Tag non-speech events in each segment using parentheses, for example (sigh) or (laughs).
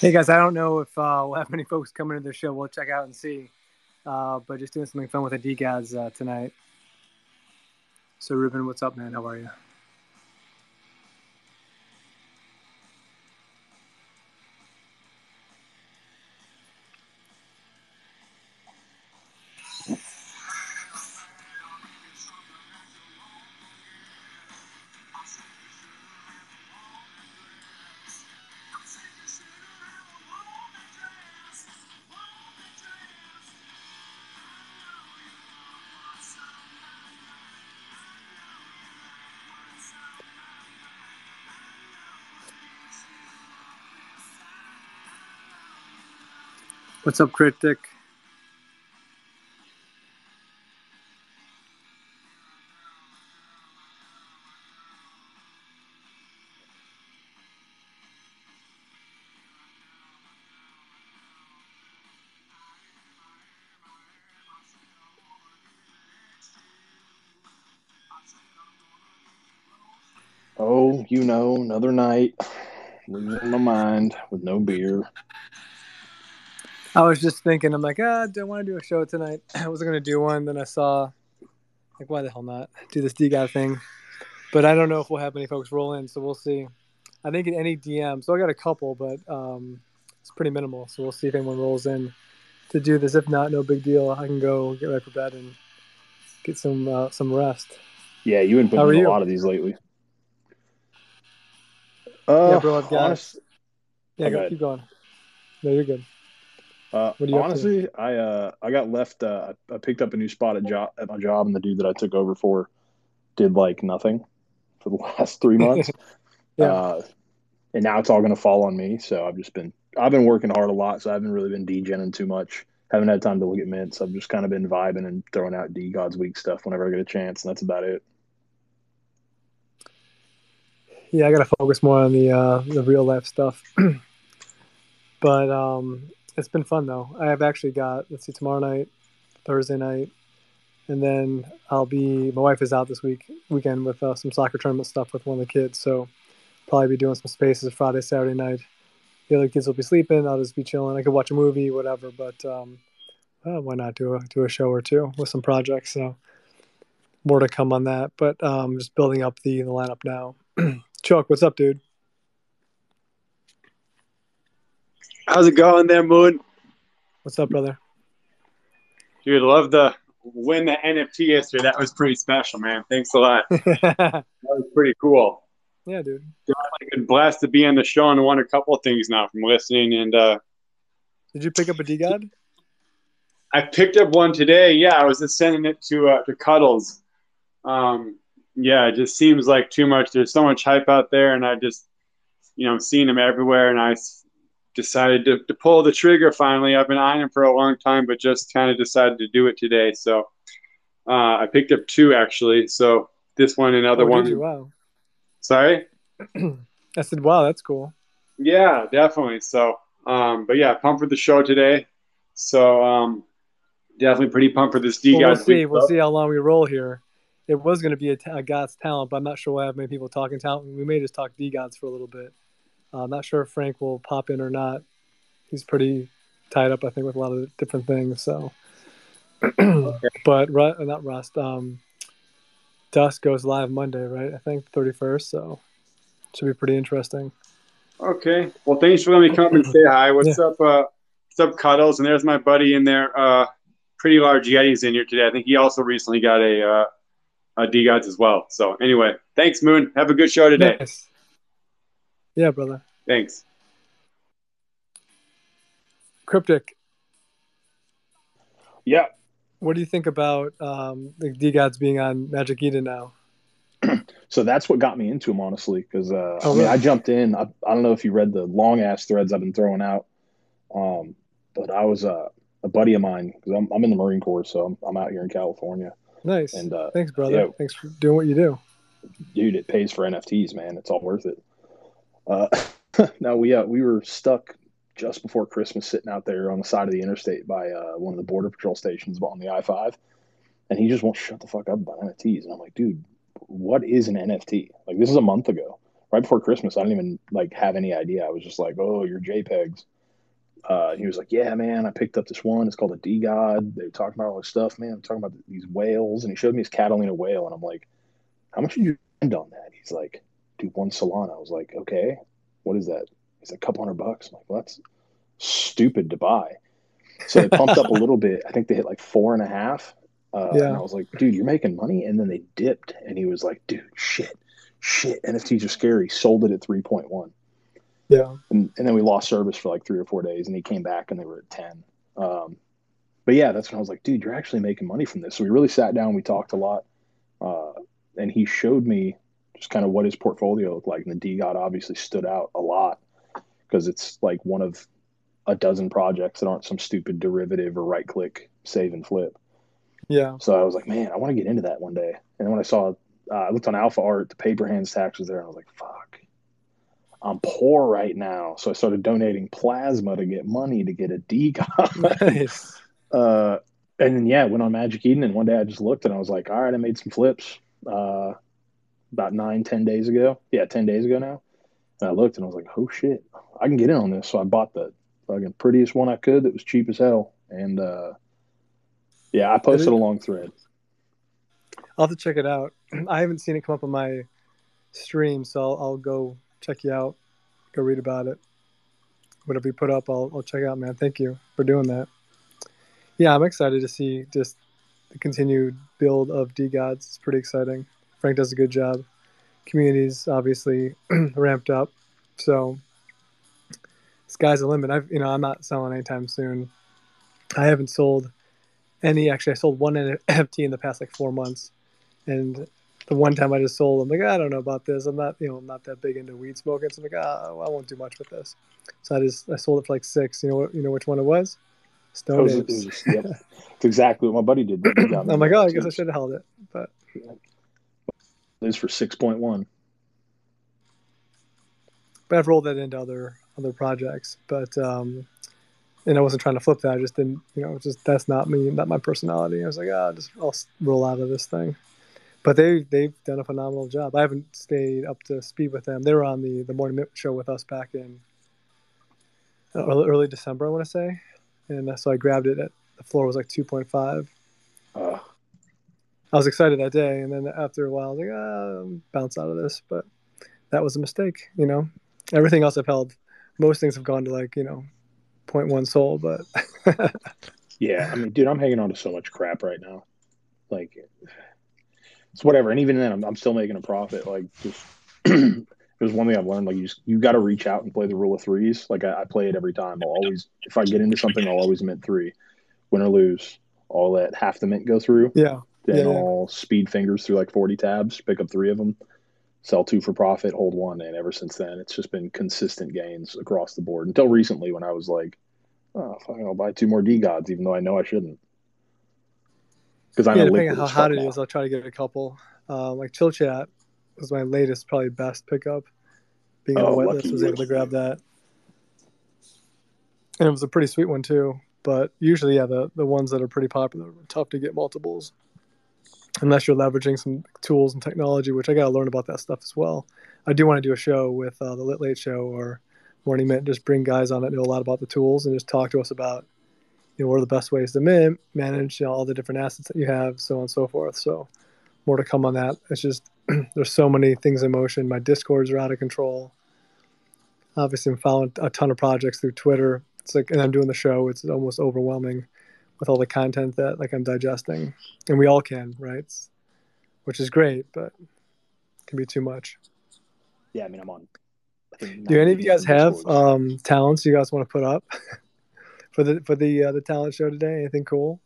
Hey guys, I don't know if uh, we'll have many folks coming to the show. We'll check out and see. Uh, but just doing something fun with the DeGods uh, tonight. So Ruben, what's up, man? How are you? What's up, Cryptic? Oh, you know, another night, losing my mind with no beer. I was just thinking, I'm like, ah, do I want to do a show tonight? (clears throat) I wasn't gonna do one. Then I saw, like, why the hell not do this DeGod thing? But I don't know if we'll have many folks roll in, so we'll see. I think in any DM, so I got a couple, but um, it's pretty minimal. So we'll see if anyone rolls in to do this. If not, no big deal. I can go get right for bed and get some uh, some rest. Yeah, you've been How putting in you? a lot of these lately. Uh, yeah, bro, I've got. honest- yeah, go, go keep going. No, you're good. Uh, What are you honestly, I uh, I got left. Uh, I picked up a new spot at job at my job, and the dude that I took over for did like nothing for the (laughs) last three (laughs) months. Yeah. uh, and now it's all going to fall on me. So I've just been I've been working hard a lot, so I haven't really been degenning too much. Haven't had time to look at mints. I've just kind of been vibing and throwing out DeGod's week stuff whenever I get a chance, and that's about it. Yeah, I gotta focus more on the uh, the real life stuff. (clears throat) but um, it's been fun though. I have actually got let's see tomorrow night, Thursday night, and then I'll be. My wife is out this week weekend with uh, some soccer tournament stuff with one of the kids, so probably be doing some spaces Friday, Saturday night. The other kids will be sleeping. I'll just be chilling. I could watch a movie, whatever. But um, uh, why not do a do a show or two with some projects? So more to come on that. But um, just building up the the lineup now. (clears throat) Chuck, what's up, dude? How's it going there, Moon? What's up, brother? Dude, love the win the NFT yesterday. That was pretty special, man. Thanks a lot. (laughs) That was pretty cool. Yeah, dude. Like a blast to be on the show and won a couple of things now from listening. And uh, Did you pick up a DeGod? I picked up one today. Yeah, I was just sending it to uh, to Cuddles. Um, yeah, it just seems like too much. There's so much hype out there, and I just, you know, seeing them everywhere, and I decided to, to pull the trigger finally. I've been eyeing them for a long time, but just kind of decided to do it today. So uh, I picked up two actually. So this one, and another Oh, one. you? Wow. Sorry. (clears throat) I said, wow, that's cool. Yeah, definitely. So, um, but yeah, pumped for the show today. So, um, definitely pretty pumped for this D Well, we'll see. We'll see how long we roll here. It was going to be a, God's talent, but I'm not sure we'll have many people talking talent. We may just talk D Gods for a little bit. Uh, I'm not sure if Frank will pop in or not. He's pretty tied up, I think, with a lot of different things. So, (clears throat) but Ru- uh, not Rust. Um, Dust goes live Monday, right? I think 31st. So, should be pretty interesting. Okay. Well, thanks for letting me come and say hi. (clears throat) What's up? Uh, what's up, Cuddles? And there's my buddy in there. Uh, pretty large Yetis in here today. I think he also recently got a uh, a DeGods as well. So anyway, thanks, Moon. Have a good show today. Nice. Yeah, brother. Thanks. Cryptic. Yeah, What do you think about um, the DeGods being on Magic Eden now? (clears throat) So that's what got me into him, honestly, because uh, Oh, I mean, really? I jumped in. I, I don't know if you read the long ass threads I've been throwing out, um, but I was uh, a buddy of mine because I'm, I'm in the Marine Corps, so I'm, I'm out here in California, Nice. and uh, Thanks, brother. yeah. Thanks for doing what you do. dude, it pays for NFTs, man. It's all worth it. Uh, (laughs) no, we uh, we were stuck just before Christmas, sitting out there on the side of the interstate by uh, one of the border patrol stations on the I five, and he just won't shut the fuck up about NFTs, and I'm like, dude, what is an NFT? Like this is a month ago, right before Christmas. I didn't even like have any idea. I was just like, "Oh, you're JPEGs." Uh, he was like, "Yeah, man, I picked up this one. It's called a God. They were talking about all this stuff, man. I'm talking about these whales." And he showed me his Catalina whale, and I'm like, "How much did you spend on that?" He's like, "Dude, one Solana." I was like, "Okay, what is that?" It's "A couple hundred bucks." I'm like, "Well, that's stupid to buy." So they pumped up a little bit. I think they hit like four and a half. Uh, yeah. And I was like, "Dude, you're making money." And then they dipped, and he was like, "Dude, shit, shit, NFTs are scary." Sold it at three point one. Yeah. And, and then we lost service for like three or four days, and he came back and they were at 10. Um, but yeah, that's when I was like, dude, you're actually making money from this. So we really sat down, we talked a lot. Uh, and he showed me just kind of what his portfolio looked like. And the DeGod obviously stood out a lot because it's like one of a dozen projects that aren't some stupid derivative or right click save and flip. Yeah. So I was like, man, I want to get into that one day. And then when I saw, uh, I looked on Alpha Art, the paper hands tax was there, and I was like, fuck, I'm poor right now. So I started donating plasma to get money to get a DeGod. (laughs) Nice. uh, and then, yeah, went on Magic Eden. And one day I just looked and I was like, all right, I made some flips uh, about nine, ten days ago. Yeah, 10 days ago now. And I looked and I was like, oh shit, I can get in on this. So I bought the fucking prettiest one I could that was cheap as hell. And uh, yeah, I posted a long thread. I'll have to check it out. (clears throat) I haven't seen it come up on my stream, so I'll, I'll go check you out. Go read about it. Whatever you put up, I'll, I'll check out, man. Thank you for doing that. Yeah, I'm excited to see just the continued build of DeGods. It's pretty exciting. Frank does a good job. Community's obviously (clears throat) ramped up. So sky's the limit. I've you know, I'm not selling anytime soon. I haven't sold any actually I sold one NFT in the past like four months. And the one time I just sold, I'm like, ah, I don't know about this. I'm not, you know, I'm not that big into weed smoking. So I'm like, oh, I won't do much with this. So I just I sold it for like six. You know what? You know which one it was? Stone was, Apes. Was, yeah, (laughs) it's exactly what my buddy did. I'm like, oh, I guess I should have held it, but it is for six point one. But I've rolled that into other other projects, but um, and I wasn't trying to flip that. I just didn't, you know, just that's not me, not my personality. I was like, ah, oh, just I'll roll out of this thing but they they've done a phenomenal job. I haven't stayed up to speed with them. They were on the the morning show with us back in uh, early, early December, I want to say, and so I grabbed it. At the floor was like two point five. Uh, I was excited that day, and then after a while, I was like, ah, bounce out of this. But that was a mistake, you know. Everything else I've held, most things have gone to like you know, 0.1 SOL, but. (laughs) yeah, I mean, dude, I'm hanging on to so much crap right now. Like, it's whatever. And even then, I'm, I'm still making a profit. Like just (clears throat) there's one thing I've learned. Like you just you got to reach out and play the rule of threes. Like I, I, play it every time. I'll always if I get into something, I'll always mint three, win or lose. I'll let half the mint go through. Yeah. Then yeah, I'll speed fingers through like 40 tabs, pick up three of them, sell two for profit, hold one. And ever since then, it's just been consistent gains across the board. Until recently, when I was like, oh, fine, I'll buy two more DeGods, even though I know I shouldn't because I'm yeah, depending on how hot it now. is, I'll try to get a couple. Uh, like Chill Chat was my latest, probably best pickup. Being on oh, a wet list, was able to grab that, and it was a pretty sweet one too. But usually, yeah, the the ones that are pretty popular are tough to get multiples, unless you're leveraging some tools and technology, which I got to learn about that stuff as well. I do want to do a show with uh, the Lit Late Show or Morning Mint, just bring guys on that know a lot about the tools and just talk to us about you know, what are the best ways to man- manage you know, all the different assets that you have, so on and so forth. So more to come on that. It's just (clears throat) there's so many things in motion. My discords are out of control. Obviously, I'm following a ton of projects through Twitter. It's like, and I'm doing the show. It's almost overwhelming with all the content that like I'm digesting, and we all can, right? Which is great, but can be too much. Yeah, I mean, I'm on. Do any of you guys have um, talents you guys want to put up? (laughs) for the for the uh, the talent show today? Anything cool?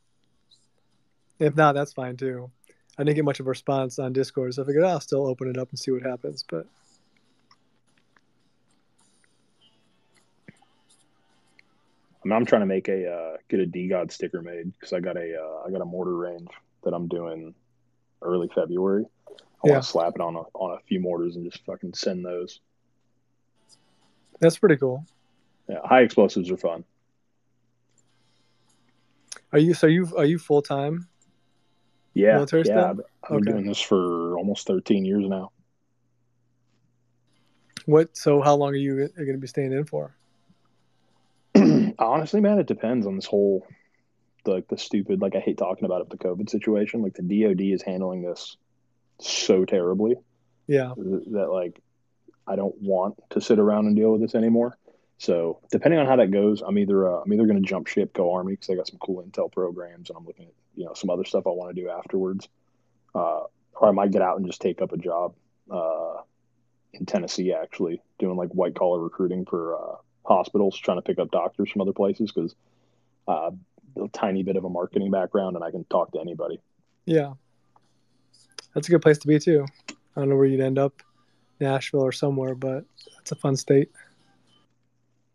If not, that's fine too. I didn't get much of a response on Discord, so I figured I'll still open it up and see what happens. But I am trying to make a uh, get a DeGod sticker made because I got a uh, I got a mortar range that I'm doing early February. I yeah. want to slap it on a on a few mortars and just fucking send those. That's pretty cool. Yeah, high explosives are fun. Are you so you are you full time? Yeah, military yeah. I've, been okay. doing this for almost thirteen years now. what? So how long are you going to be staying in for? Honestly, man, it depends on this whole like the stupid like I hate talking about it, the COVID situation. Like the DoD is handling this so terribly. Yeah. That like I don't want to sit around and deal with this anymore. So depending on how that goes, I'm either uh, I'm either going to jump ship, go army because I got some cool intel programs, and I'm looking at you know some other stuff I want to do afterwards, uh, or I might get out and just take up a job uh, in Tennessee, actually doing like white collar recruiting for uh, hospitals, trying to pick up doctors from other places because uh, a tiny bit of a marketing background and I can talk to anybody. Yeah, that's a good place to be too. I don't know where you'd end up, Nashville or somewhere, but it's a fun state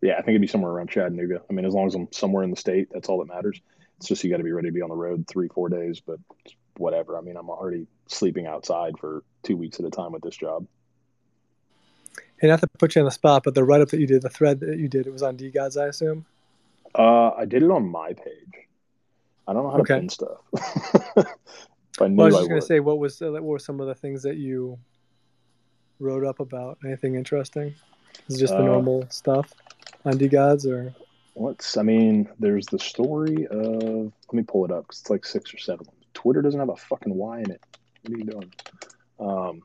yeah, I think it'd be somewhere around Chattanooga. I mean, as long as I'm somewhere in the state, that's all that matters. It's just you got to be ready to be on the road three, four days, but whatever. I mean, I'm already sleeping outside for two weeks at a time with this job. Hey, not to put you on the spot, but the write up that you did, the thread that you did, it was on DeGods, I assume. Uh, I did it on my page. I don't know how okay. to pin stuff. (laughs) I, well, I was just going to say, what was uh, what were some of the things that you wrote up about? Anything interesting? Is it just the uh, normal stuff? on DeGods or what's I mean, there's the story of let me pull it up because it's like six or seven. Twitter doesn't have a fucking Y in it. What are you doing? Um,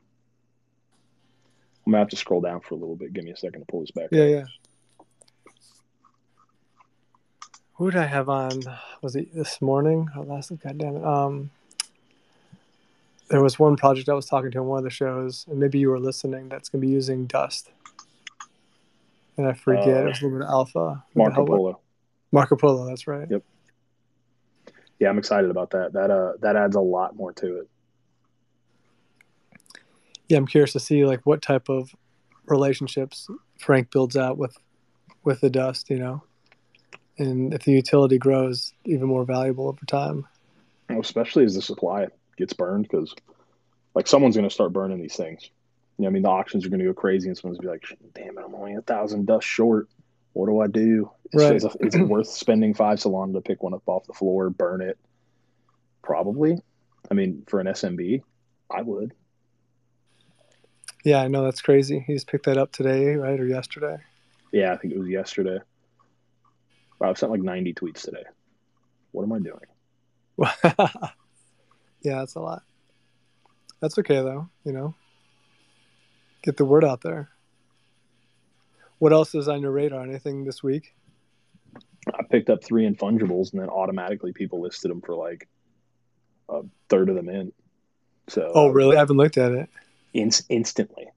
I'm gonna have to scroll down for a little bit. Give me a second to pull this back. Yeah, up. yeah. Who did I have on? Was it this morning? Oh, last goddamn it. Um, there was one project I was talking to on one of the shows, and maybe you were listening. That's gonna be using Dust and I forget uh, it was a little bit of alpha. Marco Polo. Marco Polo, that's right. Yep. Yeah, I'm excited about that. That uh that adds a lot more to it. Yeah, I'm curious to see like what type of relationships Frank builds out with with the dust, you know. And if the utility grows even more valuable over time. Especially as the supply gets burned because like someone's going to start burning these things you know, I mean, the auctions are going to go crazy, and someone's going to be like, "Damn it, I'm only a thousand dust short. What do I do? Right. Is, is it worth spending five Solana to pick one up off the floor, burn it? Probably. I mean, for an SMB, I would. Yeah, I know that's crazy. He just picked that up today, right, or yesterday? Yeah, I think it was yesterday. Wow, I've sent like 90 tweets today. What am I doing? (laughs) yeah, that's a lot. That's okay though, you know get the word out there. What else is on your radar? Anything this week? I picked up three infungibles, and then automatically people listed them for like a third of them in. So oh, uh, really? I haven't looked at it. In- instantly,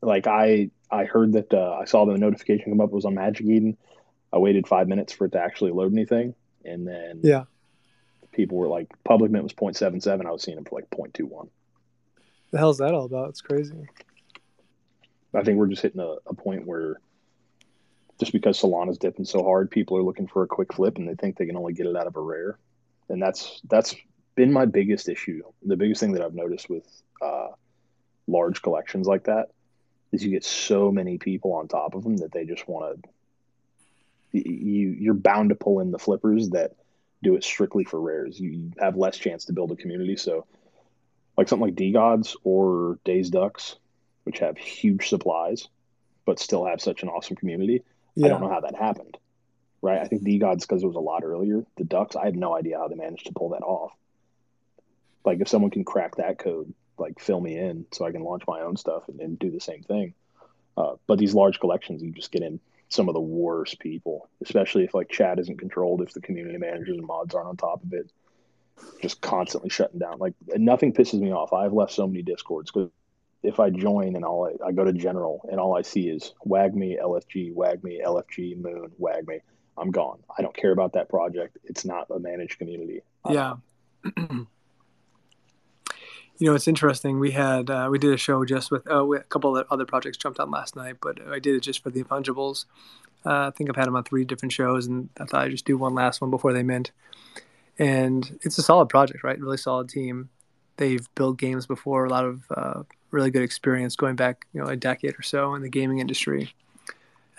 like I I heard that uh, I saw the notification come up it was on Magic Eden. I waited five minutes for it to actually load anything, and then yeah, people were like, public mint was 0.77. I was seeing them for like 0.21. The hell's that all about? It's crazy. I think we're just hitting a, a point where just because Solana's dipping so hard, people are looking for a quick flip and they think they can only get it out of a rare. And that's that's been my biggest issue. The biggest thing that I've noticed with uh, large collections like that is you get so many people on top of them that they just want to. You you're bound to pull in the flippers that do it strictly for rares. You have less chance to build a community. So, like something like DeGods or Dazed Ducks, which have huge supplies, but still have such an awesome community. Yeah. I don't know how that happened. Right. I think DeGods because it was a lot earlier. The Ducks, I have no idea how they managed to pull that off. Like if someone can crack that code, like fill me in so I can launch my own stuff and, and do the same thing. Uh, but these large collections, you just get in some of the worst people, especially if like chat isn't controlled, if the community managers and mods aren't on top of it, just constantly shutting down. Like nothing pisses me off. I've left so many discords because if I join and all I, I go to general and all I see is WAGMI, LFG, WAGMI, LFG, Moon, WAGMI, I'm gone. I don't care about that project. It's not a managed community. Yeah. (clears throat) you know, it's interesting. We had uh, we did a show just with oh, a couple of other projects jumped on last night, but I did it just for the Infungibles. Uh, I think I've had them on three different shows, and I thought I'd just do one last one before they mint. And it's a solid project, right? Really solid team. They've built games before, a lot of uh, really good experience going back, you know, a decade or so in the gaming industry.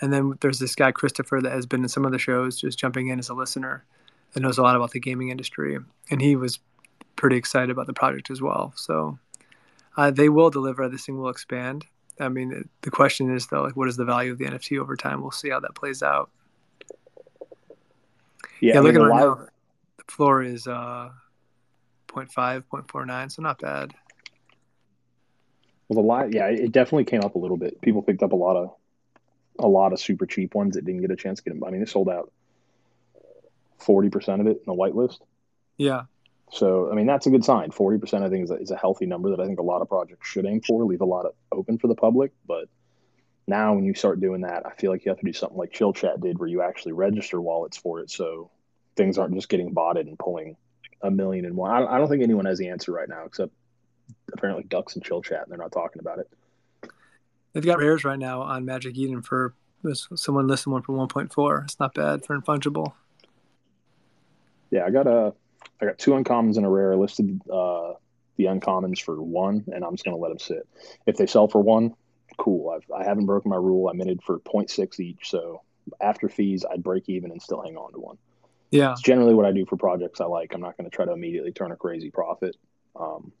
And then there's this guy Christopher that has been in some of the shows, just jumping in as a listener, that knows a lot about the gaming industry, and he was pretty excited about the project as well. So uh, they will deliver. This thing will expand. I mean, the question is though, like, what is the value of the NFT over time? We'll see how that plays out. Yeah, Yeah, I mean, looking the right live- now, the floor is uh 0.5, 0.49, so not bad. Well, the lot, yeah, it definitely came up a little bit. People picked up a lot of a lot of super cheap ones that didn't get a chance to get them. I mean, they sold out forty percent of it in the whitelist. Yeah, So, I mean, that's a good sign. Forty percent, I think, is a, is a healthy number that I think a lot of projects should aim for. Leave a lot of open for the public, but now when you start doing that, I feel like you have to do something like Chill Chat did, where you actually register wallets for it, so things aren't just getting botted and pulling a million and one. I, I don't think anyone has the answer right now, except apparently Ducks and Chill Chat, and they're not talking about it. they've got rares right now on Magic Eden for someone listed one for 1.4. It's not bad for Infungible. Yeah, I got a, I got two uncommons and a rare. I listed uh, the uncommons for one, and I'm just gonna let them sit. If they sell for one, cool. I've, I haven't broken my rule. I minted for 0.6 each, so after fees, I'd break even and still hang on to one. Yeah, It's generally what I do for projects I like. I'm not going to try to immediately turn a crazy profit. Um,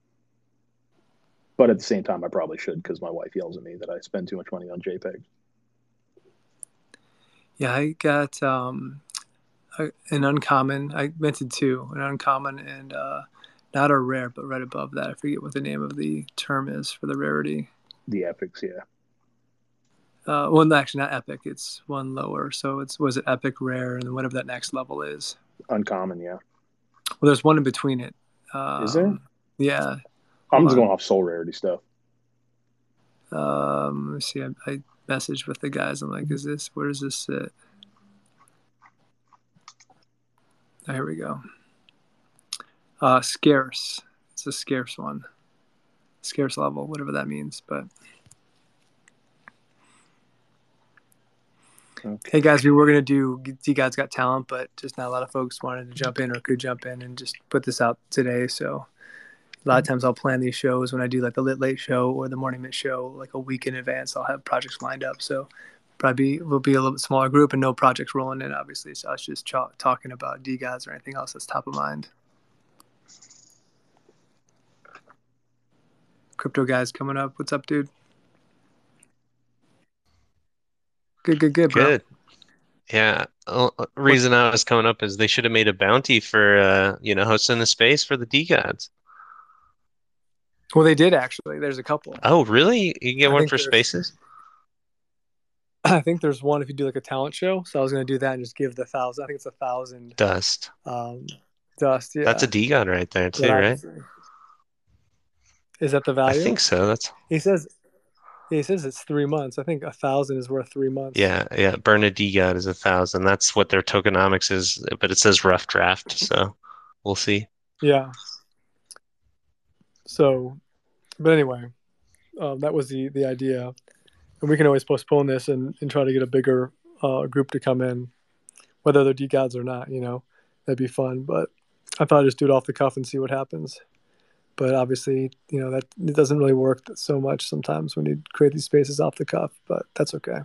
but at the same time, I probably should because my wife yells at me that I spend too much money on JPEG. yeah. I got um an uncommon. I minted two, an uncommon and uh not a rare, but right above that, I forget what the name of the term is for the rarity. The epics, yeah. Uh, well, actually, not epic. It's one lower. So it's was it epic, rare, and whatever that next level is. Uncommon, yeah. Well, there's one in between it. Um, Is there? Yeah. I'm just going off Sol rarity stuff. Um, let me see. I, I messaged with the guys. I'm like, is this where does this sit? Oh, here we go. Uh, scarce. It's a scarce one. Scarce level, whatever that means. But Okay. hey, guys, we were gonna do DeGod's Got Talent, but just not a lot of folks wanted to jump in or could jump in and just put this out today. So a lot of times I'll plan these shows when I do like the lit late show or the morning mint show like a week in advance. I'll have projects lined up. So probably will be a little bit smaller group and no projects rolling in. Obviously, so us just ch- talking about DeGods or anything else that's top of mind. Crypto guys coming up. What's up, dude? Good, good, good, bro. Good. Yeah. Uh, reason I was coming up is they should have made a bounty for uh, you know, hosting the space for the DeGods. Well, they did actually. There's a couple. Oh, really? You can get I one for spaces? (clears throat) I think there's one if you do like a talent show. So I was gonna do that and just give the thousand. I think it's a thousand Dust. um, dust. Yeah, That's a D gun right there too, Yeah, right? Is that the value? I think so. That's He says. He says it's three months. I think a thousand is worth three months. yeah, yeah. Burn a D gun is a thousand. That's what their tokenomics is, but it says rough draft, so we'll see. Yeah. So, but anyway, um, that was the the idea, and we can always postpone this and, and try to get a bigger uh, group to come in, whether they're degods or not. You know, that'd be fun. But I thought I'd just do it off the cuff and see what happens. But obviously, you know that it doesn't really work so much sometimes when you create these spaces off the cuff. But that's okay.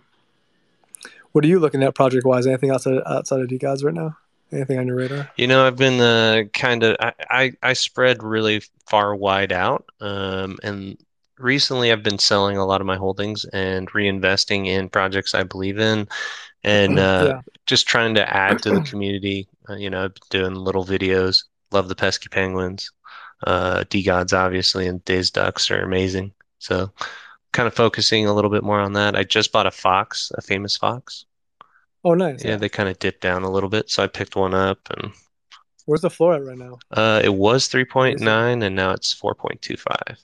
What are you looking at project wise? Anything outside outside of degods right now? Anything on your radar? You know, I've been uh, kind of I, I I spread really far wide out, um, and recently I've been selling a lot of my holdings and reinvesting in projects I believe in, and uh, Yeah. just trying to add to the (clears throat) community. Uh, you know, I've been doing little videos. Love the pesky penguins. Uh, DeGods obviously and Dazed ducks are amazing. So, kind of focusing a little bit more on that. I just bought a fox, a famous fox. Oh, nice. Yeah, they kind of dipped down a little bit, so I picked one up and. Where's the floor at right now? Uh, it was 3.9 and now it's 4.25.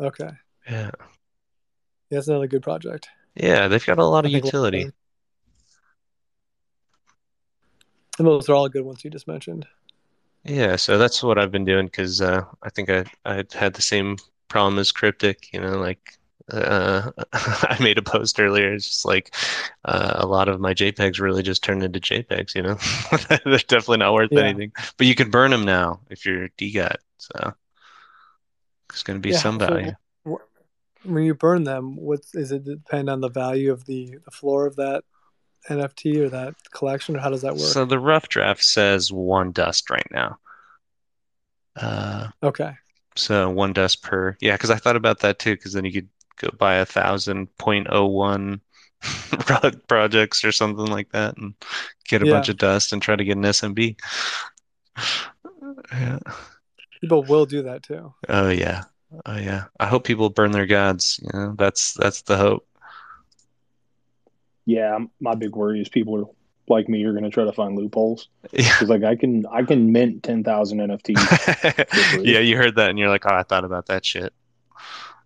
Okay. Yeah. Yeah, that's another good project. Yeah, they've got a lot of I utility. And those are all good ones you just mentioned. Yeah, so that's what I've been doing because uh, I think I I had the same problem as Cryptic, you know, like uh, (laughs) I made a post earlier. It's just like uh, a lot of my JPEGs really just turned into JPEGs, you know. (laughs) They're definitely not worth Yeah. anything. But you can burn them now if you're DeGod, so it's going to be Yeah, some so value. When you burn them, what is it depend on the value of the, the floor of that NFT or that collection, or how does that work? So the rough draft says one dust right now. Uh, okay. So one dust per, yeah, because I thought about that too, because then you could go buy a thousand point oh one (laughs) rug projects or something like that and get a Yeah. bunch of dust and try to get an SMB. (sighs) Yeah. People will do that too. Oh yeah. Oh yeah. I hope people burn their gods. You know, that's that's the hope. Yeah, my big worry is people are like me are going to try to find loopholes (laughs) Yeah. because like I can I can mint ten thousand NFTs. (laughs) yeah, you heard that and you're like, oh, I thought about that shit.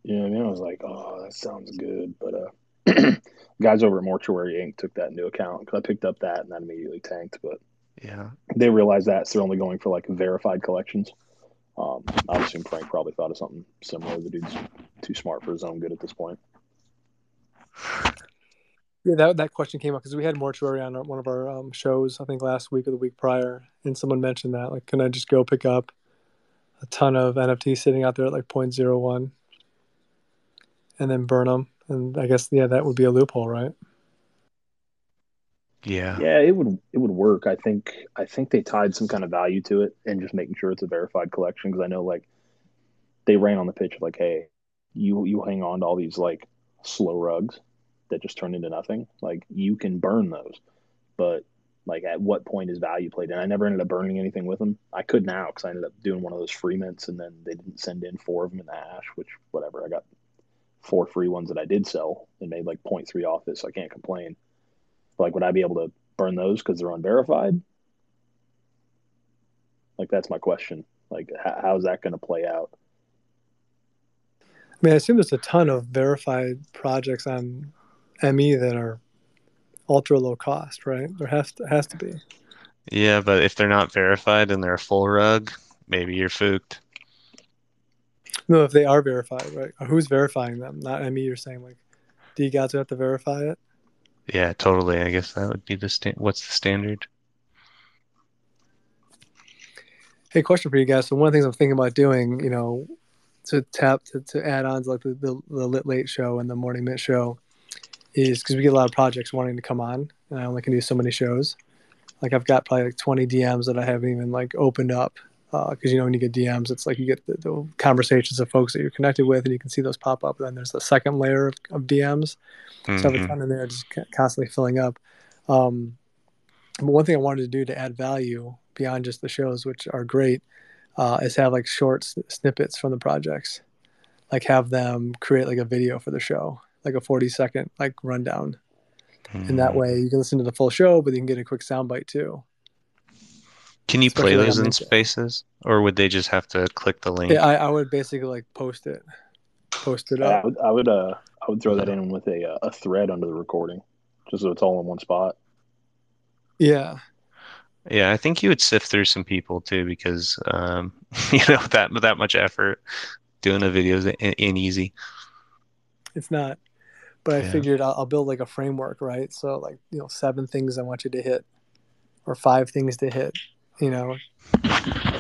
Yeah, know what I mean? I was like, oh, that sounds good, but uh, (clears throat) guys over at Mortuary Inc. took that into account because I picked up that and that immediately tanked. But Yeah. they realized that so they're only going for like verified collections. Um, I assume Frank probably thought of something similar. The dude's too smart for his own good at this point. Yeah, that that question came up because we had mortuary on one of our um, shows, I think last week or the week prior, and someone mentioned that like, can I just go pick up a ton of NFTs sitting out there at like 0.01 and then burn them? And I guess yeah, that would be a loophole, right? Yeah. Yeah, it would it would work. I think I think they tied some kind of value to it and just making sure it's a verified collection because I know like they ran on the pitch like, hey, you you hang on to all these like slow rugs that just turn into nothing. Like you can burn those, but like at what point is value played? And I never ended up burning anything with them. I could now because I ended up doing one of those free mints and then they didn't send in four of them in the ash, which whatever. I got four free ones that I did sell and made like 0.3 off it, so I can't complain. Like, would I be able to burn those because they're unverified? Like, that's my question. Like, how, how's that going to play out? I mean, I assume there's a ton of verified projects on ME that are ultra low cost, right? There has to has to be. Yeah, but if they're not verified and they're a full rug, maybe you're fooked. No, if they are verified, right? Who's verifying them? Not ME. You're saying like, do you guys have to verify it? Yeah, totally. I guess that would be the sta- what's the standard? Hey, question for you guys. So one of the things I'm thinking about doing, you know, to tap to, to add on to like the, the, the lit late show and the morning mint show is because we get a lot of projects wanting to come on and I only can do so many shows. Like I've got probably like 20 DMs that I haven't even like opened up because you know when you get DMs, it's like you get the, the conversations of folks that you're connected with and you can see those pop up. And then there's the second layer of, of DMs. So I have a ton in there, just constantly filling up. Um, but one thing I wanted to do to add value beyond just the shows, which are great, uh, is have like short s- snippets from the projects, like have them create like a video for the show, like a 40 second like rundown, and that Mhm. way you can listen to the full show, but you can get a quick soundbite too. Can you play especially like those in LinkedIn. spaces, or would they just have to click the link? Yeah, I, I would basically like post it, post it I up. would, I would, uh, I would throw that in with a, uh, a thread under the recording, just so it's all in one spot. Yeah, Yeah, I think you would sift through some people too, because um, (laughs) you know that that much effort doing a video is ain't ain't easy. it's not. But I Yeah. figured I'll, I'll build like a framework, right? So like you know, seven things I want you to hit, or five things to hit. You know,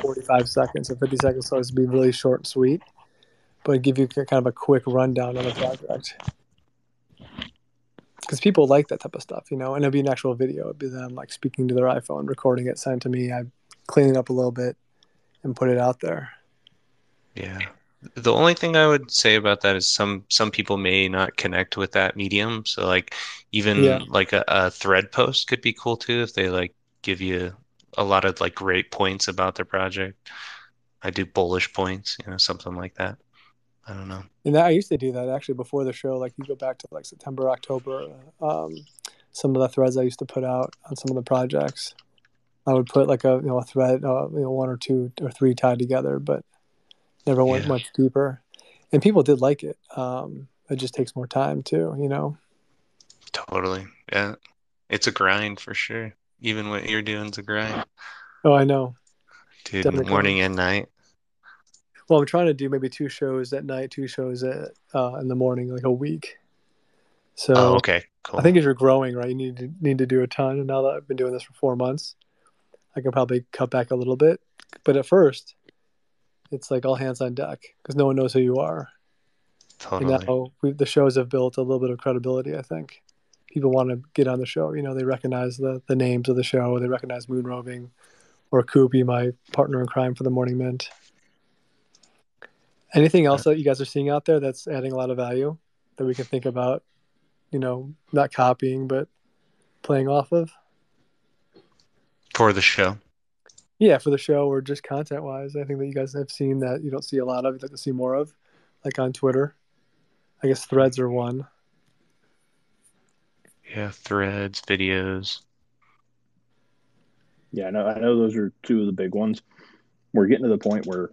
45 seconds or 50 seconds, so it's be really short and sweet, but give you kind of a quick rundown on the project. Because people like that type of stuff, you know, and it'd be an actual video. It'd be them like speaking to their iPhone, recording it, sent to me. I clean it up a little bit and put it out there. Yeah. The only thing I would say about that is some some people may not connect with that medium. So like even Yeah. like a, a thread post could be cool too if they like give you a lot of like great points about their project. I do bullish points, you know, something like that. I don't know. And that, I used to do that actually before the show. Like you go back to like September, October, um, some of the threads I used to put out on some of the projects. I would put like a you know a thread, uh, you know, one or two or three tied together, but never went Yeah. much deeper. And people did like it. Um, it just takes more time too, you know. Totally. Yeah. It's a grind for sure. Even what you're doing is a grind. Oh, I know. Dude, Definitely. morning and night. Well, I'm trying to do maybe two shows at night, two shows at uh, in the morning, like a week. So Oh, okay. Cool. I think as you're growing, right, you need to need to do a ton. And now that I've been doing this for four months, I can probably cut back a little bit. But at first, it's like all hands on deck because no one knows who you are. Totally. And now we, the shows have built a little bit of credibility. I think people want to get on the show. You know, they recognize the the names of the show. They recognize Moon Roving or Koopy, my partner in crime for the Morning Mint. Anything else that you guys are seeing out there that's adding a lot of value? that we can think about, you know, not copying but playing off of? For the show. Yeah, for the show or just content wise. I think that you guys have seen that you don't see a lot of, you'd like to see more of, like on Twitter. I guess threads are one. Yeah, threads, videos. Yeah, I know. I know those are two of the big ones. We're getting to the point where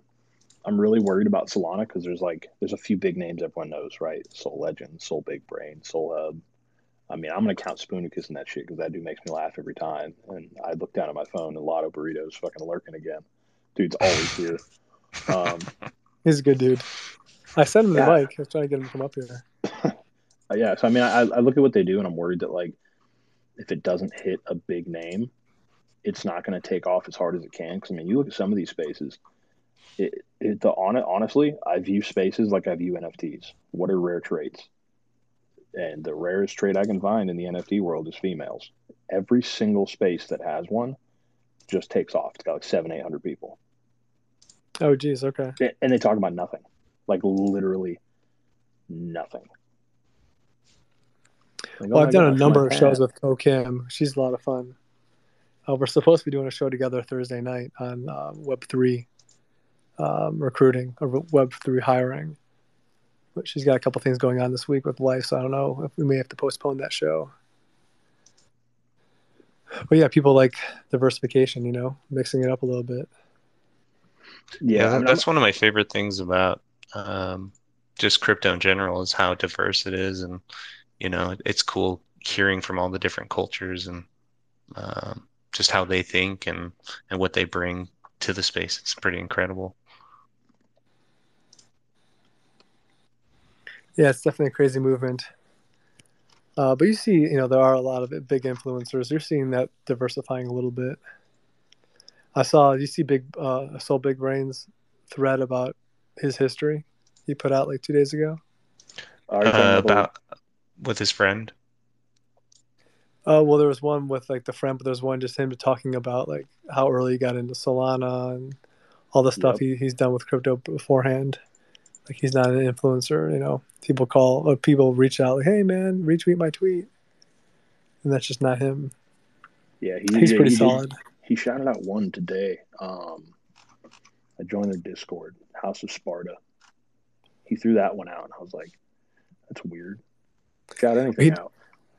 I'm really worried about Solana because there's like there's a few big names everyone knows, right? Sol Legend, Sol Big Brain, Sol Hub. I mean, I'm gonna count Spoonicus in that shit because that dude makes me laugh every time. And I look down at my phone and Lotto Burritos fucking lurking again. Dude's always here. (laughs) Um, He's a good dude. I sent him the Yeah. mic. I was trying to get him to come up here. Uh, yeah, so I mean, I, I look at what they do, and I'm worried that like, if it doesn't hit a big name, it's not going to take off as hard as it can. Because I mean, you look at some of these spaces. It, it the on it honestly, I view spaces like I view NFTs. What are rare traits? And the rarest trait I can find in the NFT world is females. Every single space that has one just takes off. It's got like seven, eight hundred people, Oh, geez. Okay. and they talk about nothing, like literally nothing. Like, oh Well, my I've done a number my of shows with Ko Kim. She's a lot of fun. Uh, we're supposed to be doing a show together Thursday night on uh, Web3 um, recruiting or Web3 hiring. But she's got a couple things going on this week with life, so I don't know if we may have to postpone that show. But yeah, people like diversification, you know, mixing it up a little bit. Yeah, Yeah, I that, that's one of my favorite things about um, just crypto in general is how diverse it is, and you know, it's cool hearing from all the different cultures and um, just how they think and and what they bring to the space. It's pretty incredible. Yeah, it's definitely a crazy movement. Uh, but you see, you know, there are a lot of big influencers. You're seeing that diversifying a little bit. I saw you see big uh, Sol Big Brains thread about his history he put out like two days ago. Are you talking Uh, about with his friend. Uh, well, there was one with like the friend, but there's one just him talking about like how early he got into Solana and all the stuff Yep. he, he's done with crypto beforehand. Like he's not an influencer, you know. People call or people reach out like, "Hey, man, retweet my tweet," and that's just not him. yeah, he, He's yeah, pretty he did- solid. He shouted out one today. Um, I joined their Discord, House of Sparta. He threw that one out, and I was like, "That's weird." Shout anything He- out.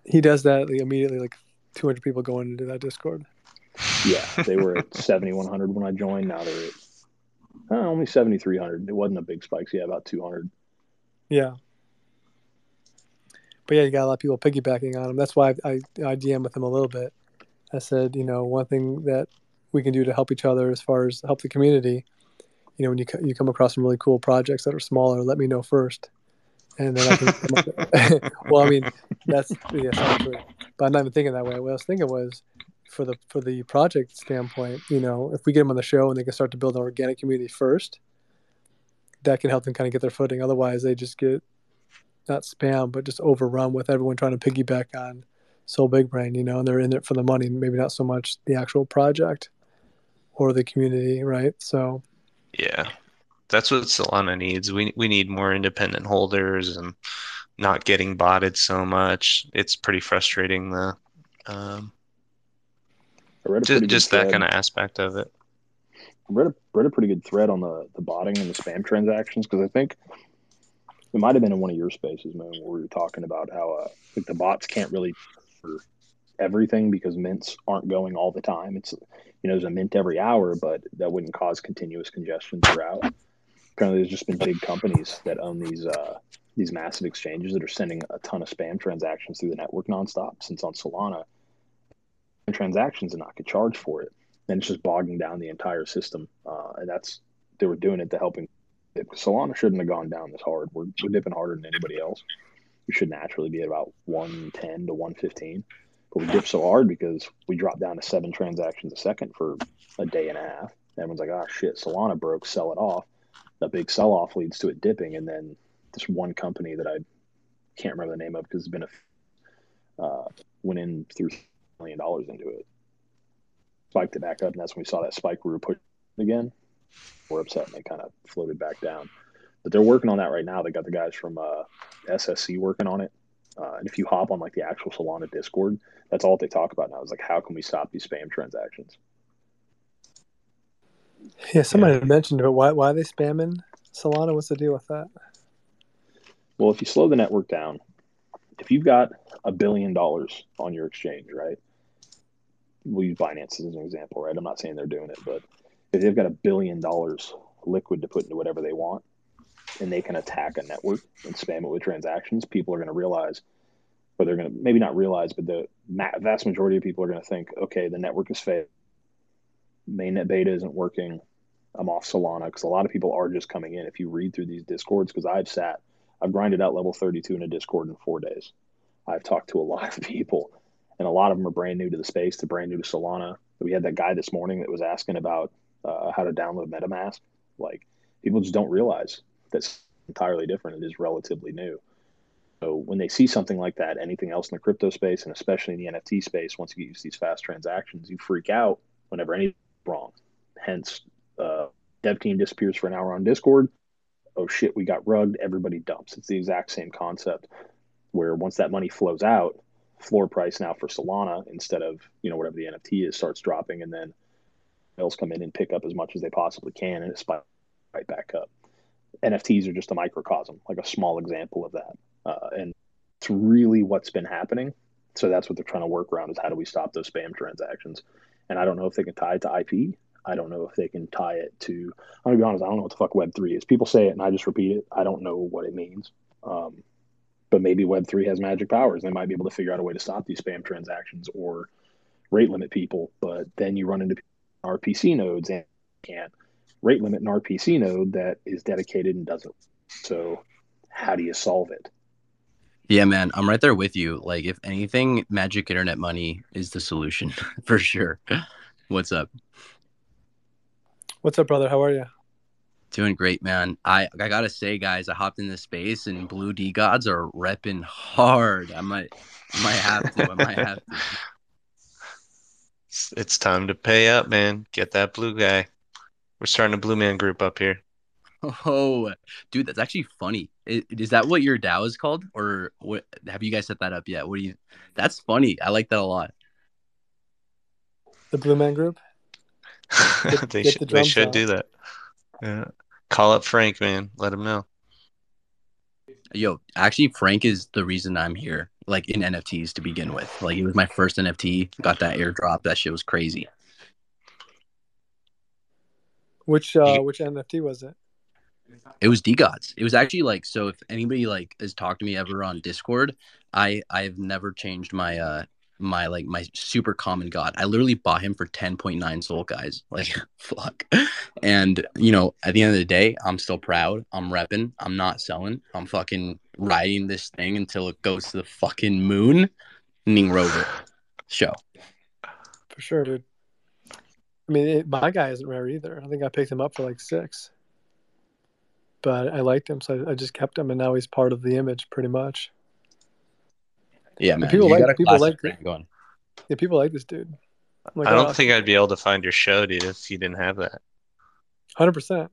He does that like, immediately. Like 200 people going into that Discord. Yeah, they were at (laughs) 7,100 when I joined. Now they're at uh, only 7,300. It wasn't a big spike. So Yeah, about 200. Yeah. But yeah, you got a lot of people piggybacking on him. That's why I, I, I DM with him a little bit. I said, you know, one thing that we can do to help each other as far as help the community, you know, when you you come across some really cool projects that are smaller, let me know first, and then I can. Up (laughs) well, I mean, that's yeah, essentially. But I'm not even thinking that way. What I was thinking was, for the for the project standpoint, you know, if we get them on the show and they can start to build an organic community first, that can help them kind of get their footing. Otherwise, they just get not spam, but just overrun with everyone trying to piggyback on Sol Big Brain, you know, and they're in it for the money, maybe not so much the actual project or the community, right? So, Yeah, that's what Solana needs. We we need more independent holders and not getting botted so much. It's pretty frustrating the um, I read a just, just that kind of aspect of it. I read a, read a pretty good thread on the, the botting and the spam transactions because I think it might have been in one of your spaces, man, where we were talking about how uh, like the bots can't really for everything because mints aren't going all the time. It's you know there's a mint every hour, but that wouldn't cause continuous congestion throughout. Apparently, there's just been big companies that own these uh, these massive exchanges that are sending a ton of spam transactions through the network nonstop. Since on Solana, transactions and not get charged for it and it's just bogging down the entire system. Uh, and that's they were doing it to helping. Solana shouldn't have gone down this hard. We're, we're dipping harder than anybody else. We should naturally be at about 110 to 115. But we dipped so hard because we dropped down to seven transactions a second for a day and a half. Everyone's like, oh shit, Solana broke, sell it off. The big sell off leads to it dipping. And then this one company that I can't remember the name of because it's been a, uh, went in through million dollars into it spiked it back up, and that's when we saw that spike we were pushing again. We're upset, and they kind of floated back down. But they're working on that right now. They got the guys from uh, SSC working on it. Uh, and if you hop on like the actual Solana Discord, that's all they talk about now is like how can we stop these spam transactions? Yeah, somebody yeah. mentioned it. Why why are they spamming Solana? What's the deal with that? Well, if you slow the network down, if you've got a billion dollars on your exchange, right? We'll use Binance as an example, right? I'm not saying they're doing it, but if they've got a billion dollars liquid to put into whatever they want, and they can attack a network and spam it with transactions, people are going to realize, or they're going to maybe not realize, but the vast majority of people are going to think, okay, the network is fake. Mainnet beta isn't working. I'm off Solana because a lot of people are just coming in. If you read through these discords, because I've sat, I've grinded out level 32 in a Discord in four days. I've talked to a (laughs) lot of people, and a lot of them are brand new to the space. They're brand new to Solana. We had that guy this morning that was asking about uh, how to download MetaMask. Like people just don't realize that's entirely different. It is relatively new. So when they see something like that, anything else in the crypto space, and especially in the NFT space, once you get used to these fast transactions, you freak out whenever anything's wrong. Hence, uh, dev team disappears for an hour on Discord. Oh shit, we got rugged. Everybody dumps. It's the exact same concept. Where once that money flows out, floor price now for Solana instead of you know whatever the NFT is starts dropping, and then whales come in and pick up as much as they possibly can, and it spikes right back up. NFTs are just a microcosm, like a small example of that. Uh, and it's really what's been happening. So that's what they're trying to work around is how do we stop those spam transactions? And I don't know if they can tie it to IP. I don't know if they can tie it to. I'm gonna be honest. I don't know what the fuck Web three is. People say it, and I just repeat it. I don't know what it means. Um, but maybe Web three has magic powers. They might be able to figure out a way to stop these spam transactions or rate limit people. But then you run into RPC nodes and can't rate limit an RPC node that is dedicated and doesn't. So, how do you solve it? Yeah, man, I'm right there with you. Like, if anything, magic internet money is the solution (laughs) for sure. What's up? What's up, brother? How are you? Doing great, man. I I gotta say, guys, I hopped in this space and Blue DeGods are repping hard. I might, I might have to. I might have to. It's time to pay up, man. Get that blue guy. We're starting a Blue Man group up here. (laughs) Oh, dude, that's actually funny. Is, is, that what your DAO is called, or what? Have you guys set that up yet? What do you? That's funny. I like that a lot. The Blue Man group. (laughs) Get, they get should. The they should out. do that. Yeah. Call up Frank, man. Let him know. Yo, actually, Frank is the reason I'm here. Like in NFTs to begin with. Like it was my first NFT. Got that airdrop. That shit was crazy. Which uh, which NFT was it? It was DeGods. It was actually like so. If anybody like has talked to me ever on Discord, I I've never changed my uh my like my super common god. I literally bought him for ten point nine SOL guys. Like (laughs) fuck. And you know, at the end of the day, I'm still proud. I'm repping. I'm not selling. I'm fucking riding this thing until it goes to the fucking moon. Ning Rover show. For sure, dude. I mean, it, my guy isn't rare either. I think I picked him up for like six, but I liked him, so I, I just kept him, and now he's part of the image pretty much. Yeah, man. people like people like going. Yeah, people like this dude. Like, I don't oh, think I'd be able to find your show, dude, if you didn't have that. Hundred percent.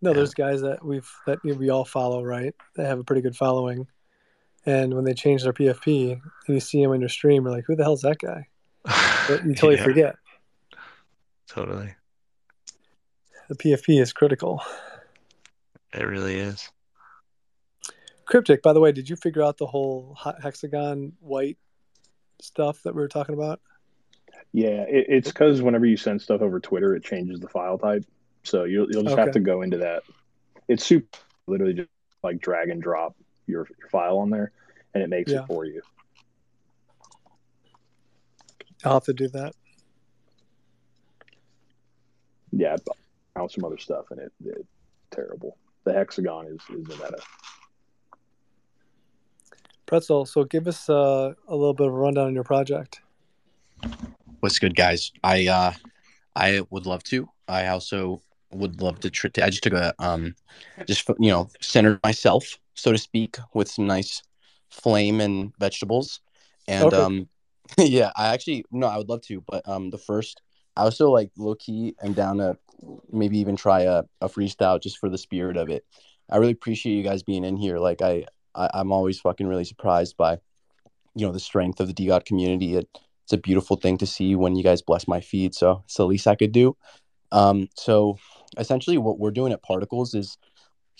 No, yeah. there's guys that we've that we all follow, right? They have a pretty good following, and when they change their PFP and you see him on your stream, you're like, "Who the hell's that guy?" (laughs) But you totally yeah. forget. Totally. The PFP is critical. It really is. Cryptic, by the way, did you figure out the whole hexagon white stuff that we were talking about? Yeah, it, it's because whenever you send stuff over Twitter, it changes the file type. So you'll, you'll just okay. have to go into that. It's super, literally just like drag and drop your, your file on there, and it makes yeah. it for you. I'll have to do that yeah, I found some other stuff and it, it terrible. The hexagon is is a meta. Pretzel, so give us uh, a little bit of a rundown on your project. What's good, guys? I uh, I would love to. I also would love to. Tr- I just took a um, just you know, centered myself, so to speak, with some nice flame and vegetables, and okay. um, (laughs) yeah, I actually no, I would love to, but um, the first I also like low key am down to maybe even try a, a freestyle just for the spirit of it. I really appreciate you guys being in here. Like I, I I'm always fucking really surprised by, you know, the strength of the DeGod community. It, it's a beautiful thing to see when you guys bless my feed. So it's the least I could do. Um, so essentially, what we're doing at Particles is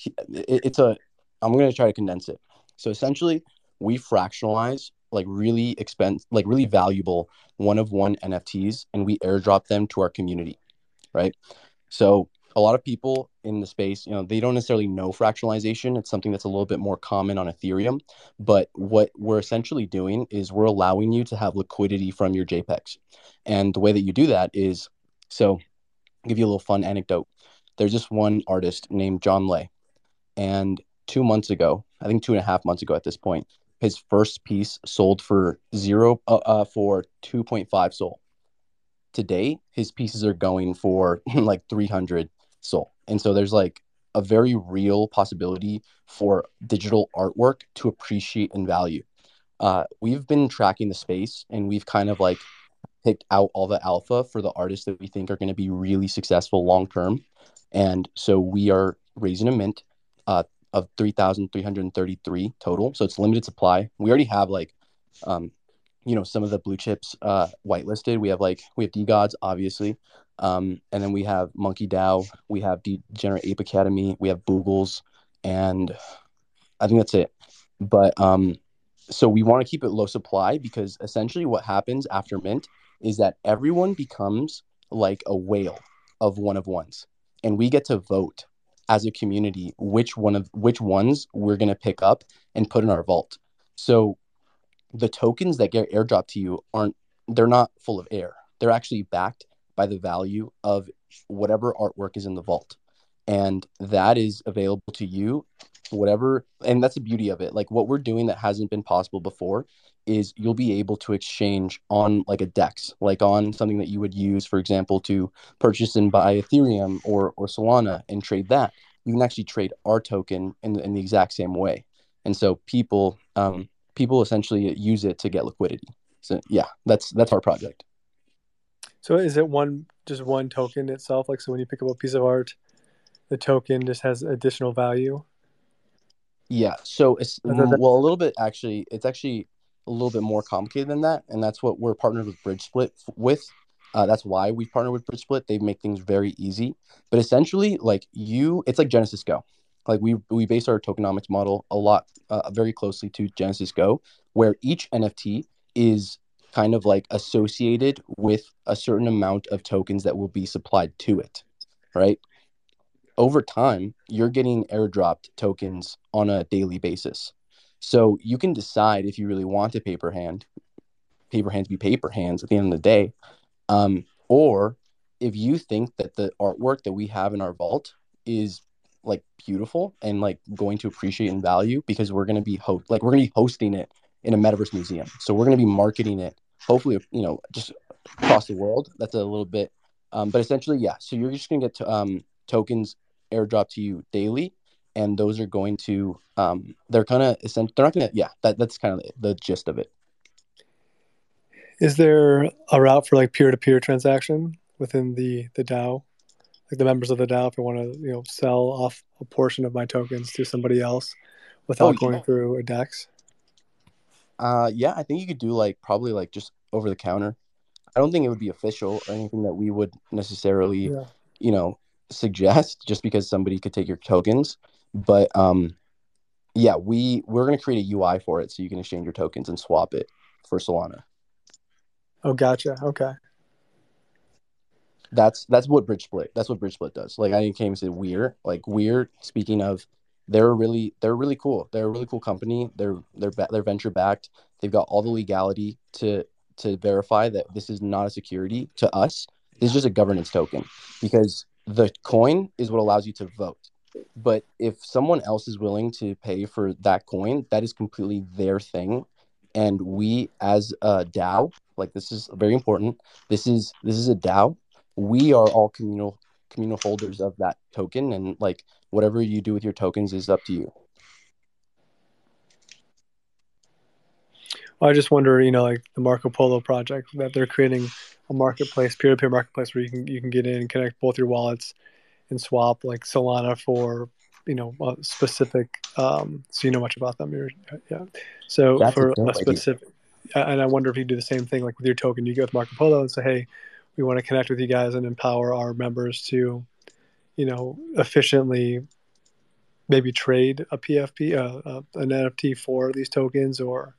it, it's a. I'm going to try to condense it. So essentially, we fractionalize like really expense, like really valuable one of one NFTs, and we airdrop them to our community, right? So a lot of people in the space, you know, they don't necessarily know fractionalization. It's something that's a little bit more common on Ethereum. But what we're essentially doing is we're allowing you to have liquidity from your JPEGs. And the way that you do that is so I'll give you a little fun anecdote. There's this one artist named John Lay. And two months ago, I think two and a half months ago at this point, his first piece sold for zero uh, uh, for 2.5 SOL. Today, his pieces are going for (laughs) like 300 SOL And so there's like a very real possibility for digital artwork to appreciate in value. Uh, we've been tracking the space and we've kind of like picked out all the alpha for the artists that we think are going to be really successful long term. And so we are raising a mint uh, of 3,333 total. So it's limited supply. We already have like, um, you know, some of the blue chips uh, whitelisted. We have like, we have DeGods obviously. Um, and then we have Monkey DAO, we have Degenerate Ape Academy, we have Boogles, and I think that's it. But um, so we want to keep it low supply because essentially what happens after mint is that everyone becomes like a whale of one of ones, and we get to vote as a community which one of which ones we're going to pick up and put in our vault. So the tokens that get airdropped to you aren't they're not full of air. They're actually backed by the value of whatever artwork is in the vault. And that is available to you, whatever. And that's the beauty of it. Like what we're doing that hasn't been possible before is you'll be able to exchange on like a DEX, like on something that you would use, for example, to purchase and buy Ethereum or, or Solana and trade that. You can actually trade our token in, in the exact same way. And so people, um, people essentially use it to get liquidity. So yeah, that's, that's our project. So is it one just one token itself? Like so when you pick up a piece of art, the token just has additional value? Yeah. So it's well a little bit actually it's actually a little bit more complicated than that. And that's what we're partnered with Bridgesplit with. Uh, that's why we partner with Bridgesplit. They make things very easy. But essentially, like you, it's like GenesysGo. Like we we base our tokenomics model a lot uh, very closely to GenesysGo, where each NFT is kind of like associated with a certain amount of tokens that will be supplied to it, right? Over time, you're getting airdropped tokens on a daily basis. So you can decide if you really want a paper hand, paper hands be paper hands at the end of the day. Um, or if you think that the artwork that we have in our vault is like beautiful and like going to appreciate and value because we're going to be ho- like we're going to be hosting it in a metaverse museum. So we're going to be marketing it hopefully you know just across the world. That's a little bit um, but essentially yeah. So you're just going to get to, um, tokens airdrop to you daily and those are going to um, they're kind of they're not going to yeah that, that's kind of the gist of it. Is there a route for like peer-to-peer transaction within the the dao like the members of the dao if i want to you know sell off a portion of my tokens to somebody else without oh, going through a dex uh, yeah, I think you could do like probably like just over the counter. I don't think it would be official or anything that we would necessarily, yeah. you know, suggest just because somebody could take your tokens. But um, yeah, we we're gonna create a UI for it so you can exchange your tokens and swap it for Solana. Oh, gotcha. Okay. That's that's what Bridgesplit. That's what Bridgesplit does. Like I came and said, we're like we're speaking of they're really they're really cool. They're a really cool company. They're they're they're venture backed. They've got all the legality to to verify that this is not a security to us. This is just a governance token because the coin is what allows you to vote. But if someone else is willing to pay for that coin, that is completely their thing. And we as a DAO, like this is very important. This is this is a DAO. We are all communal communal holders of that token and like whatever you do with your tokens is up to you. Well, i just wonder you know like the marco polo project that they're creating a marketplace peer-to-peer marketplace where you can you can get in and connect both your wallets and swap like solana for you know a specific um, so you know much about them. You're, yeah. So That's for a idea. specific and i wonder if you do the same thing like with your token you go with marco polo and say hey we want to connect with you guys and empower our members to you know efficiently maybe trade a pfp uh, uh, an nft for these tokens or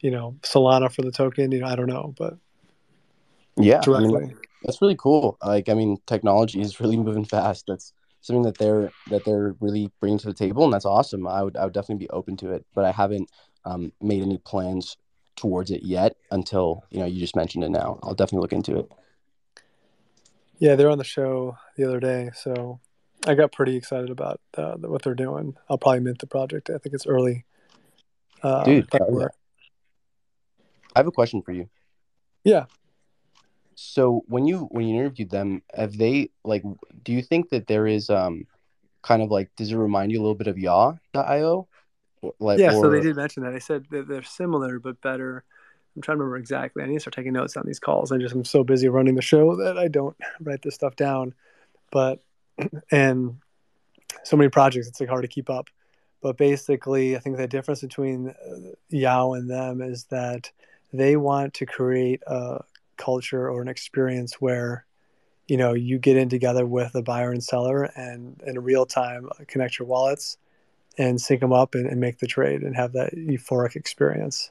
you know solana for the token you know i don't know but Yeah, I mean, directly that's really cool. Like, I mean, technology is really (laughs) moving fast. That's something that they're that they're really bringing to the table, and that's awesome. I would I would definitely be open to it, but I haven't um, made any plans towards it yet until you know you just mentioned it. Now, I'll definitely look into it. Yeah, they're on the show the other day, so I got pretty excited about uh, what they're doing. I'll probably mint the project. I think it's early. Uh, Dude, I have a question for you. Yeah. So when you when you interviewed them, have they like? Do you think that there is um, kind of like does it remind you a little bit of Yawww.io? Like, yeah, so they did mention that. They said that they're similar but better. I'm trying to remember exactly. I need to start taking notes on these calls. I just I'm so busy running the show that I don't write this stuff down. But (clears throat) and so many projects, it's like hard to keep up. But basically, I think the difference between uh, Yawww and them is that they want to create a culture or an experience where you know you get in together with a buyer and seller and in real time connect your wallets and sync them up and, and make the trade and have that euphoric experience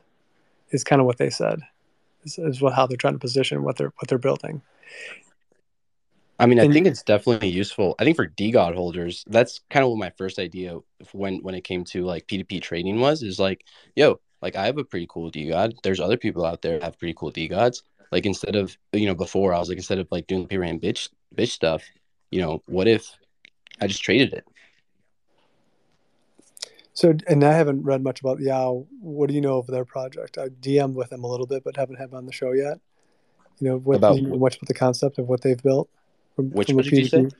is kind of what they said is, is what how they're trying to position what they're what they're building I mean, I And- think it's definitely useful. I think for DeGod holders, that's kind of what my first idea when when it came to like P2P trading was is like, yo, like I have a pretty cool DeGod. There's other people out there that have pretty cool DeGods. Like instead of you know before I was like instead of like doing the and bitch bitch stuff, you know, what if I just traded it? So and i haven't read much about Yawww what do you know of their project i dm'd with them a little bit but haven't had them on the show yet you know what About you know much about the concept of what they've built from, Which from project you say? P2P?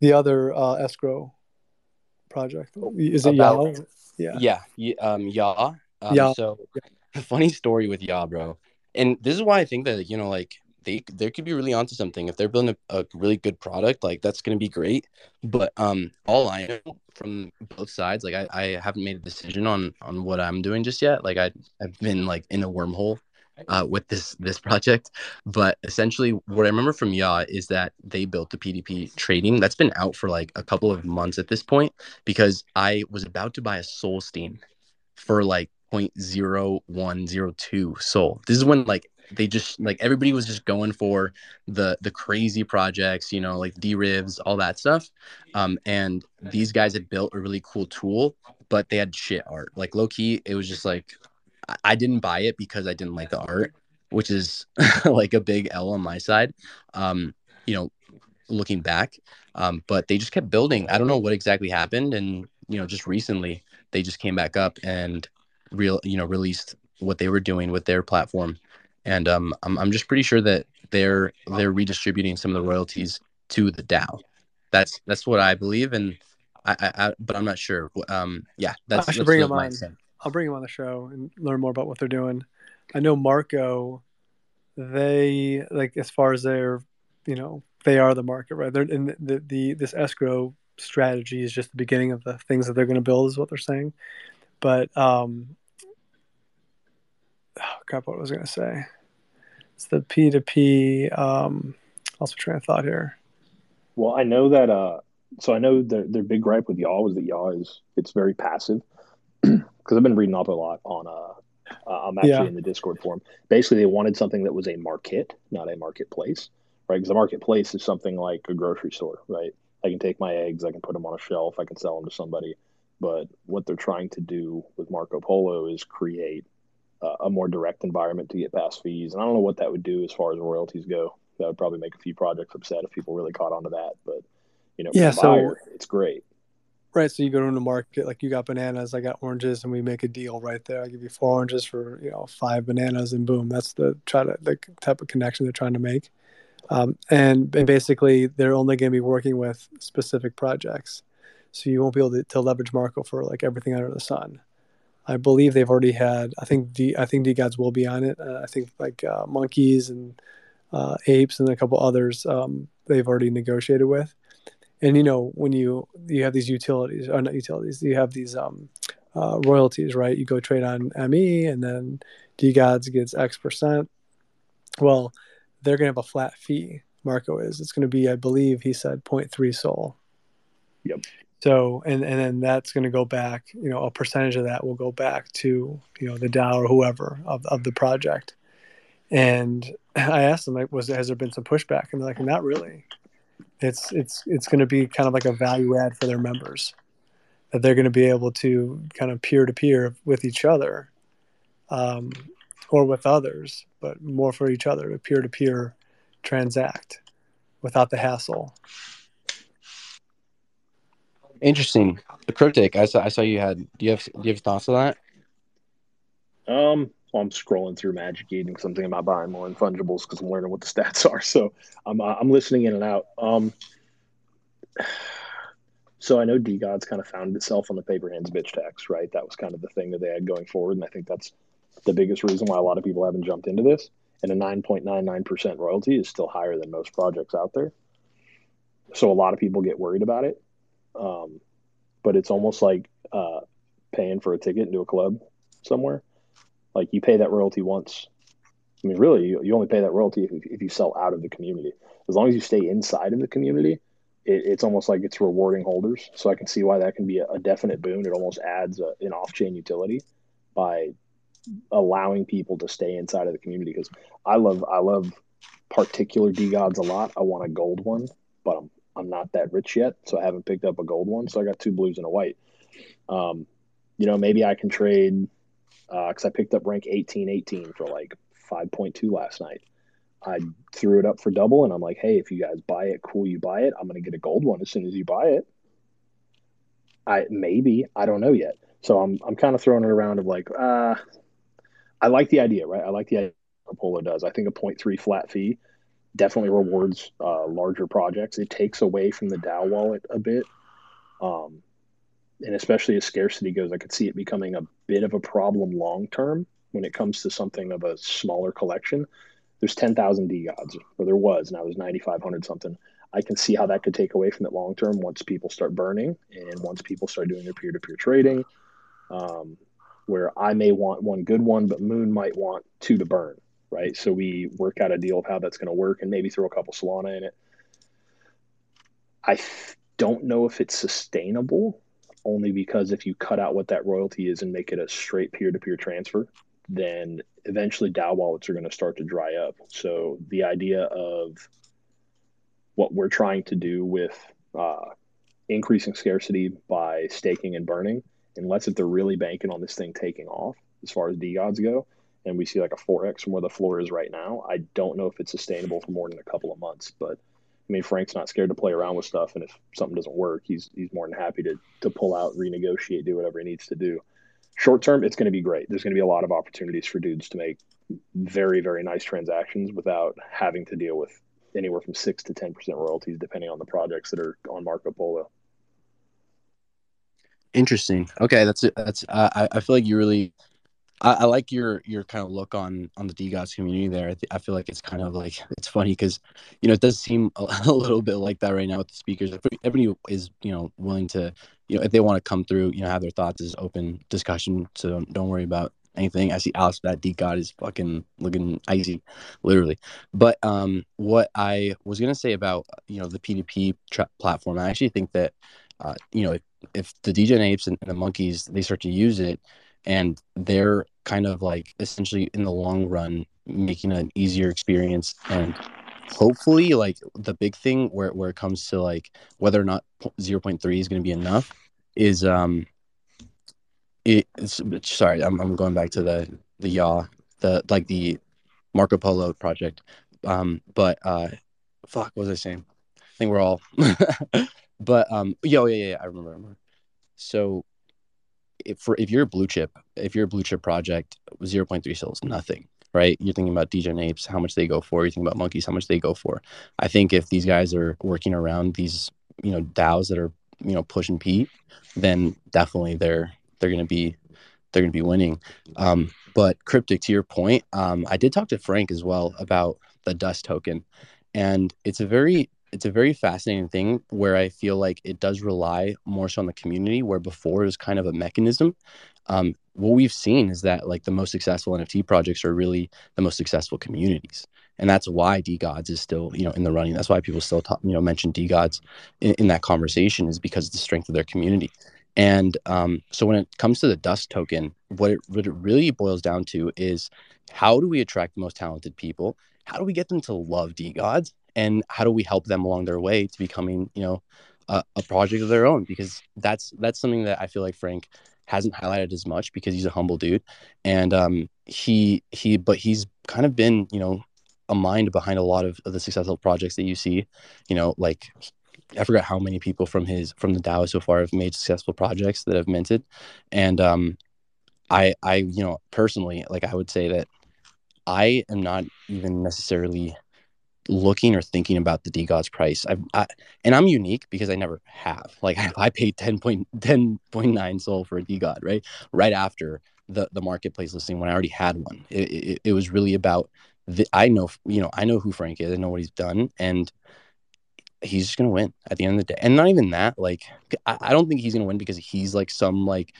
the other uh, escrow project is it About- Yawww yeah Yeah, um, Yawww. Um, Yawww. So, (laughs) funny story with Yawww, bro. And this is why I think that you know, like they they could be really onto something if they're building a, a really good product. Like that's gonna be great. But um, all I know from both sides, like I, I haven't made a decision on on what I'm doing just yet. Like I I've been like in a wormhole uh, with this this project. But essentially, what I remember from Yawww is that they built the PDP trading that's been out for like a couple of months at this point because I was about to buy a Solstein for like 0.0102 SOL. This is when like they just like everybody was just going for the the crazy projects, you know, like derivs, all that stuff. Um, and these guys had built a really cool tool, but they had shit art. Like low key, it was just like I didn't buy it because I didn't like the art, which is (laughs) like a big L on my side. Um, you know, looking back. Um, but they just kept building. I don't know what exactly happened, and you know, just recently they just came back up and real, you know, released what they were doing with their platform. And um, I'm I'm just pretty sure that they're they're redistributing some of the royalties to the DAO. That's that's what I believe, and I, I, I but I'm not sure. Um, yeah, that's I should that's bring my on. sense. I'll bring him on the show and learn more about what they're doing. I know Marco, they like as far as they're, you know, they are the market, right? They're in the, the, the this escrow strategy is just the beginning of the things that they're going to build, is what they're saying. But um, oh, crap, what was I going to say? It's the P to P. Um, also train of thought here. Well, I know that. Uh, so I know their their big gripe with Yawww was that Yawww is it's very passive. (clears throat) Because I've been reading up a lot on. Uh, uh, I'm actually Yeah. in the Discord forum. Basically, they wanted something that was a market, not a marketplace, right? Because a marketplace is something like a grocery store, right? I can take my eggs, I can put them on a shelf, I can sell them to somebody. But what they're trying to do with Marco Polo is create a more direct environment to get past fees. And I don't know what that would do as far as royalties go. That would probably make a few projects upset if people really caught on to that. But you know, Yeah, so- buyer, it's great. Right. So you go to the market, like you got bananas, I got oranges, and we make a deal right there. I give you four oranges for you know five bananas, and boom, that's the try to the type of connection they're trying to make. Um, and, and basically, they're only going to be working with specific projects, so you won't be able to, to leverage Marco for like everything under the sun. I believe they've already had. I think D. I think DeGods will be on it. Uh, I think like uh, monkeys and uh, apes and a couple others. Um, they've already negotiated with and you know when you you have these utilities or not utilities, you have these um, uh, royalties, right? You go trade on ME, and then DeGods gets X percent. Well, they're going to have a flat fee. Marco is. It's going to be, I believe, he said 0.3 SOL. Yep. So, and and then that's going to go back. You know, a percentage of that will go back to you know the DAO or whoever of of the project. And I asked them, like, was has there been some pushback? And they're like, not really. It's it's it's going to be kind of like a value add for their members that they're going to be able to kind of peer to peer with each other, um, or with others, but more for each other to peer to peer transact without the hassle. Interesting. The cryptic. I saw. I saw you had. Do you have? Do you have thoughts on that? Um, well, I'm scrolling through Magic I'm thinking about buying more fungibles because I'm learning what the (laughs) stats are. So I'm uh, I'm listening in and out. Um, (sighs) so I know DeGods kind of founded itself on the paper hands bitch tax, right? That was kind of the thing that they had going forward, and I think that's the biggest reason why a lot of people haven't jumped into this. And a 9.99% royalty is still higher than most projects out there. So a lot of people get worried about it. Um, but it's almost like uh, paying for a ticket into a club somewhere. Like you pay that royalty once. I mean, really, you, you only pay that royalty if, if you sell out of the community. As long as you stay inside of the community, it, it's almost like it's rewarding holders. So I can see why that can be a, a definite boon. It almost adds a, an off-chain utility by allowing people to stay inside of the community. Because I love I love particular DeGods a lot. I want a gold one, but I'm I'm not that rich yet, so I haven't picked up a gold one. So I got two blues and a white. Um, you know, maybe I can trade because uh, I picked up rank 18 18 for like 5.2 last night. I threw it up for double, and I'm like, hey, if you guys buy it, cool, you buy it. I'm gonna get a gold one as soon as you buy it. I maybe I don't know yet. So I'm I'm kind of throwing it around of like, uh, I like the idea, right? I like the idea Polo does. I think a 0.3 flat fee definitely rewards uh, larger projects. It takes away from the DAO wallet a bit. Um, and especially as scarcity goes, I could see it becoming a bit of a problem long term when it comes to something of a smaller collection. There's 10,000 DeGods, or there was, now there's 9,500 something. I can see how that could take away from it long term once people start burning and once people start doing their peer to peer trading. Um, where I may want one good one, but Moon might want two to burn right? So we work out a deal of how that's going to work and maybe throw a couple Solana in it. I don't know if it's sustainable only because if you cut out what that royalty is and make it a straight peer to peer transfer, then eventually DAO wallets are going to start to dry up. So the idea of what we're trying to do with uh, increasing scarcity by staking and burning, unless if they're really banking on this thing taking off as far as DeGods go, and we see like a 4x from where the floor is right now, I don't know if it's sustainable for more than a couple of months. But I mean, Frank's not scared to play around with stuff, and if something doesn't work, he's he's more than happy to to pull out, renegotiate, do whatever he needs to do. Short term, it's going to be great. There's going to be a lot of opportunities for dudes to make very very nice transactions without having to deal with anywhere from six to ten percent royalties, depending on the projects that are on Marco Polo. Interesting. Okay, that's. That's uh, I I feel like you really I, I, like your your kind of look on on the DeGods community there. I, th- I feel like it's kind of like it's funny because you know it does seem a, (laughs) a, little bit like that right now with the speakers. Everybody is you know willing to you know if they want to come through you know have their thoughts is open discussion. So don't, don't worry about anything. I see Alex that DeGod is fucking looking icy, literally. But um, what I was gonna say about you know the P2P tra- platform, I actually think that uh, you know if, if the Degen apes and, and the monkeys they start to use it and they're kind of like essentially in the long run making an easier experience. And hopefully like the big thing where, where it comes to like whether or not 0.3 is going to be enough is um it's sorry I'm, I'm going back to the the Yawww the like the marco polo project. Um but uh fuck what was i saying? I think we're all (laughs) but um yo yeah, yeah yeah i remember, I remember. so if for if you're a blue chip, if you're a blue chip project, 0.3 SOL is nothing, right? You're thinking about Degen apes, how much they go for. You're thinking about monkeys, how much they go for. I think if these guys are working around these, you know, DAOs that are, you know, pushing Pete, then definitely they're they're gonna be they're gonna be winning. Um, but cryptic to your point, um, I did talk to Frank as well about the dust token, and it's a very it's a very fascinating thing where I feel like it does rely more so on the community, where before it was kind of a mechanism. Um, what we've seen is that like the most successful NFT projects are really the most successful communities, and that's why DeGods is still you know in the running. That's why people still talk, you know mention DeGods in, in that conversation is because of the strength of their community. And um, so when it comes to the dust token, what it, what it really boils down to is how do we attract the most talented people? How do we get them to love DeGods? And how do we help them along their way to becoming, you know, a, a project of their own? Because that's that's something that I feel like Frank hasn't highlighted as much because he's a humble dude, and um, he he but he's kind of been, you know, a mind behind a lot of, of the successful projects that you see, you know, like I forgot how many people from his from the DAO so far have made successful projects that have minted, and um, I I you know personally like I would say that I am not even necessarily looking or thinking about the DeGods price. I, I and I'm unique because I never have. Like (laughs) I, paid 10.10.9 SOL for a DeGod, right? Right after the the marketplace listing when I already had one. It, it, it was really about the I know you know I know who Frank is. I know what he's done and he's just gonna win at the end of the day. And not even that, like I, I don't think he's gonna win because he's like some like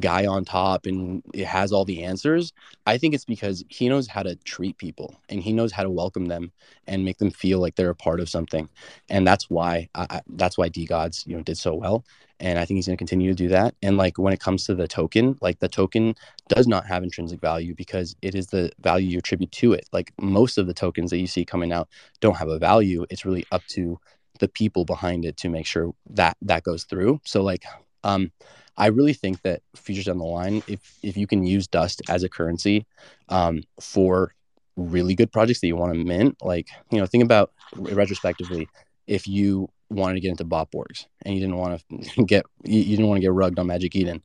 guy on top and it has all the answers. I think it's because he knows how to treat people and he knows how to welcome them and make them feel like they're a part of something. And that's why I, that's why DeGods you know, did so well. And I think he's going to continue to do that. And like when it comes to the token, like the token does not have intrinsic value because it is the value you attribute to it. Like most of the tokens that you see coming out don't have a value. It's really up to the people behind it to make sure that that goes through. So like um I really think that futures down the line, if if you can use dust as a currency um, for really good projects that you want to mint, like you know, think about retrospectively, if you wanted to get into Botborgs and you didn't want to (laughs) get you, you didn't want to get rugged on Magic Eden,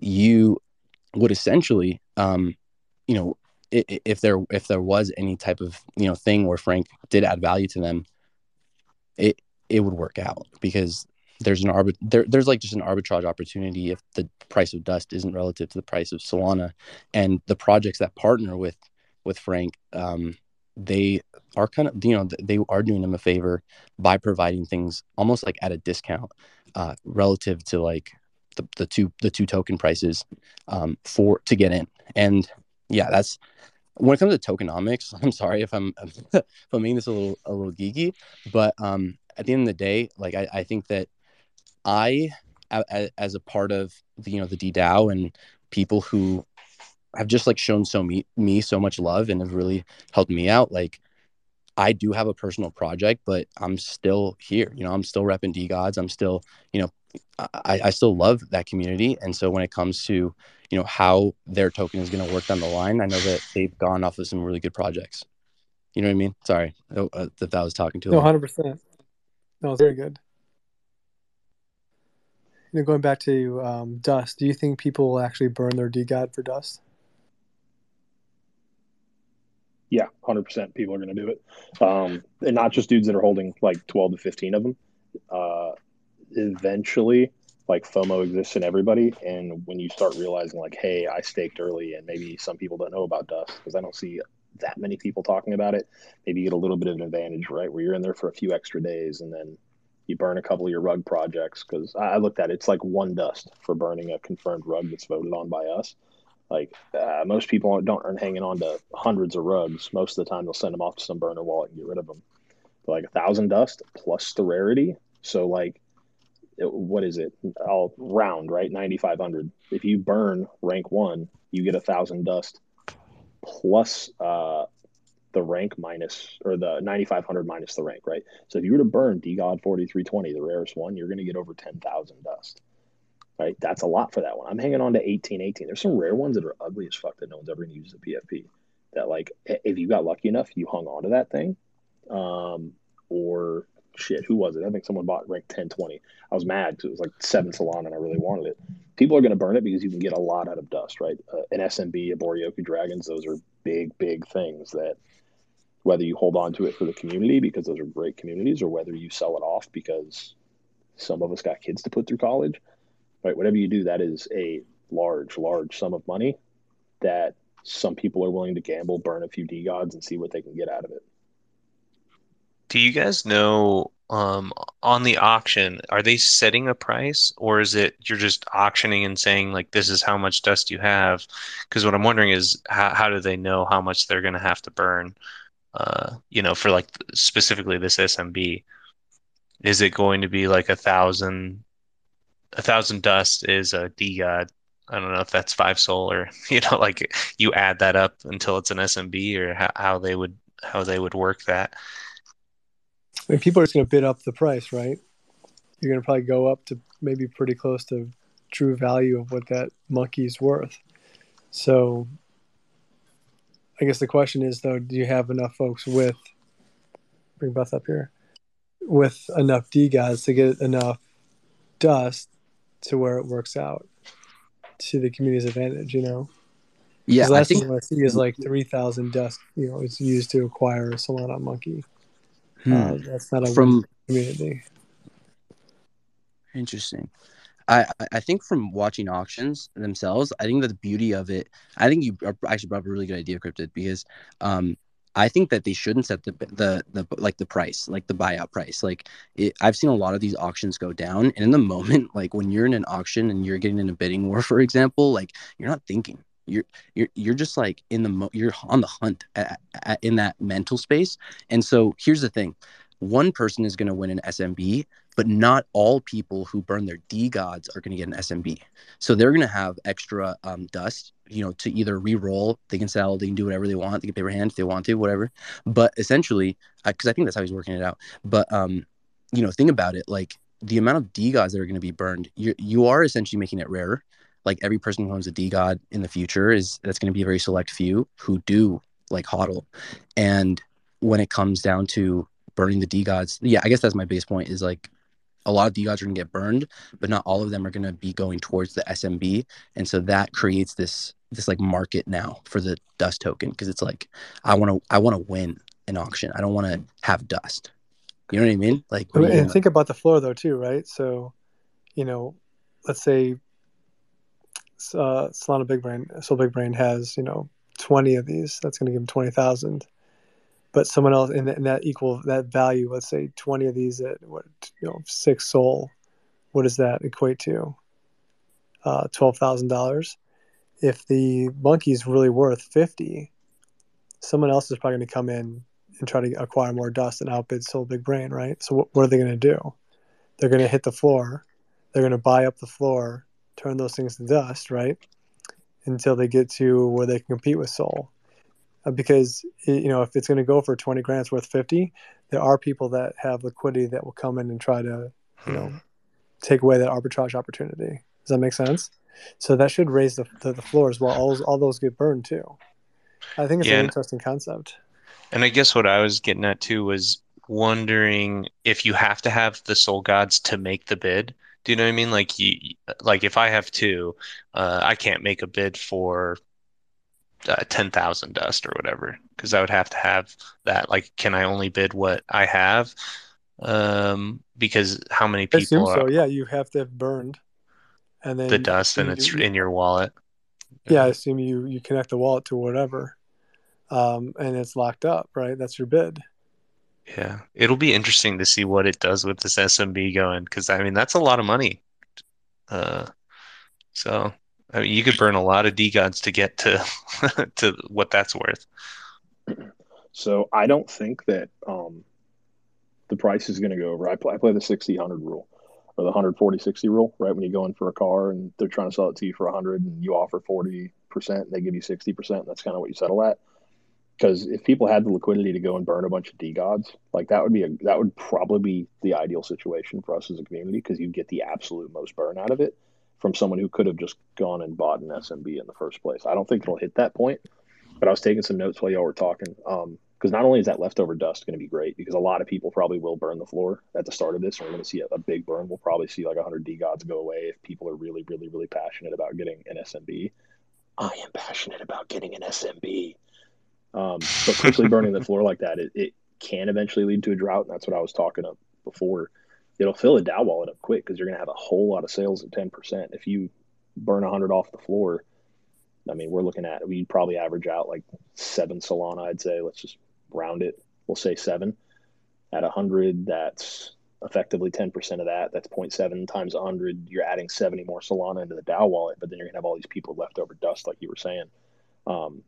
you would essentially, um, you know, if there if there was any type of you know thing where Frank did add value to them, it it would work out because there's an arbit there, there's like just an arbitrage opportunity if the price of dust isn't relative to the price of Solana, and the projects that partner with with Frank, um, they are kind of you know they are doing him a favor by providing things almost like at a discount uh, relative to like the, the two the two token prices um, for to get in, and yeah, that's when it comes to tokenomics. (laughs) I'm sorry if I'm (laughs) if I'm making this a little a little geeky, but um, at the end of the day, like I, I think that I, as a part of the, you know the DDAO and people who have just like shown so me me so much love and have really helped me out. Like I do have a personal project, but I'm still here. You know, I'm still repping DeGods. I'm still, you know, I, I still love that community. And so when it comes to, you know, how their token is going to work down the line, I know that they've gone off of some really good projects. You know what I mean? Sorry uh, that that was talking to. No, hundred percent. No, it's very good you know, going back to um, dust, do you think people will actually burn their DeGod for dust? Yeah, hundred percent. People are going to do it, um, and not just dudes that are holding like twelve to fifteen of them. Uh, eventually, like FOMO exists in everybody, and when you start realizing, like, hey, I staked early, and maybe some people don't know about dust because I don't see that many people talking about it. Maybe you get a little bit of an advantage, right, where you're in there for a few extra days, and then you burn a couple of your rug projects because I, looked at it, it's like one dust for burning a confirmed rug that's voted on by us. Like uh, most people don't aren't hanging on to hundreds of rugs. Most of the time, they'll send them off to some burner wallet and get rid of them. But like a thousand dust plus the rarity. So like, it, what is it? I'll round right ninety five hundred. If you burn rank one, you get a thousand dust plus uh, the rank minus or the 9500 minus the rank, right? So if you were to burn DeGod 4320, the rarest one, you're going to get over 10,000 dust, right? That's a lot for that one. I'm hanging on to 1818. There's some rare ones that are ugly as fuck that no one's ever going to use the PFP. That like, if you got lucky enough, you hung on to that thing. Um, or shit, who was it? I think someone bought rank 1020. I was mad because it was like seven Solana and I really wanted it. People are going to burn it because you can get a lot out of dust, right? Uh, an SMB, a Boryoku Dragonz, those are big, big things that whether you hold on to it for the community because those are great communities or whether you sell it off because some of us got kids to put through college right whatever you do that is a large large sum of money that some people are willing to gamble burn a few DeGods and see what they can get out of it Do you guys know um, on the auction, are they setting a price or is it you're just auctioning and saying like this is how much dust you have? Because what I'm wondering is how, how do they know how much they're going to have to burn? Uh, you know, for like specifically this SMB, is it going to be like a thousand? A thousand dust is a DeGod. I don't know if that's five SOL or (laughs) you know, like you add that up until it's an SMB or how, how they would how they would work that. I mean, people are just going to bid up the price, right? You're going to probably go up to maybe pretty close to true value of what that monkey's worth. So, I guess the question is though, do you have enough folks with bring Beth up here with enough DeGods to get enough dust to where it works out to the community's advantage? You know. Yeah, last I think thing I see is like three thousand dust. You know, is used to acquire a Solana monkey. hmm, Uh, that's not a from community. Interesting. I, I- think from watching auctions themselves, I think that the beauty of it, I think you actually brought up a really good idea, Cryptid, because um, I think that they shouldn't set the the the like the price, like the buyout price. Like it, I've seen a lot of these auctions go down, and in the (laughs) moment, like when you're in an auction and you're getting in a bidding war, for example, like you're not thinking. You're you're you're just like in the mo- you're on the hunt at, at, in that mental space. And so here's the thing: one person is going to win an SMB, but not all people who burn their DeGods are going to get an SMB. So they're going to have extra um, dust, you know, to either re-roll. They can sell, they can do whatever they want. They can paper hand if they want to, whatever. But essentially, because I think that's how he's working it out. But um, you know, think about it. Like the amount of DeGods that are going to be burned, you you are essentially making it rarer. Like every person who owns a DeGod in the future is that's going to be a very select few who do like hodl. And when it comes down to burning the DeGods, yeah, I guess that's my base point. Is like a lot of DeGods are going to get burned, but not all of them are going to be going towards the SMB, and so that creates this this like market now for the dust token because it's like I want to I want to win an auction. I don't want to have dust. You know what I mean? Like I what mean, and think? think about the floor though too, right? So, you know, let's say uh, Solana Big Brain, Sol Big Brain has you know twenty of these. That's going to give them twenty thousand. But someone else in that, equal that value, let's say twenty of these at what you know six SOL, what does that equate to? Uh, Twelve thousand dollars. If the monkey's really worth fifty, someone else is probably going to come in and try to acquire more dust and outbid Sol Big Brain, right? So what, what are they going to do? They're going to hit the floor. They're going to buy up the floor, turn those things to dust, right? Until they get to where they can compete with Sol. Uh, because you know, if it's going to go for twenty grand, it's worth fifty. There are people that have liquidity that will come in and try to, you know, take away that arbitrage opportunity. Does that make sense? So that should raise the the, the floor as well. All all those get burned too. I think it's Yeah, an interesting concept. And I guess what I was getting at too was wondering if you have to have the soul gods to make the bid. Do you know what I mean? Like you, like if I have two, uh, I can't make a bid for uh, 10,000 dust or whatever because I would have to have that. Like, can I only bid what I have? Um, because how many I assume people so. Yeah, you have to have burned, and then the dust and it's in your wallet? yeah, I assume you you connect the wallet to whatever, um, and it's locked up, right? That's your bid. Yeah, it'll be interesting to see what it does with this SMB going because I mean that's a lot of money. Uh, so I mean you could burn a lot of DeGods to get to (laughs) to what that's worth. So I don't think that um, the price is going to go over. I play, I play the 60 100 rule or the 140 60 rule, right? When you go in for a car and they're trying to sell it to you for 100 and you offer 40%, they give you 60%. That's kind of what you settle at. Because if people had the liquidity to go and burn a bunch of DeGods, like that would be a that would probably be the ideal situation for us as a community because you'd get the absolute most burn out of it from someone who could have just gone and bought an SMB in the first place. I don't think it'll hit that point, but I was taking some notes while y'all were talking. Um, because not only is that leftover dust going to be great, because a lot of people probably will burn the floor at the start of this. And we're going to see a, a big burn. We'll probably see like 100 DeGods go away if people are really, really, really passionate about getting an SMB. I am passionate about getting an SMB. Um, but quickly (laughs) burning the floor like that, it, it can eventually lead to a drought. And that's what I was talking of before. It'll fill a DAO wallet up quick because you're going to have a whole lot of sales at 10%. If you burn 100 off the floor, I mean, we're looking at, we'd probably average out like seven Solana, I'd say. Let's just round it. We'll say seven. At 100, that's effectively 10% of that. That's 0.7 times 100. You're adding 70 more Solana into the DAO wallet, but then you're going to have all these people left over dust, like you were saying. Um,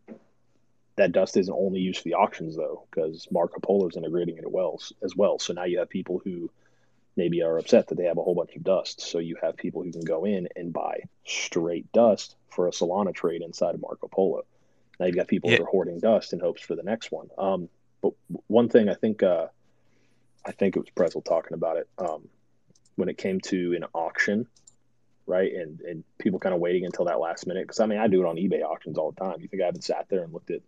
that dust isn't only used for the auctions, though, because Marco Polo is integrating it well, as well. So now you have people who maybe are upset that they have a whole bunch of dust. So you have people who can go in and buy straight dust for a Solana trade inside of Marco Polo. Now you've got people yeah. who are hoarding dust in hopes for the next one. Um, but one thing I think uh, I think it was Pretzel talking about it um, when it came to an auction, right? And and people kind of waiting until that last minute because I mean I do it on eBay auctions all the time. You think I haven't sat there and looked at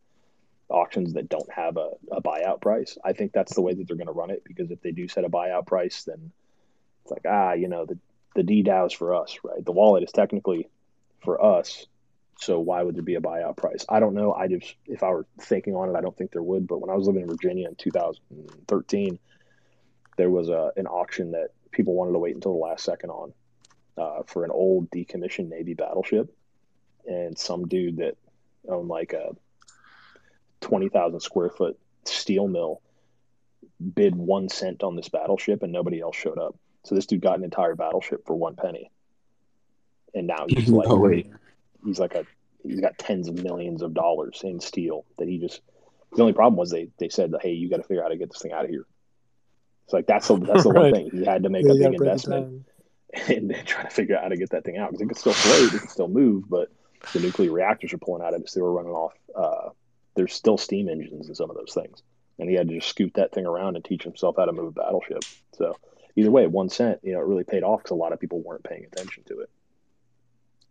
auctions that don't have a, a buyout price? I think that's the way that they're going to run it because if they do set a buyout price, then it's like ah, you know the the DAO is for us, right? The wallet is technically for us. So why would there be a buyout price? I don't know. I just, if I were thinking on it, I don't think there would. But when I was living in Virginia in 2013, there was a, an auction that people wanted to wait until the last second on uh, for an old decommissioned Navy battleship. And some dude that owned like a 20,000 square foot steel mill bid one cent on this battleship and nobody else showed up. So this dude got an entire battleship for one penny. And now he's (laughs) like, no he's like a, he's got tens of millions of dollars in steel that he just, the only problem was they, they said, Hey, you got to figure out how to get this thing out of here. It's like that's the that's the right. one thing he had to make yeah, a big investment (laughs) and try to figure out how to get that thing out because it could still float, it could still move, but the nuclear reactors are pulling out of it, so they were running off. Uh, there's still steam engines in some of those things, and he had to just scoot that thing around and teach himself how to move a battleship. So either way, one cent, you know, it really paid off because a lot of people weren't paying attention to it.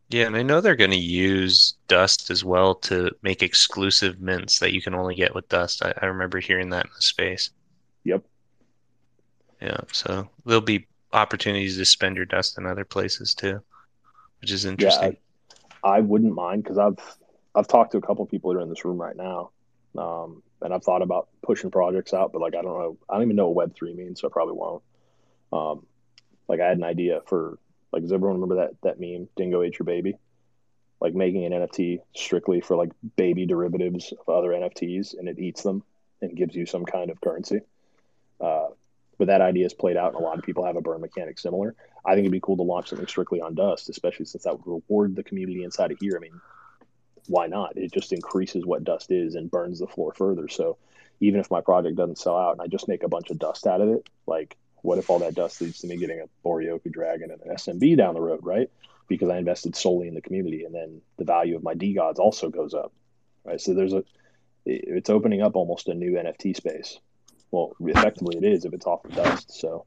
Yeah, and I know they're going to use Dust as well to make exclusive mints that you can only get with Dust. I, I remember hearing that in the space. Yep. Yeah, so there'll be opportunities to spend your dust in other places too, which is interesting. Yeah, I, I wouldn't mind because I've I've talked to a couple people that are in this room right now, um, and I've thought about pushing projects out, but like I don't know, I don't even know what Web three means, so I probably won't. Um, like I had an idea for like, does everyone remember that that meme, "Dingo ate your baby"? Like making an NFT strictly for like baby derivatives of other NFTs, and it eats them and gives you some kind of currency. Uh, but that idea is played out and a lot of people have a burn mechanic similar. I think it'd be cool to launch something strictly on Dust, especially since that would reward the community inside of here. I mean, why not? It just increases what Dust is and burns the floor further. So even if my project doesn't sell out and I just make a bunch of dust out of it, like what if all that dust leads to me getting a Boryoku Dragon and an SMB down the road, right? Because I invested solely in the community, and then the value of my DeGods also goes up, right? So there's a, it's opening up almost a new NFT space well, effectively it is if it's off the dust. So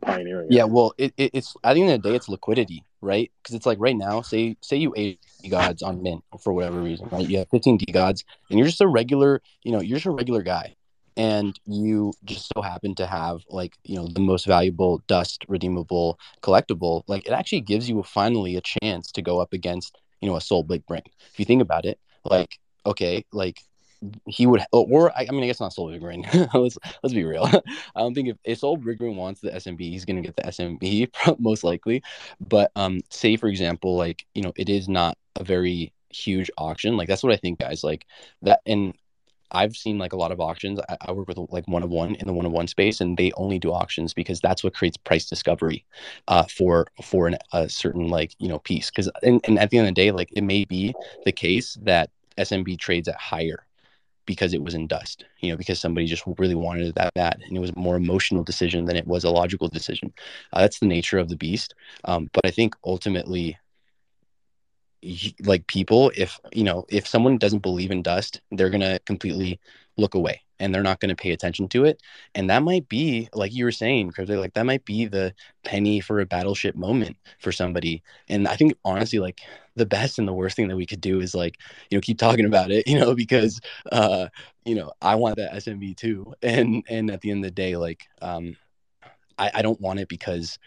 pioneering. Yeah, well, it, it, it's at the end of the day, it's liquidity, right? Because it's like right now, say say you ate gods on mint for whatever reason, right? You have 15 DeGods, and you're just a regular, you know, you're just a regular guy, and you just so happen to have like you know the most valuable dust redeemable collectible. Like it actually gives you finally a chance to go up against you know a Sol Big Brain. If you think about it, like okay, like he would, or I, mean, I guess not Sol Big (laughs) let's let's be real. (laughs) I don't think if, if Sol Big wants the SMB, he's gonna get the SMB (laughs) most likely. But um, say for example, like you know, it is not a very huge auction. Like that's what I think, guys. Like that, and I've seen like a lot of auctions. I, I, work with like one of one in the one of one space, and they only do auctions because that's what creates price discovery, uh, for for an, a certain like you know piece. Because and, and at the end of the day, like it may be the case that SMB trades at higher because it was in dust, you know, because somebody just really wanted it that bad. And it was a more emotional decision than it was a logical decision. Uh, that's the nature of the beast. Um, but I think ultimately, like people, if, you know, if someone doesn't believe in dust, they're to completely look away and they're not going to pay attention to it. And that might be, like you were saying, Crypto, like that might be the penny for a battleship moment for somebody. And I think honestly, like the best and the worst thing that we could do is like, you know, keep talking about it, (laughs) you know, because uh, you know, I want that SMB too. And and at the end of the day, like um I, I don't want it because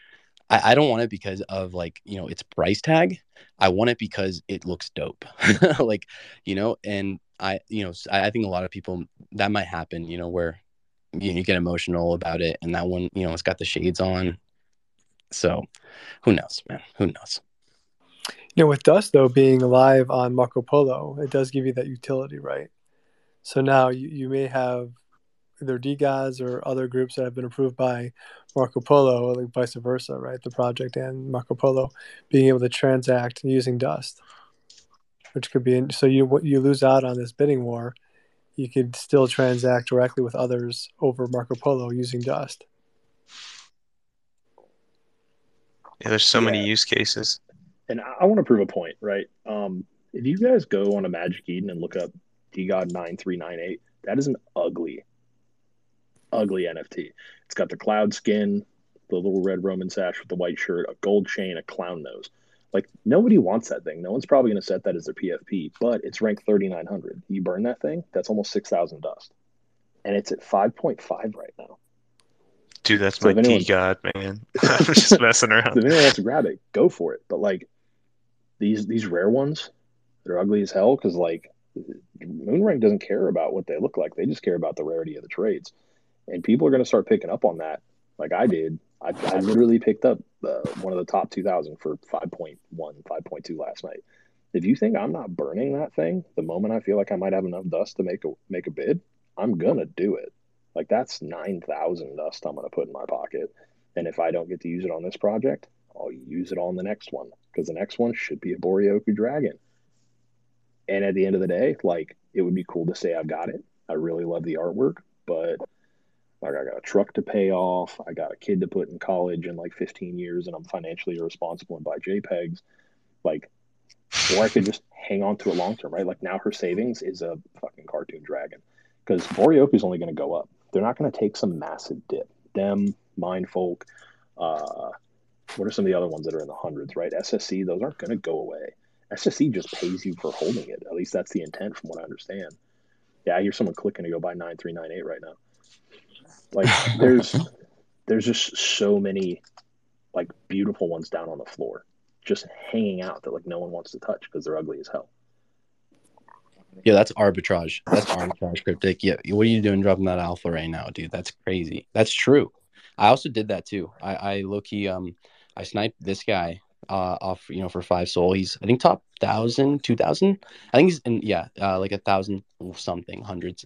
I, I don't want it because of like, you know, its price tag. I want it because it looks dope. (laughs) like, you know, and I, you know, I, I think a lot of people that might happen, you know, where you, you get emotional about it and that one, you know, it's got the shades on. So who knows, man? Who knows? You know, with Dust though being live on Marco Polo, it does give you that utility, right? So now you, you may have either DeGods or other groups that have been approved by Marco Polo, like vice versa, right? The project and Marco Polo being able to transact using Dust, which could be so you you lose out on this bidding war. You could still transact directly with others over Marco Polo using Dust. Yeah, there's so many use cases. And I, I want to prove a point, right? Um, if you guys go on a Magic Eden and look up DeGod nine three nine eight, that is an ugly, ugly NFT. It's got the cloud skin, the little red Roman sash with the white shirt, a gold chain, a clown nose. Like nobody wants that thing. No one's probably going to set that as their PFP, but it's ranked thirty nine hundred. You burn that thing, that's almost six thousand dust, and it's at five point five right now. Dude, that's So my anyone- god, man. (laughs) (laughs) I'm just messing So if anyone wants to grab it, go for it. But like these these rare ones, they're ugly as hell because like Moonrank doesn't care about what they look like. They just care about the rarity of the trades, and people are going to start picking up on that. Like I did. I, I literally picked up uh, one of the top 2000 for 5.1, 5.2 last night. If you think I'm not burning that thing the moment I feel like I might have enough dust to make a make a bid, I'm gonna do it. Like that's 9,000 dust I'm gonna put in my pocket. And if I don't get to use it on this project, I'll use it on the next one because the next one should be a Boryoku Dragon. And at the end of the day, like it would be cool to say I've got it. I really love the artwork, but like I got a truck to pay off, I got a kid to put in college in like 15 years, and I'm financially irresponsible and buy JPEGs. Like, or I could just hang on to it long term, right? Like now her savings is a fucking cartoon dragon because Boryoku is only going to go up. They're not going to take some massive dip. Them, Mindfolk, uh, what are some of the other ones that are in the hundreds, right? SSC, those aren't going to go away. SSC just pays you for holding it. At least that's the intent from what I understand. Yeah, I hear someone clicking to go buy 9398 right now. Like (laughs) there's there's just so many like beautiful ones down on the floor just hanging out that like no one wants to touch because they're ugly as hell. Yeah, that's arbitrage. That's arbitrage cryptic. Yeah, what are you doing dropping that alpha right now, dude? That's crazy. That's true. I also did that too. I, I low key um I sniped this guy uh off, you know, for five Sol. He's I think top thousand, two thousand. I think he's in yeah, uh like a thousand something, hundreds.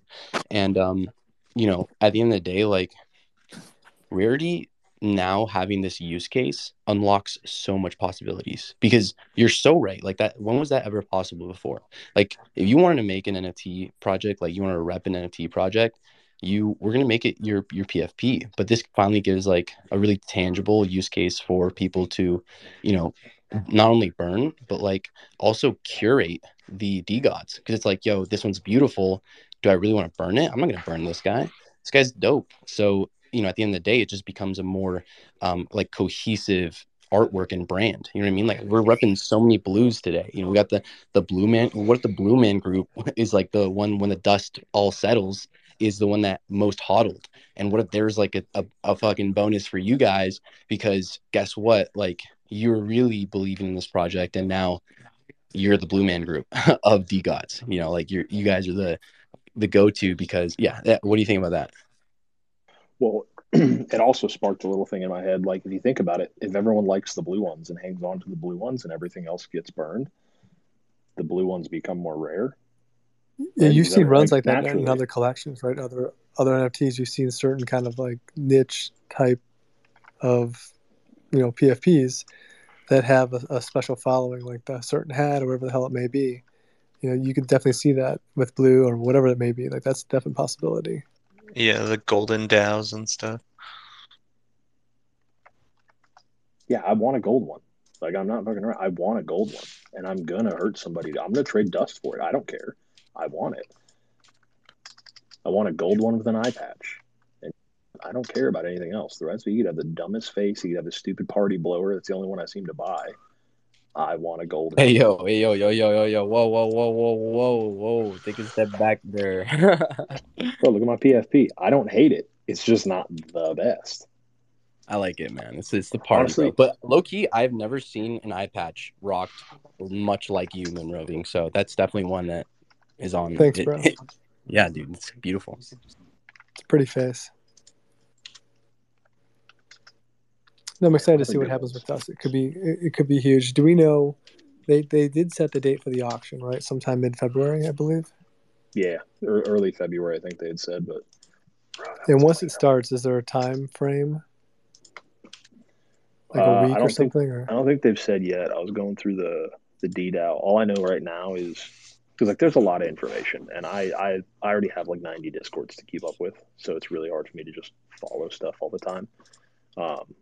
And um, you know, at the end of the day, like rarity now having this use case unlocks so much possibilities because you're so right. Like that when was that ever possible before? like if you wanted to make an NFT project, like you want to rep an NFT project, you we're gonna make it your your PFP. But this finally gives like a really tangible use case for people to, you know, not only burn but like also curate the DeGods because it's like, yo, this one's beautiful. Do I really want to burn it? I'm not gonna burn this guy. This guy's dope. So you know, at the end of the day, it just becomes a more um, like cohesive artwork and brand. You know what I mean? Like we're repping so many blues today. You know, we got the the blue man. What if the blue man group (laughs) is like the one when the dust all settles is the one that most hodled? And what if there's like a, a, a fucking bonus for you guys because guess what? Like you're really believing in this project and now you're the blue man group (laughs) of DeGods. You know, like you're you guys are the the go to because yeah. that- What do you think about that? Well, (clears throat) it also sparked a little thing in my head. Like, if you think about it, if everyone likes the blue ones and hangs on to the blue ones and everything else gets burned, the blue ones become more rare. Yeah, And you've seen runs like, like that in other collections, right? Other other NFTs, you've seen certain kind of like niche type of you know PFPs that have a, a special following, like the certain hat or whatever the hell it may be. You know, you could definitely see that with blue or whatever it may be. Like that's a definite possibility. Yeah, the golden dows and stuff. Yeah, I want a gold one. Like, I'm not fucking around. I want a gold one, and I'm gonna hurt somebody. I'm gonna trade dust for it. I don't care. I want it. I want a gold one with an eye patch, and I don't care about anything else. The rest of you could have the dumbest face. You could have the stupid party blower. That's the only one I seem to buy. I want a gold. Hey yo, hey yo, yo, yo, yo, yo, whoa, whoa, whoa, whoa, whoa, whoa, take a step back there. (laughs) Bro, look at my PFP. I don't hate it. It's just not the best. I like it, man. It's it's the party, Honestly- But low key, I've never seen an eye patch rocked much like you, Moon Roving. So that's definitely one that is on. Thanks, it- bro. (laughs) yeah, dude, it's beautiful. It's a pretty face. No, I'm excited to see what happens with us. It could be it, could be huge. Do we know they they did set the date for the auction, right? Sometime mid February, I believe. Yeah, early February, I think they had said, but And once it starts, is there a time frame? Like Uh, a I week or don't think- something? Or I don't think they've said yet. I was going through the the DDAO. All I know right now is because like there's a lot of information, and I, I I already have like 90 discords to keep up with, so it's really hard for me to just follow stuff all the time. Um,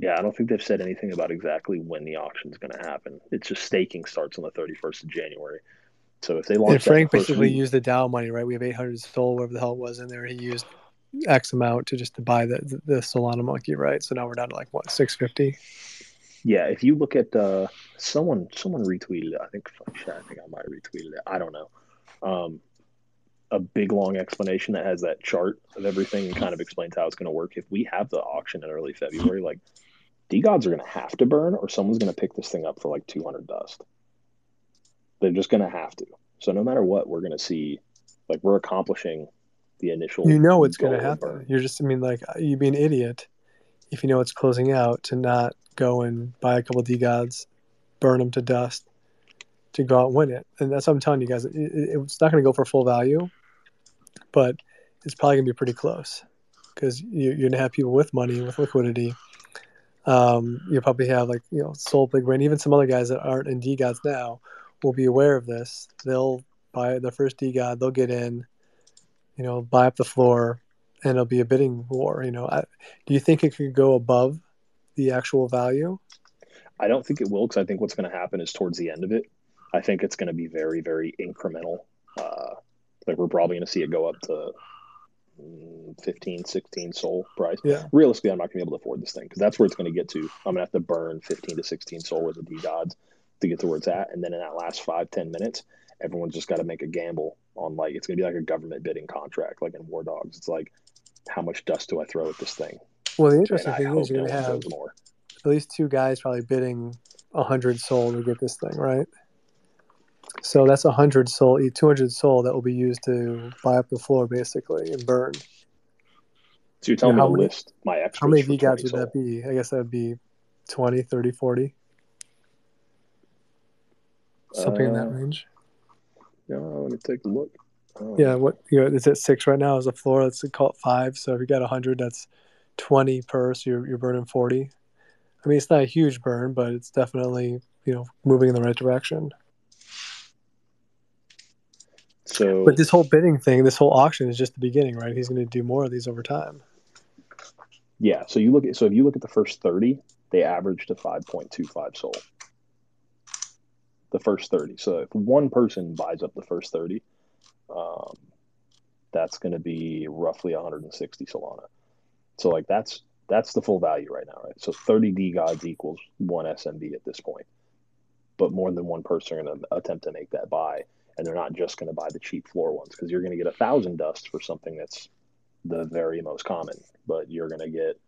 yeah, I don't think they've said anything about exactly when the auction's going to happen. It's just staking starts on the 31st of January. So if they launch and Frank basically week- used the DAO money, right? We have 800 Sol, whatever the hell it was in there. He used X amount to just to buy the the, Solana monkey, right? So now we're down to like what 650. Yeah, if you look at uh, someone, someone retweeted it. I think I think I might have retweeted it. I don't know. Um, a big long explanation that has that chart of everything and kind of explains how it's going to work. If we have the auction in early February, like DeGods are going to have to burn, or someone's going to pick this thing up for like 200 dust. They're just going to have to. So no matter what, we're going to see, like we're accomplishing the initial. You know it's going to happen. burn. You're just, I mean, like uh, you'd be an idiot if you know it's closing out to not go and buy a couple DeGods, burn them to dust, to go out and win it. And that's what I'm telling you guys. It, it, it's not going to go for full value, but it's probably going to be pretty close because you, you're going to have people with money with liquidity. Um, you'll probably have like you know Sol Big Brain, even some other guys that aren't in DeGods now will be aware of this. They'll buy the first DeGod, they'll get in, you know, buy up the floor, and it'll be a bidding war. You know, I, do you think it could go above the actual value? I don't think it will because I think what's going to happen is towards the end of it, I think it's going to be very, very incremental. Uh, like we're probably going to see it go up to 15, 16 Sol price. Yeah. Realistically, I'm not going to be able to afford this thing because that's where it's going to get to. I'm going to have to burn 15 to 16 Sol with the DeGods to get to where it's at. And then in that last five, 10 minutes, everyone's just got to make a gamble on like, it's going to be like a government bidding contract, like in War Dogs. It's like, how much dust do I throw at this thing? Well, the interesting thing is you're going to have more. at least two guys probably bidding a hundred Sol to get this thing right. So that's a hundred Sol, two hundred Sol that will be used to buy up the floor basically and burn. So you're telling How me to many- list my extras How many V gods would Sol? that be? I guess that would be 20, 30, 40. Something in that Uh, range. Yeah, let me take a look. Oh, Yeah, what you know, it's at six right now as a floor. Let's call it five. So if you got hundred, that's twenty per. So you're you're burning forty. I mean, it's not a huge burn, but it's definitely you know moving in the right direction. So But this whole bidding thing, this whole auction is just the beginning, right? He's going to do more of these over time. yeah, so you look at so if you look at the first thirty, they average to five point two five Sol. The first thirty. So if one person buys up the first thirty, um, that's going to be roughly 160 Solana. So like that's that's the full value right now, right? So 30 DeGods equals one SMB at this point. But more than one person are going to attempt to make that buy, and they're not just going to buy the cheap floor ones because you're going to get a thousand dust for something that's the very most common, but you're going to get,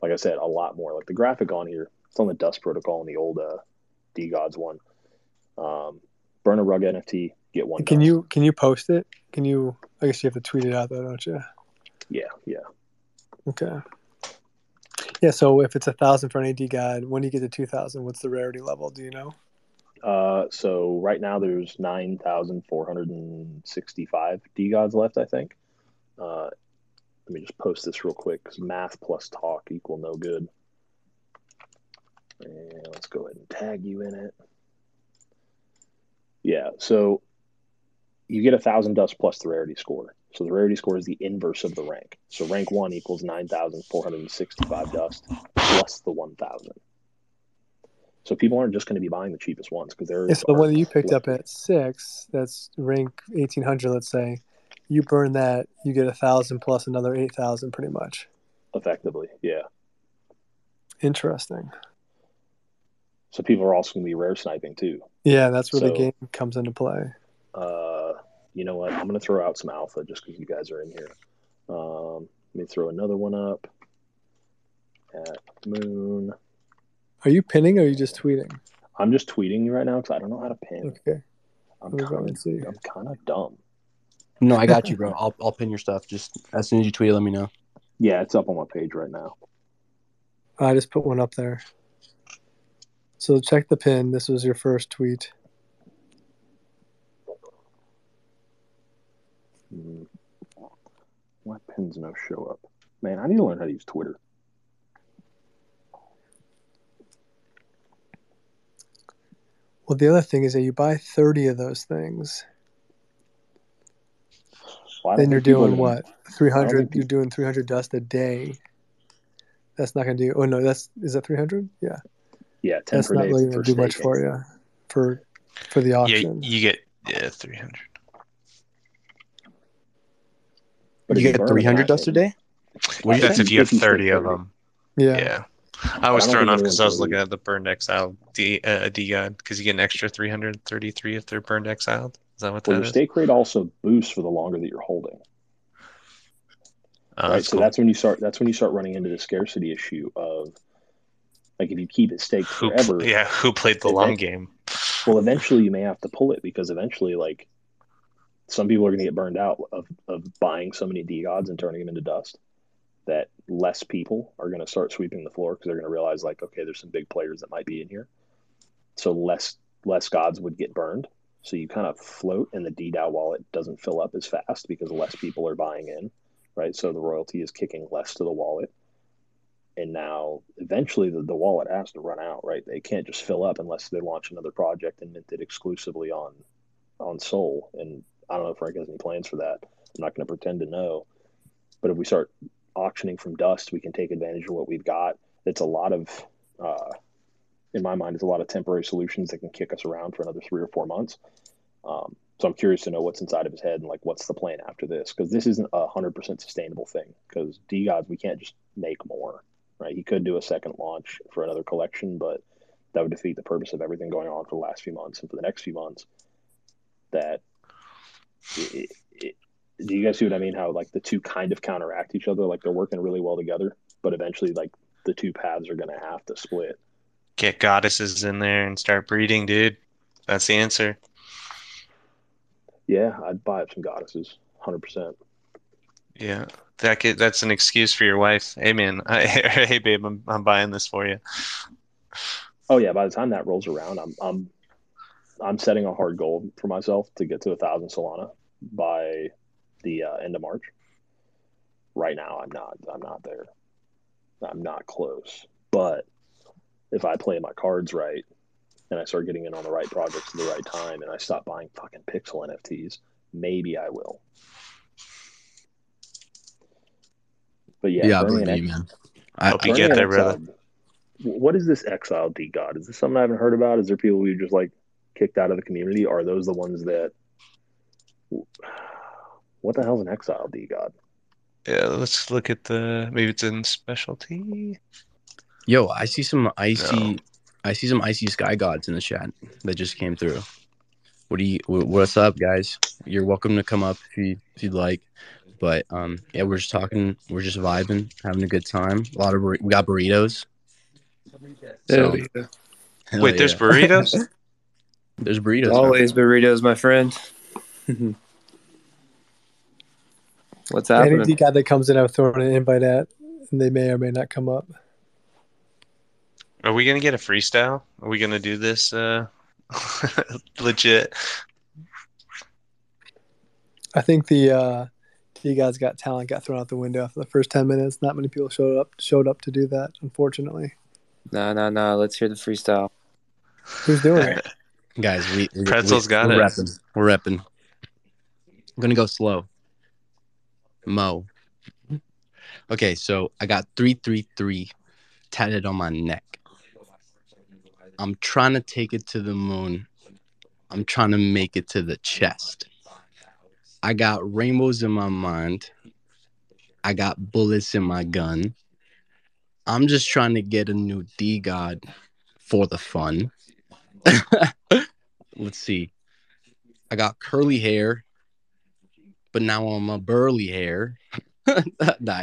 like I said, a lot more. Like the graphic on here, it's on the Dust Protocol in the old uh, DeGods one. Um, burn a rug NFT, get one. Can dust. you can you post it? Can you? I guess you have to tweet it out though, don't you? Yeah, yeah. Okay. Yeah. So if it's a thousand for an AD God, when you get to two thousand, what's the rarity level? Do you know? Uh, so right now there's 9,465 DeGods left, I think. Uh, let me just post this real quick because math plus talk equal no good. And let's go ahead and tag you in it. Yeah, so you get a thousand dust plus the rarity score. So the rarity score is the inverse of the rank. So rank one equals 9,465 dust plus the 1,000. So people aren't just going to be buying the cheapest ones because they're. It's the one that you picked up at six. That's rank eighteen hundred. Let's say you burn that, you get a thousand plus another eight thousand, pretty much. effectively. Yeah. Interesting. So people are also going to be rare sniping too. Yeah, that's where the game comes into play. Uh, you know what? I'm going to throw out some alpha just because you guys are in here. Um, let me throw another one up at Moon. Are you pinning or are you just tweeting? I'm just tweeting you right now because I don't know how to pin. Okay. I'm Let me go kind of I'm kind of dumb. No, I got (laughs) you, bro. I'll I'll pin your stuff. Just as soon as you tweet, let me know. Yeah, it's up on my page right now. I just put one up there. So check the pin. This was your first tweet. Mm. My pins no show up. Man, I need to learn how to use Twitter. Well, the other thing is that you buy 30 of those things, Well, then you're think people are doing what? 300. think You're doing 300 dust a day. That's not going to do. Oh no, that's is that 300? Yeah, Yeah, ten that's per not day really for going to do much staking. for you for for the auction. Yeah, you get yeah three hundred. But you get 300 dust a day? What do you That's if you have If you stake thirty of them. Yeah. Yeah. I was don't thrown off because I was looking at the burned exile D uh, DeGod because you get an extra three hundred thirty three if they're burned exiled. Is that what Well, that your is? stake rate also boosts for the longer that you're holding. Oh, right? that's So cool. that's when you start. That's when you start running into the scarcity issue of, like, if you keep it staked who forever. yeah who played the long game? Well, eventually you may have to pull it because eventually, like, some people are going to get burned out of, of buying so many DeGods and turning them into dust that less people are going to start sweeping the floor because they're going to realize, like, okay, there's some big players that might be in here. So less less gods would get burned. So you kind of float, and the DDAO wallet doesn't fill up as fast because less people are buying in, right? So the royalty is kicking less to the wallet. And now eventually the, the wallet has to run out, right? They can't just fill up unless they launch another project and mint it exclusively on on Sol. And I don't know if Frank has any plans for that. I'm not going to pretend to know. But if we start auctioning from dust, we can take advantage of what we've got. It's a lot of, uh, in my mind, it's a lot of temporary solutions that can kick us around for another three or four months. Um, so I'm curious to know what's inside of his head and like what's the plan after this because this isn't a hundred percent sustainable thing. Because DeGods, we can't just make more, right? He could do a second launch for another collection, but that would defeat the purpose of everything going on for the last few months and for the next few months. That it, do you guys see what I mean? How like the two kind of counteract each other, like they're working really well together, but eventually, like the two paths are going to have to split. Get goddesses in there and start breeding, dude. That's the answer. Yeah, I'd buy up some goddesses, hundred percent. Yeah, that could, that's an excuse for your wife. Hey man, (laughs) I, hey babe, I'm I'm buying this for you. Oh yeah, by the time that rolls around, I'm I'm I'm setting a hard goal for myself to get to a thousand Solana by the uh, end of March. Right now, I'm not. I'm not there. I'm not close. But if I play my cards right and I start getting in on the right projects at the right time and I stop buying fucking pixel NFTs, maybe I will. But yeah, Yeah, I burning believe you, man. I, Hope you get burning there, brother. What is this exiled DeGod? Is this something I haven't heard about? Is there people who just like kicked out of the community? Are those the ones that? What the hell's an exiled DeGod? Yeah, let's look at the maybe it's in specialty. yo, I see some icy, No. I see some icy sky gods in the chat that just came through. What do you? What's up, guys? You're welcome to come up if you if you'd like. But um, yeah, we're just talking, we're just vibing, having a good time. A lot of burri- we got burritos. So, Yeah, hell Wait, (laughs) there's burritos. there's burritos. always burritos, my friend. (laughs) What's Any happening? D guy that comes in, I'm throwing an invite at, and they may or may not come up. Are we gonna get a freestyle? Are we gonna do this uh (laughs) legit? I think the uh, D guys got talent got thrown out the window after the first ten minutes. Not many people showed up showed up to do that, unfortunately. No, no, no. Let's hear the freestyle. Who's doing it? (laughs) guys. We, we Pretzel's we, got we're it. Repping. We're repping. I'm gonna go slow. Mo. Okay, so I got three three three tatted on my neck. I'm trying to take it to the moon. I'm trying to make it to the chest. I got rainbows in my mind. I got bullets in my gun. I'm just trying to get a new DeGod for the fun. (laughs) Let's see. I got curly hair, but now I'm a burly hair. (laughs) nah,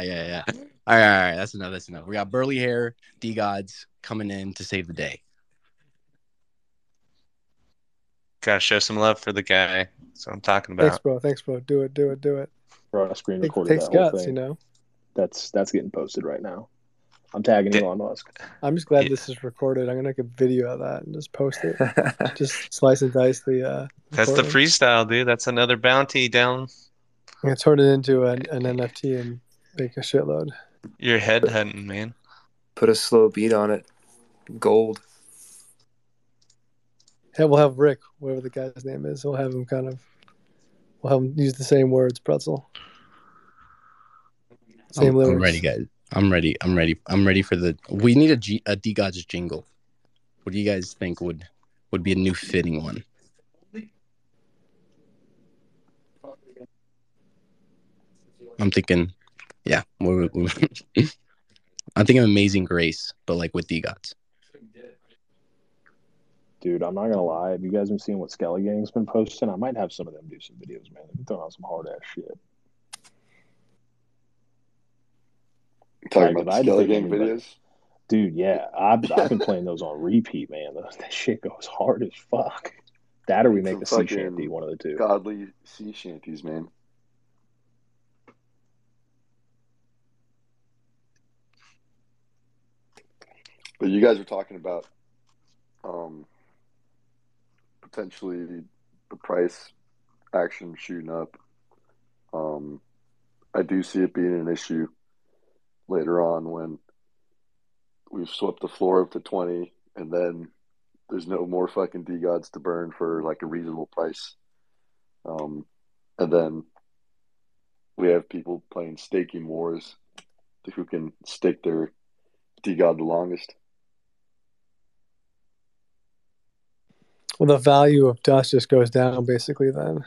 yeah, yeah. All right, all right. That's enough. That's enough. We got burly hair, DeGods coming in to save the day. Gotta show some love for the guy. That's what I'm talking about. Thanks, bro. Thanks, bro. Do it. Do it. Do it. Bro, I screen It recorded takes that whole guts, thing. you know. That's that's getting posted right now. I'm tagging Did- Elon Musk. I'm just glad Yeah. this is recorded. I'm gonna make a video of that and just post it. (laughs) just slice and dice the. Uh, That's the freestyle, dude. That's another bounty down. I'm gonna turn it into an, an NFT and make a shitload. You're head hunting, man. Put a slow beat on it. Gold. Yeah, we'll have Rick, whatever the guy's name is. We'll have him kind of. We'll have him use the same words, pretzel. Same I'm, lyrics. I'm ready, guys. I'm ready. I'm ready. I'm ready for the. We need a G, a DeGods jingle. What do you guys think would would be a new fitting one? I'm thinking, yeah. we're- we're- (laughs) I'm thinking Amazing Grace, but like with DeGods. Dude, I'm not gonna lie. Have you guys been seeing what Skelly Gang's been posting? I might have some of them do some videos, man. They've been throwing out some hard ass shit. Talking Like, about I the Skelly think Gang anybody- videos. Dude, yeah, I've, I've been playing those on repeat, man. Those- That shit goes hard as fuck. That or we make Some the sea shanty, one of the two. Godly sea shanties, man. But you guys were talking about um, potentially the price action shooting up. Um, I do see it being an issue later on when we've swept the floor up to 20 and then there's no more fucking DeGods to burn for like a reasonable price. Um, and then we have people playing staking wars who can stake their DeGod the longest. Well, the value of dust just goes down basically then.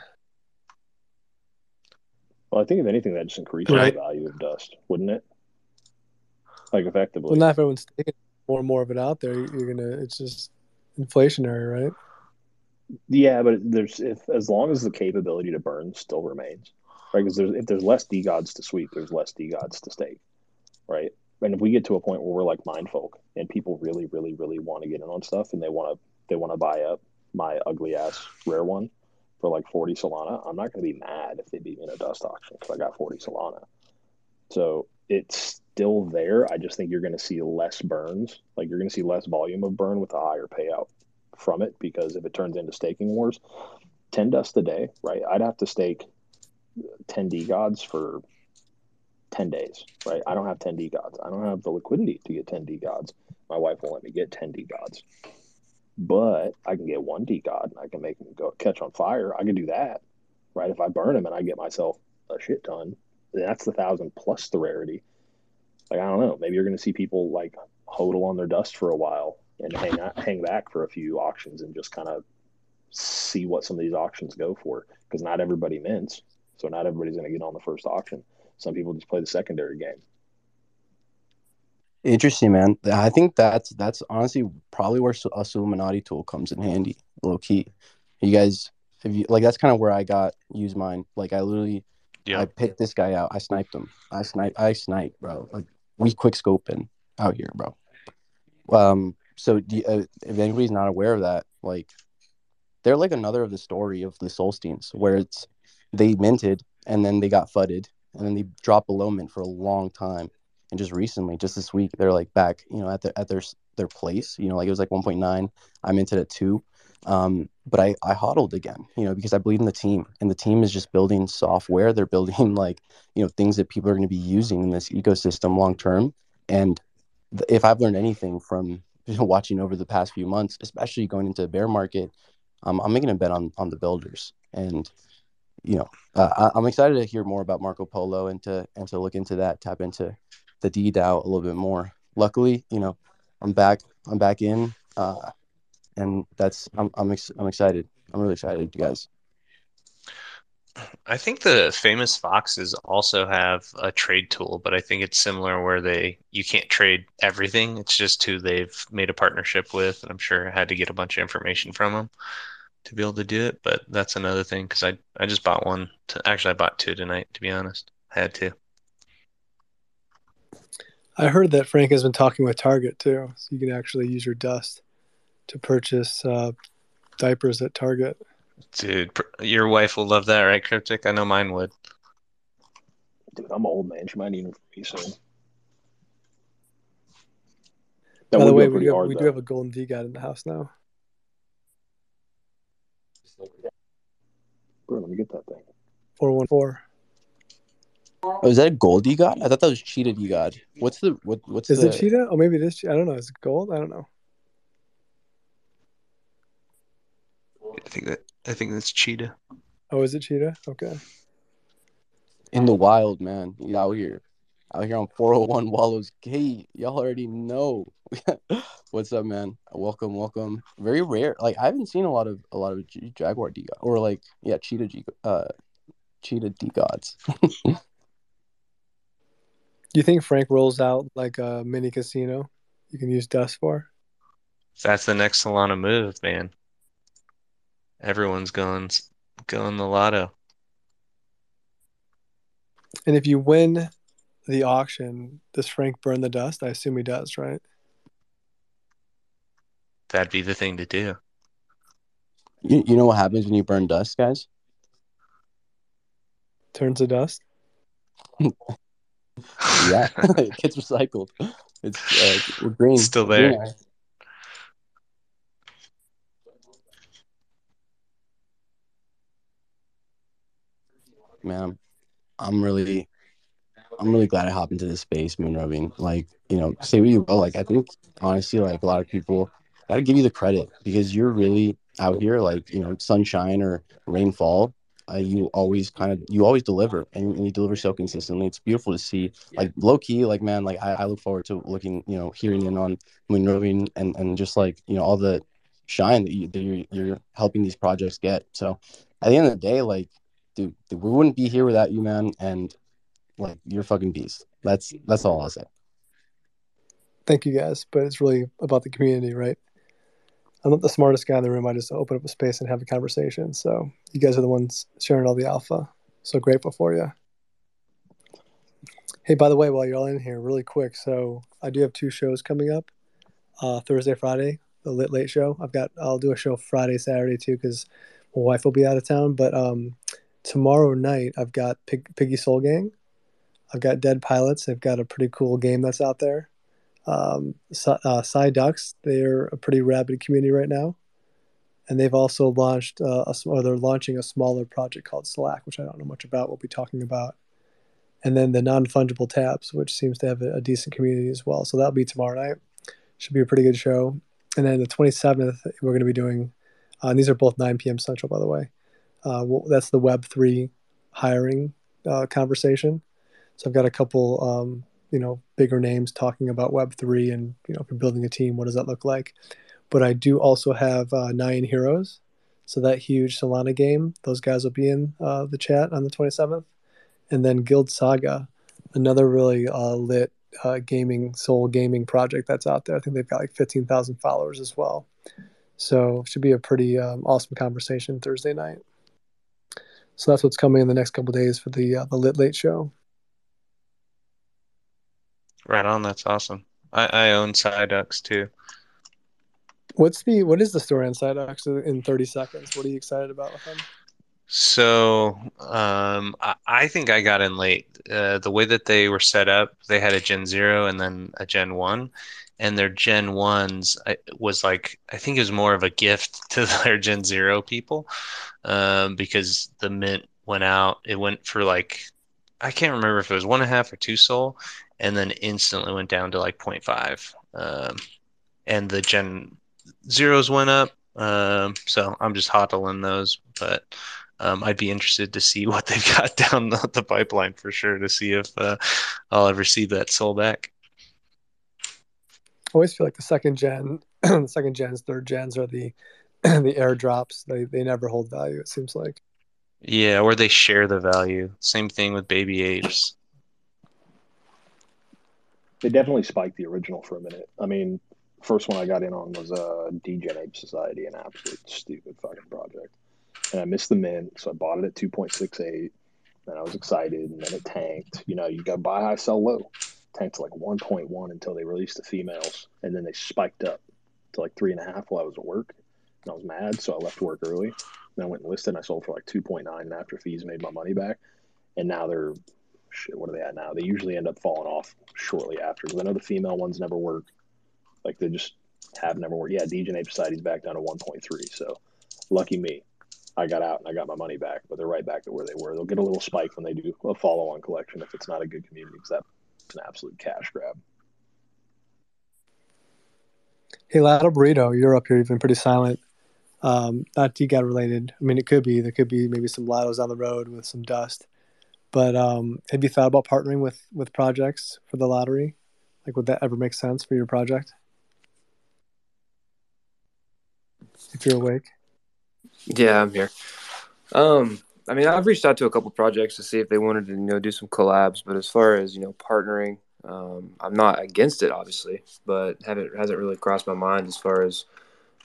Well, I think if anything, that just increases Right. the value of dust, wouldn't it? Like effectively. Well, not if everyone's taking more and more of it out there. You're gonna. It's just inflationary, right? Yeah, but there's if as long as the capability to burn still remains, right? Because there's if there's less DeGods to sweep, there's less DeGods to stake, right? And if we get to a point where we're like Mindfolk and people really, really, really want to get in on stuff and they want to they want to buy up my ugly ass rare one for like 40 Solana, I'm not going to be mad if they beat me in a dust auction because I got 40 Solana. So it's still there. I just think you're going to see less burns. Like you're going to see less volume of burn with a higher payout from it because if it turns into staking wars, 10 dust a day, right? I'd have to stake 10 DeGods for 10 days, right? I don't have 10 DeGods. I don't have the liquidity to get 10 DeGods. My wife won't let me get 10 DeGods. But I can get one DeGod and I can make him go catch on fire. I can do that, right? If I burn him and I get myself a shit ton, that's the thousand plus the rarity. Like, I don't know. Maybe you're going to see people like hodl on their dust for a while and hang hang back for a few auctions and just kind of see what some of these auctions go for because not everybody mints. So not everybody's going to get on the first auction. Some people just play the secondary game. Interesting, man. I think that's that's honestly probably where a Illuminati tool comes in handy, low key. You guys, if you like, that's kind of where I got use mine. Like, I literally, Yeah. I picked this guy out. I sniped him. I snipe. I sniped, bro. Like, we quick scoping out here, bro. Um. So, do you- uh, if anybody's not aware of that, like, they're like another of the story of the Solsteins, where it's they minted and then they got fudded and then they dropped below mint for a long time and just recently, just this week, they're like back, you know, at their at their their place. You know, like it was like 1.9. I minted at two, um, but I I hodled again, you know, because I believe in the team, and the team is just building software. They're building (laughs) like you know things that people are going to be using in this ecosystem long term. And th- if I've learned anything from (laughs) you know, watching over the past few months, especially going into a bear market, um, I'm making a bet on on the builders and you know, uh, I, I'm excited to hear more about Marco Polo and to and to look into that, tap into the DDAO a little bit more. Luckily, you know, I'm back. I'm back in, uh, and that's I'm I'm ex- I'm excited. I'm really excited, you guys. I think the famous foxes also have a trade tool, but I think it's similar where they you can't trade everything. It's just who they've made a partnership with, and I'm sure I had to get a bunch of information from them to be able to do it. But that's another thing because I I just bought one. To, actually, I bought two tonight. To be honest, I had to. I heard that Frank has been talking with Target too, so you can actually use your dust to purchase uh, diapers at Target. Dude, pr- your wife will love that, right, Cryptic? I know mine would. Dude, I'm an old, man. She might need them for me soon. By the way, we pretty do, hard, we do have a golden DeGod in the house now. Bro, let me get that thing. Four one four. Oh, is that a gold DeGod? I thought that was cheetah DeGod. What's the what? What's Is the it cheetah? Oh, maybe this. I don't know. Is it gold? I don't know. I think that I think that's cheetah. Oh, is it cheetah? Okay. in the wild, man? You out here, out here on 401 Wallows Gate. Y'all already know. (laughs) What's up, man? Welcome, welcome. Very rare. Like I haven't seen a lot of a lot of Jaguar D or like yeah cheetah G uh cheetah DeGods. (laughs) Do you think Frank rolls out like a mini casino you can use dust for? That's the next Solana move, man. Everyone's going going the lotto. And if you win the auction, does Frank burn the dust? I assume he does, right? That'd be the thing to do. You you know what happens when you burn dust, guys? Turns to dust. (laughs) Yeah, (laughs) (laughs) it gets recycled. It's uh, we're green. Still green there. Man, I'm really, I'm really glad I hopped into this space, moon rubbing. Like, you know, say what you will. Like, I think honestly, like a lot of people gotta give you the credit because you're really out here. Like, you know, sunshine or rainfall, uh, you always kind of you always deliver, and, and you deliver so consistently. It's beautiful to see. Like low key, like man, like I, I look forward to looking, you know, hearing in on moon rubbing and and just like you know all the shine that you that you're, you're helping these projects get. So at the end of the day, like dude, dude, we wouldn't be here without you, man. And like, you're a fucking beast. That's that's all I'll say. Thank you guys, but it's really about the community, right? I'm not the smartest guy in the room. I just open up a space and have a conversation. So you guys are the ones sharing all the alpha. So grateful for you. Hey, by the way, while you're all in here, really quick. So I do have two shows coming up. Uh, Thursday, Friday, the Lit Late Show. I've got. I'll do a show Friday, Saturday too, because my wife will be out of town. But um, tomorrow night, I've got Pig, Piggy Sol Gang. I've got Dead Pilots. They've got a pretty cool game that's out there um, uh, Psy Ducks. They're a pretty rabid community right now, and they've also launched uh, a, or they're launching a smaller project called Slack, which I don't know much about. We'll be talking about, and then the non fungible tabs, which seems to have a, a decent community as well. So that'll be tomorrow night. Should be a pretty good show. And then the 27th, we're going to be doing. Uh, and these are both 9 p.m. Central, by the way. Uh, well, that's the Web three hiring uh, conversation. So I've got a couple um, you know bigger names talking about web 3 and you know if you're building a team what does that look like? But i do also have uh, nine heroes. So that huge solana game those guys will be in uh, the chat on the 27th and then guild saga another really uh, lit uh, gaming Sol gaming project that's out there. I think they've got like 15000 followers as well. So it should be a pretty um, awesome conversation thursday night. So that's what's coming in the next couple days for the uh, the lit late show Right on. That's awesome. I, I own Psyducks too. What's the what is the story on Psyducks in 30 seconds? What are you excited about with them? So um, I, I think I got in late. Uh, the way that they were set up, they had a Gen Zero and then a Gen One, and their Gen Ones I- was like I think it was more of a gift (laughs) to their Gen Zero people, um, because the mint went out. It went for like I can't remember if it was one and a half or two Sol, and then instantly went down to like 0.5. Um, and the Gen Zeros went up. Um, so I'm just hodling those, but um, I'd be interested to see (laughs) what they've got down the, the pipeline for sure to see if uh, I'll ever see that Sol back. I always feel like the second gen, (clears throat) the second gens, third gens are the (clears throat) the airdrops. They they never hold value. It seems like. Yeah, or they share the value. Same thing with baby apes. They definitely spiked the original for a minute. I mean, first one I got in on was uh, Degen Ape Society, an absolute stupid fucking project. And I missed the mint, so I bought it at 2.68. And I was excited, and then it tanked. You know, you got buy high, sell low. Tanked to like 1.1 until they released the females, and then they spiked up to like three and a half while I was at work. And I was mad, so I left work early. And I went and listed, and I sold for like 2.9, and after fees, made my money back. And now they're shit. What are they at now? They usually end up falling off shortly after. Because I know the female ones never work. Like they just have never worked. Yeah, Ape Society's back down to 1.3. So lucky me. I got out and I got my money back, but they're right back to where they were. They'll get a little spike when they do a follow on collection if it's not a good community because that's an absolute cash grab. Hey, Lotto Burrito, you're up here. You've been pretty silent. Um, not DeGod related. I mean, it could be. There could be maybe some Lottos on the road with some dust. But um, have you thought about partnering with with projects for the lottery? Like, would that ever make sense for your project? If you're awake. Yeah, I'm here. Um, I mean, I've reached out to a couple projects to see if they wanted to, you know, do some collabs. But as far as you know, partnering, um, I'm not against it, obviously, but haven't hasn't really crossed my mind as far as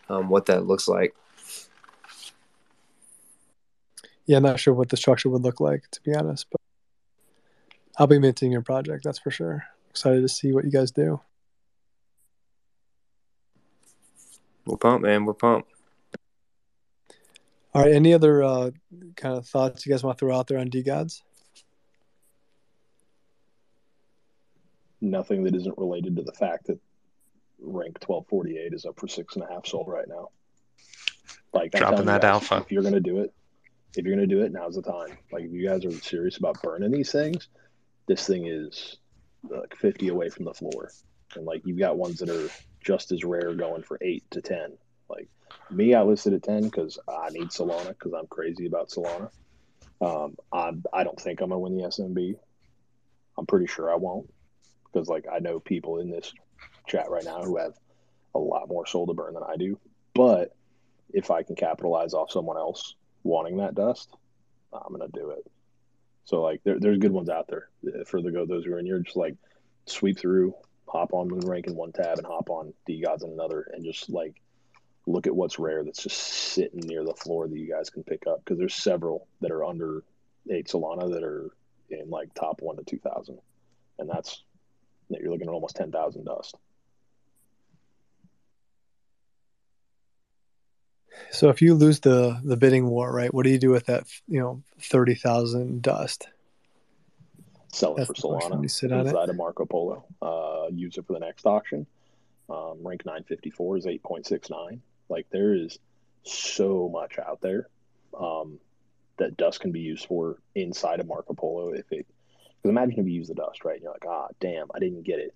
um, what that looks like. Yeah, I'm not sure what the structure would look like, to be honest. But I'll be minting your project, that's for sure. Excited to see what you guys do. We're pumped, man. We're pumped. All right. Any other uh, kind of thoughts you guys want to throw out there on DeGods? Nothing that isn't related to the fact that rank 1248 is up for six and a half sold right now. Like Dropping that guys, alpha. If you're gonna do it, if you're gonna do it, now's the time. Like if you guys are serious about burning these things, this thing is like 50 away from the floor, and like you've got ones that are just as rare going for eight to 10. Like me, I listed at 10 because I need Solana because I'm crazy about Solana. Um, I I don't think I'm gonna win the SMB. I'm pretty sure I won't because like I know people in this chat right now who have a lot more SOL to burn than I do. But if I can capitalize off someone else wanting that dust, I'm gonna do it. So like there, there's good ones out there eh, for the go those who are in here. Just like sweep through, hop on Moon Rank in one tab and hop on DeGods in another, and just like look at what's rare that's just sitting near the floor that you guys can pick up because there's several that are under eight Solana that are in like top one to two thousand, and that's you're looking at almost ten thousand dust. So if you lose the the bidding war, right? What do you do with that? You know, thirty thousand dust. Sell it That's for. Solana You sit on it. inside of Marco Polo. Uh, use it for the next auction. Um, rank 954 is 8.69. Like there is so much out there um, that dust can be used for inside of Marco Polo. If it, because imagine if you use the dust, right? And you're like, ah, damn, I didn't get it.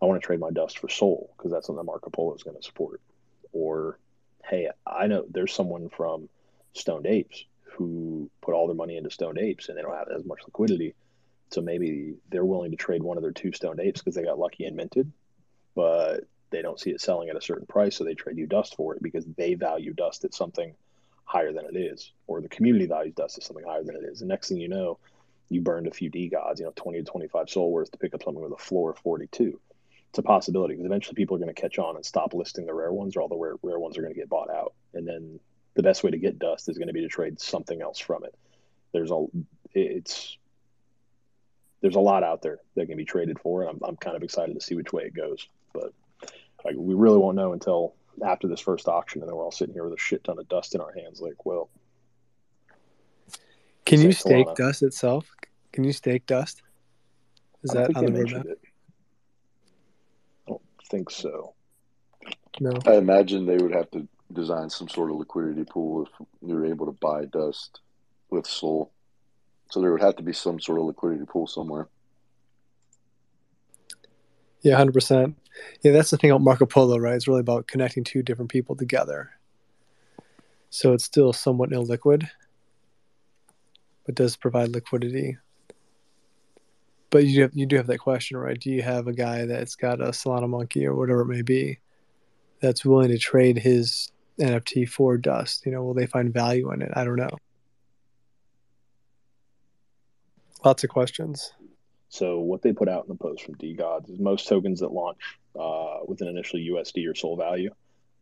I want to trade my dust for SOL because that's something that Marco Polo is going to support. Or, hey, I know there's someone from Stoned Apes who put all their money into Stoned Apes and they don't have as much liquidity. So maybe they're willing to trade one of their two Stoned Apes because they got lucky and minted, but they don't see it selling at a certain price, so they trade you dust for it because they value dust at something higher than it is, or the community values dust at something higher than it is. And next thing you know, you burned a few DeGods, you know, 20 to 25 SOL worth to pick up something with a floor of 42. It's a possibility because eventually people are going to catch on and stop listing the rare ones, or all the rare, rare ones are going to get bought out. And then the best way to get dust is going to be to trade something else from it. There's a, it's, there's a lot out there that can be traded for, and I'm, I'm kind of excited to see which way it goes. But like, we really won't know until after this first auction, and then we're all sitting here with a shit ton of dust in our hands. Like, well, Can you stake Solana. dust itself? Can you stake dust? Is that on the roadmap? It. I don't think so. No. I imagine they would have to design some sort of liquidity pool if you're able to buy dust with SOL. So there would have to be some sort of liquidity pool somewhere. Yeah, hundred percent. Yeah, that's the thing about Marco Polo, right? It's really about connecting two different people together. So it's still somewhat illiquid, but does provide liquidity. But you have, you do have that question, right? Do you have a guy that's got a Solana monkey or whatever it may be, that's willing to trade his NFT for dust? You know, will they find value in it? I don't know. Lots of questions. So what they put out in the post from DeGods is most tokens that launch uh, with an initial USD or SOL value,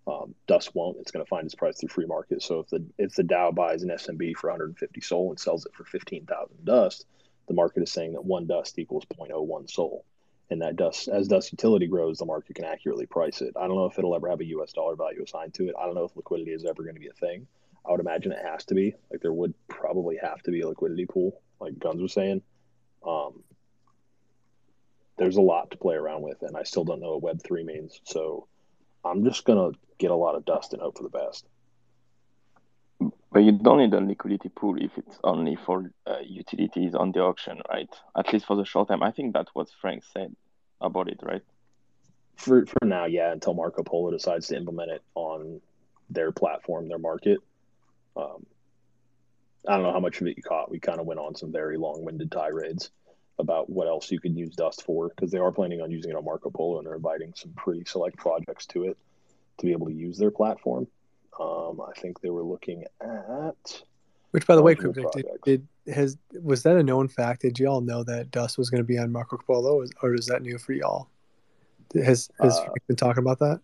um, Dust won't. It's going to find its price through free market. So if the if the DAO buys an SMB for 150 SOL and sells it for 15,000 Dust, the market is saying that one Dust equals 0.01 SOL. And that Dust, as Dust utility grows, the market can accurately price it. I don't know if it'll ever have a US dollar value assigned to it. I don't know if liquidity is ever going to be a thing. I would imagine it has to be. Like there would probably have to be a liquidity pool, like Guns was saying. Um, there's a lot to play around with, and I still don't know what Web three means. So I'm just gonna get a lot of dust and hope for the best. But you don't need a liquidity pool if it's only for uh, utilities on the auction, right? At least for the short time. I think that's what Frank said about it, right? For for now, yeah, until Marco Polo decides to implement it on their platform, their market. Um, I don't know how much of it you caught. We kind of went on some very long-winded tirades about what else you could use Dust for because they are planning on using it on Marco Polo and they're inviting some pretty select projects to it to be able to use their platform. Um, I think they were looking at. Which, by the way, did, did, has was that a known fact? Did you all know that Dust was going to be on Marco Polo, or is that new for y'all? Has has uh, been talking about that?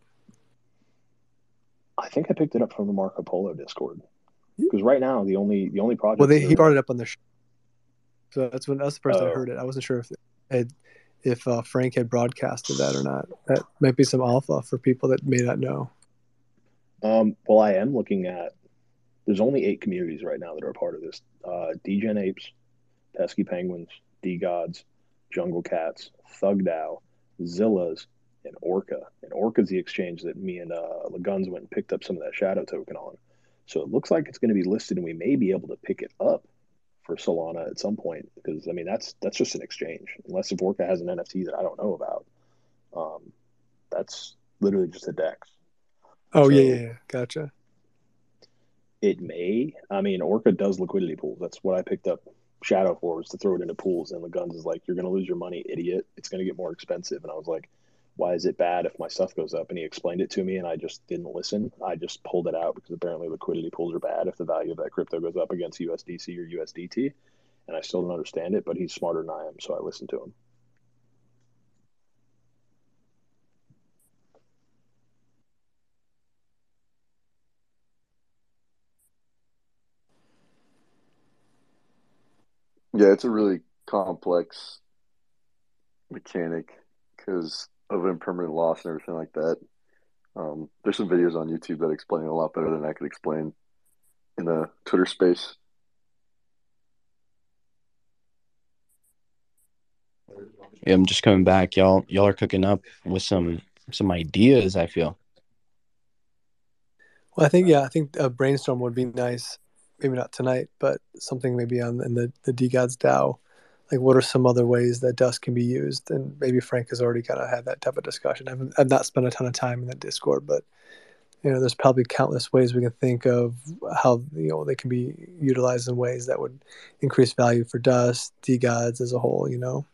I think I picked it up from the Marco Polo Discord because right now the only the only project. Well, they, he brought it up on the show, so that's when that's the first oh. I heard it. I wasn't sure if had, if uh, Frank had broadcasted that or not. That might be some alpha for people that may not know. Um, well, I am looking at. There's only eight communities right now that are a part of this: uh, Degen Apes, Pesky Penguins, DeGods, Jungle Cats, Thug DAO, Zillas, and Orca. And Orca's the exchange that me and uh, Laguns went and picked up some of that shadow token on. So it looks like it's going to be listed, and we may be able to pick it up for Solana at some point. Because I mean, that's that's just an exchange, unless if Orca has an NFT that I don't know about. Um, that's literally just a DEX. Oh so yeah, yeah, gotcha. It may. I mean, Orca does liquidity pools. That's what I picked up Shadow for was to throw it into pools. And the guns is like, you're going to lose your money, idiot. It's going to get more expensive. And I was like, why is it bad if my stuff goes up? And he explained it to me, and I just didn't listen. I just pulled it out because apparently liquidity pools are bad if the value of that crypto goes up against USDC or USDT. And I still don't understand it, but he's smarter than I am, so I listened to him. Yeah, it's a really complex mechanic because of impermanent loss and everything like that. Um, there's some videos on YouTube that explain it a lot better than I could explain in a Twitter space. Yeah, I'm just coming back. Y'all, y'all are cooking up with some some ideas. I feel. Well, I think yeah, I think a brainstorm would be nice maybe not tonight, but something maybe on in the DeGods DAO. Like, what are some other ways that Dust can be used? And maybe Frank has already kind of had that type of discussion. I've I've not spent a ton of time in that Discord, but you know, there's probably countless ways we can think of how you know they can be utilized in ways that would increase value for Dust, DeGods as a whole. You know.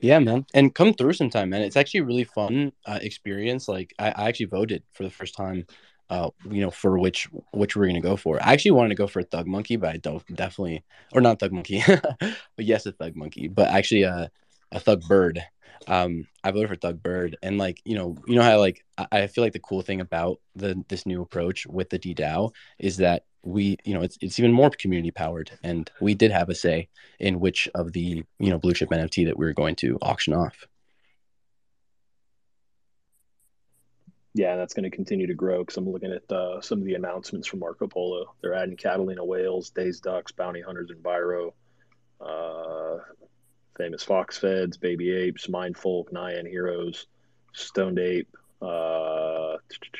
Yeah, man, and come through sometime, man. It's actually a really fun uh, experience. Like, I, I actually voted for the first time uh, you know, for which which we're gonna go for. I actually wanted to go for a Thug Monkey, but I don't definitely or not Thug Monkey, (laughs) but yes, a Thug Monkey, but actually uh, a Thug Bird. Um, I voted for Thug Bird, and like you know, you know how like I, I feel like the cool thing about the this new approach with the DDAO is that we you know it's it's even more community powered, and we did have a say in which of the you know blue chip NFT that we were going to auction off. Yeah, that's going to continue to grow because I'm looking at uh, some of the announcements from Marco Polo. They're adding Catalina whales, Dazed Ducks, Bounty Hunters, and Biro, uh, famous Fox Feds, Baby Apes, Mindfolk, Nyan Heroes, Stoned Ape, uh,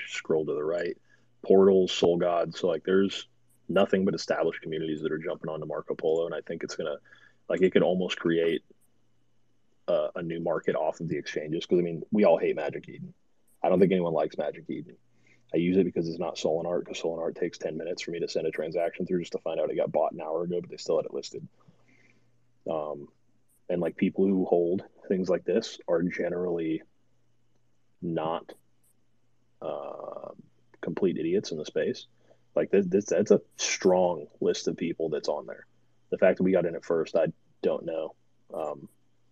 scroll to the right, Portals, Sol Gods. So, like, there's nothing but established communities that are jumping onto Marco Polo. And I think it's going to, like, it could almost create a, a new market off of the exchanges because, I mean, we all hate Magic Eden I don't think anyone likes Magic Eden. I use it because it's not Solanart because Solanart takes 10 minutes for me to send a transaction through just to find out it got bought an hour ago, but they still had it listed. Um, and like people who hold things like this are generally not uh, complete idiots in the space. Like this, this, that's a strong list of people that's on there. The fact that we got in at first, I don't know. Um,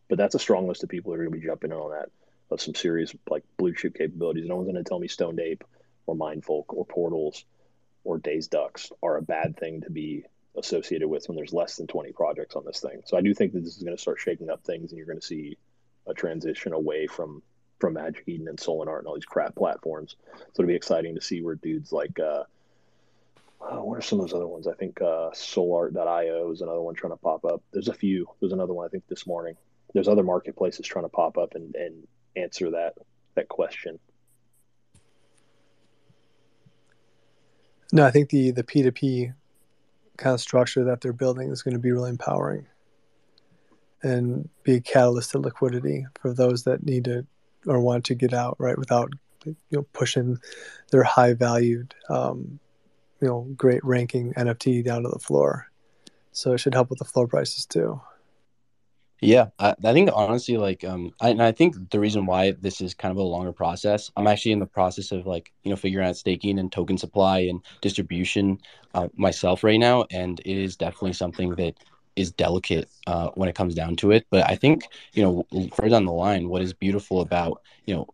but that's a strong list of people that are going to be jumping in on that of some serious like blue chip capabilities. No one's going to tell me Stoned Ape or Mindfolk or Portals or Dazed Ducks are a bad thing to be associated with when there's less than 20 projects on this thing. So I do think that this is going to start shaking up things, and you're going to see a transition away from from Magic Eden and Solanart and all these crap platforms. So it'll be exciting to see where dudes like uh, oh, (sighs) what are some of those other ones? I think uh, SolarArt.io is another one trying to pop up. There's a few. There's another one I think this morning. There's other marketplaces trying to pop up and, and answer that that question. No, I think the the P two P kind of structure that they're building is going to be really empowering and be a catalyst to liquidity for those that need to or want to get out right without you know pushing their high valued um, you know great ranking NFT down to the floor. So it should help with the floor prices too. Yeah, I, I think honestly, like, um, I, and I think the reason why this is kind of a longer process, I'm actually in the process of like, you know, figuring out staking and token supply and distribution uh, myself right now, and it is definitely something that is delicate uh, when it comes down to it. But I think, you know, further down the line, what is beautiful about, you know,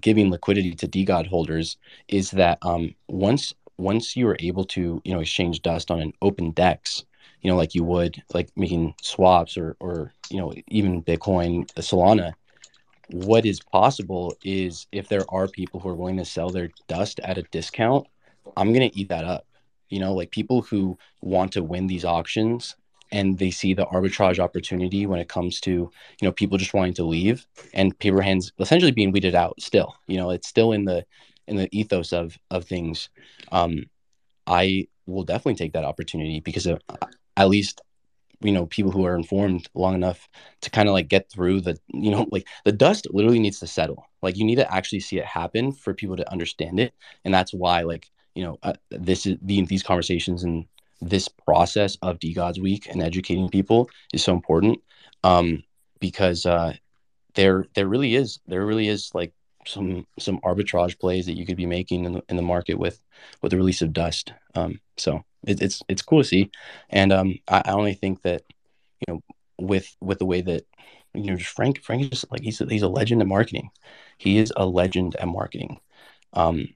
giving liquidity to DGOD holders is that um, once once you are able to, you know, exchange dust on an open DEX, you know, like you would like making swaps or or you know even Bitcoin, Solana. What is possible is if there are people who are willing to sell their dust at a discount, I'm gonna eat that up. You know, like people who want to win these auctions and they see the arbitrage opportunity when it comes to you know people just wanting to leave and paper hands essentially being weeded out still you know it's still in the in the ethos of of things um i will definitely take that opportunity because of, at least you know people who are informed long enough to kind of like get through the (laughs) you know like the dust literally needs to settle. Like you need to actually see it happen for people to understand it. And that's why like you know uh, this is the, these conversations and this process of DeGods Week and educating people is so important um, because uh, there there really is there really is like some some arbitrage plays that you could be making in the, in the market with with the release of dust um, so it, it's it's cool to see, and um, I, I only think that you know with with the way that you know Frank Frank is just like he's a, he's a legend at marketing. He is a legend at marketing. Um,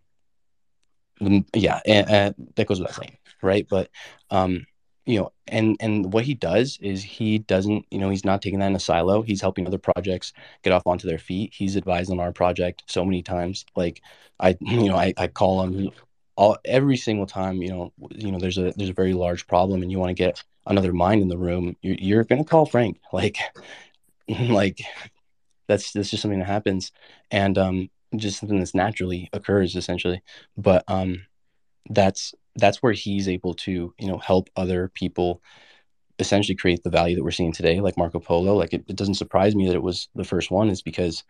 yeah, and, and that goes without saying, right? But um, you know, and and what he does is he doesn't, you know, he's not taking that in a silo. He's helping other projects get off onto their feet. He's advised on our project so many times. Like I, (laughs) you know, I, I call him all every single time you know you know there's a there's a very large problem and you want to get another mind in the room you're, you're gonna call frank (laughs) like (laughs) like that's that's just something that happens and um just something that's naturally occurs essentially but um that's that's where he's able to you know help other people essentially create the value that we're seeing today, like Marco Polo. Like it, it doesn't surprise me that it was the first one, is because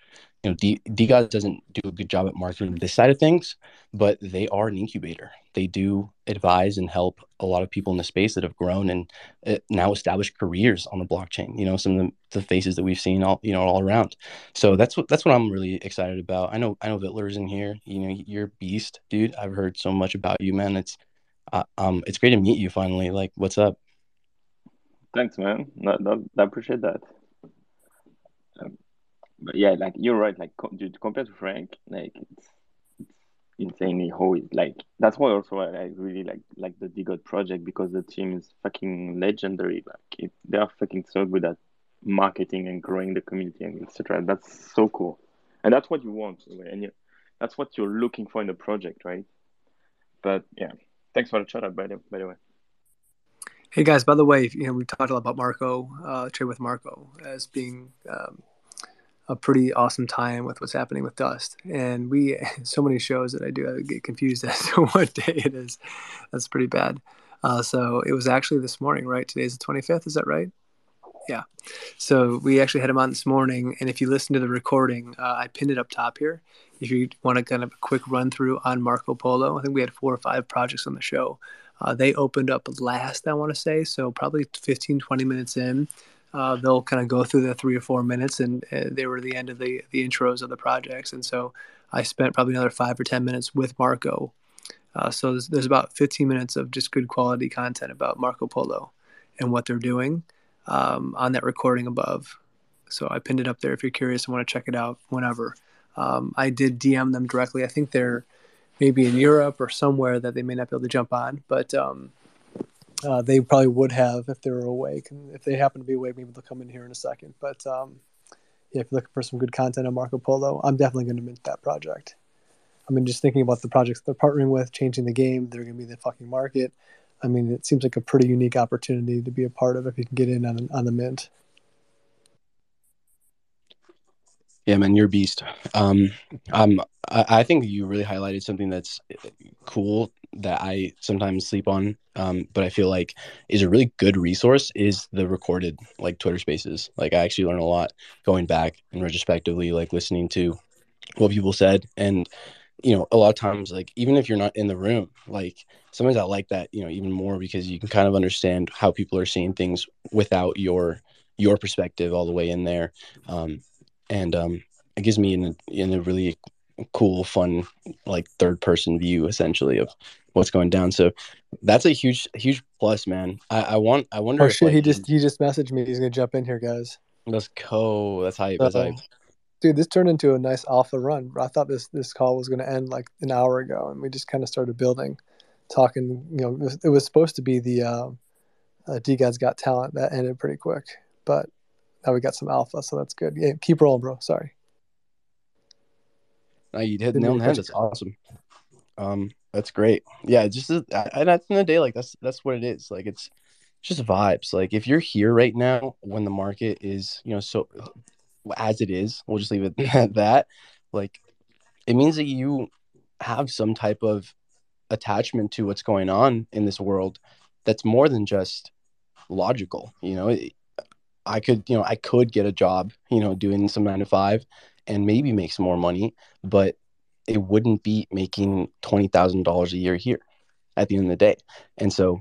you know D DeGod doesn't do a good job at marketing this side of things, but they are an incubator. They do advise and help a lot of people in the space that have grown and uh, now established careers on the blockchain. You know, some of the, the, faces that we've seen all you know all around. So that's what that's what I'm really excited about. I know I know Vittler's in here. You know, you're a beast, dude. I've heard so much about you, man. It's uh, um, it's great to meet you finally. Like, what's up? Thanks, man. No, I appreciate that. Um, but yeah, like you're right. Like dude, compared to Frank, like it's, it's insanely how it like. That's why also I, I really like like the DeGod project because the team is fucking legendary. Like it, they are fucking so good at marketing and growing the community and etc. That's so cool, and that's what you want, and you, that's what you're looking for in the project, right? But yeah, thanks for the chat, by the by the way. Hey guys, by the way, you know we talked a lot about Marco, uh, trade with Marco as being um, a pretty awesome tie-in with what's happening with Dust, and we (laughs) so many shows that I do I get confused (laughs) as to what day it is. That's pretty bad. Uh, so it was actually this morning, right? Today's the 25th. Is that right? Yeah. So we actually had him on this morning, and if you listen to the recording, uh, I pinned it up top here. If you want to kind of a quick run through on Marco Polo, I think we had four or five projects on the show. Uh, they opened up last, I want to say, so probably 15, 20 minutes in. Uh, they'll kind of go through the three or four minutes, and uh, they were the end of the the intros of the projects. And so I spent probably another five or ten minutes with Marco. Uh, so there's, there's, about 15 minutes of just good quality content about Marco Polo and what they're doing um, on that recording above. So I pinned it up there if you're curious and want to check it out whenever. Um, I did DM them directly. I think they're maybe in Europe or somewhere that they may not be able to jump on. But um, uh, they probably would have if they were awake. And if they happen to be awake, maybe they'll come in here in a second. But um, yeah, if you're looking for some good content on Marco Polo, I'm definitely going to mint that project. I mean, just thinking about the projects they're partnering with, changing the game, they're going to be the fucking market. I mean, it seems like a pretty unique opportunity to be a part of if you can get in on, on the mint. Yeah, man, you're a beast. Um, um, I, I think you really highlighted something that's uh, cool that I sometimes sleep on, um, but I feel like is a really good resource is the recorded like Twitter Spaces. Like I actually learn a lot going back and retrospectively, like listening to what people said, and you know, a lot of times, like even if you're not in the room, like sometimes I like that, you know, even more because you can kind of understand how people are seeing things without your your perspective all the way in there, um, and um, it gives me in a, in a really cool, fun, like third person view essentially of what's going down. So that's a huge, huge plus, man. I, I want, I wonder. Oh if, shit! like, he just he just messaged me. He's gonna jump in here, guys. let's go. That's hype. That's hype. dude, this turned into a nice alpha run. I thought this this call was gonna end like an hour ago, and we just kind of started building, talking. You know, it was, it was supposed to be the uh, uh, DeGod's Got Talent that ended pretty quick, but now we got some alpha, so that's good. Yeah, keep rolling, bro. Sorry. No, you hit the nail on the head. That's awesome. Um, that's great. Yeah, just and at the end of the day, like that's that's what it is. Like it's just vibes. Like if you're here right now when the market is, you know, so as it is, we'll just leave it (laughs) at that. Like it means that you have some type of attachment to what's going on in this world that's more than just logical. You know, It- I could, you know, I could get a job, you know, doing some nine to five and maybe make some more money, but it wouldn't be making twenty thousand dollars a year here at the end of the day. And so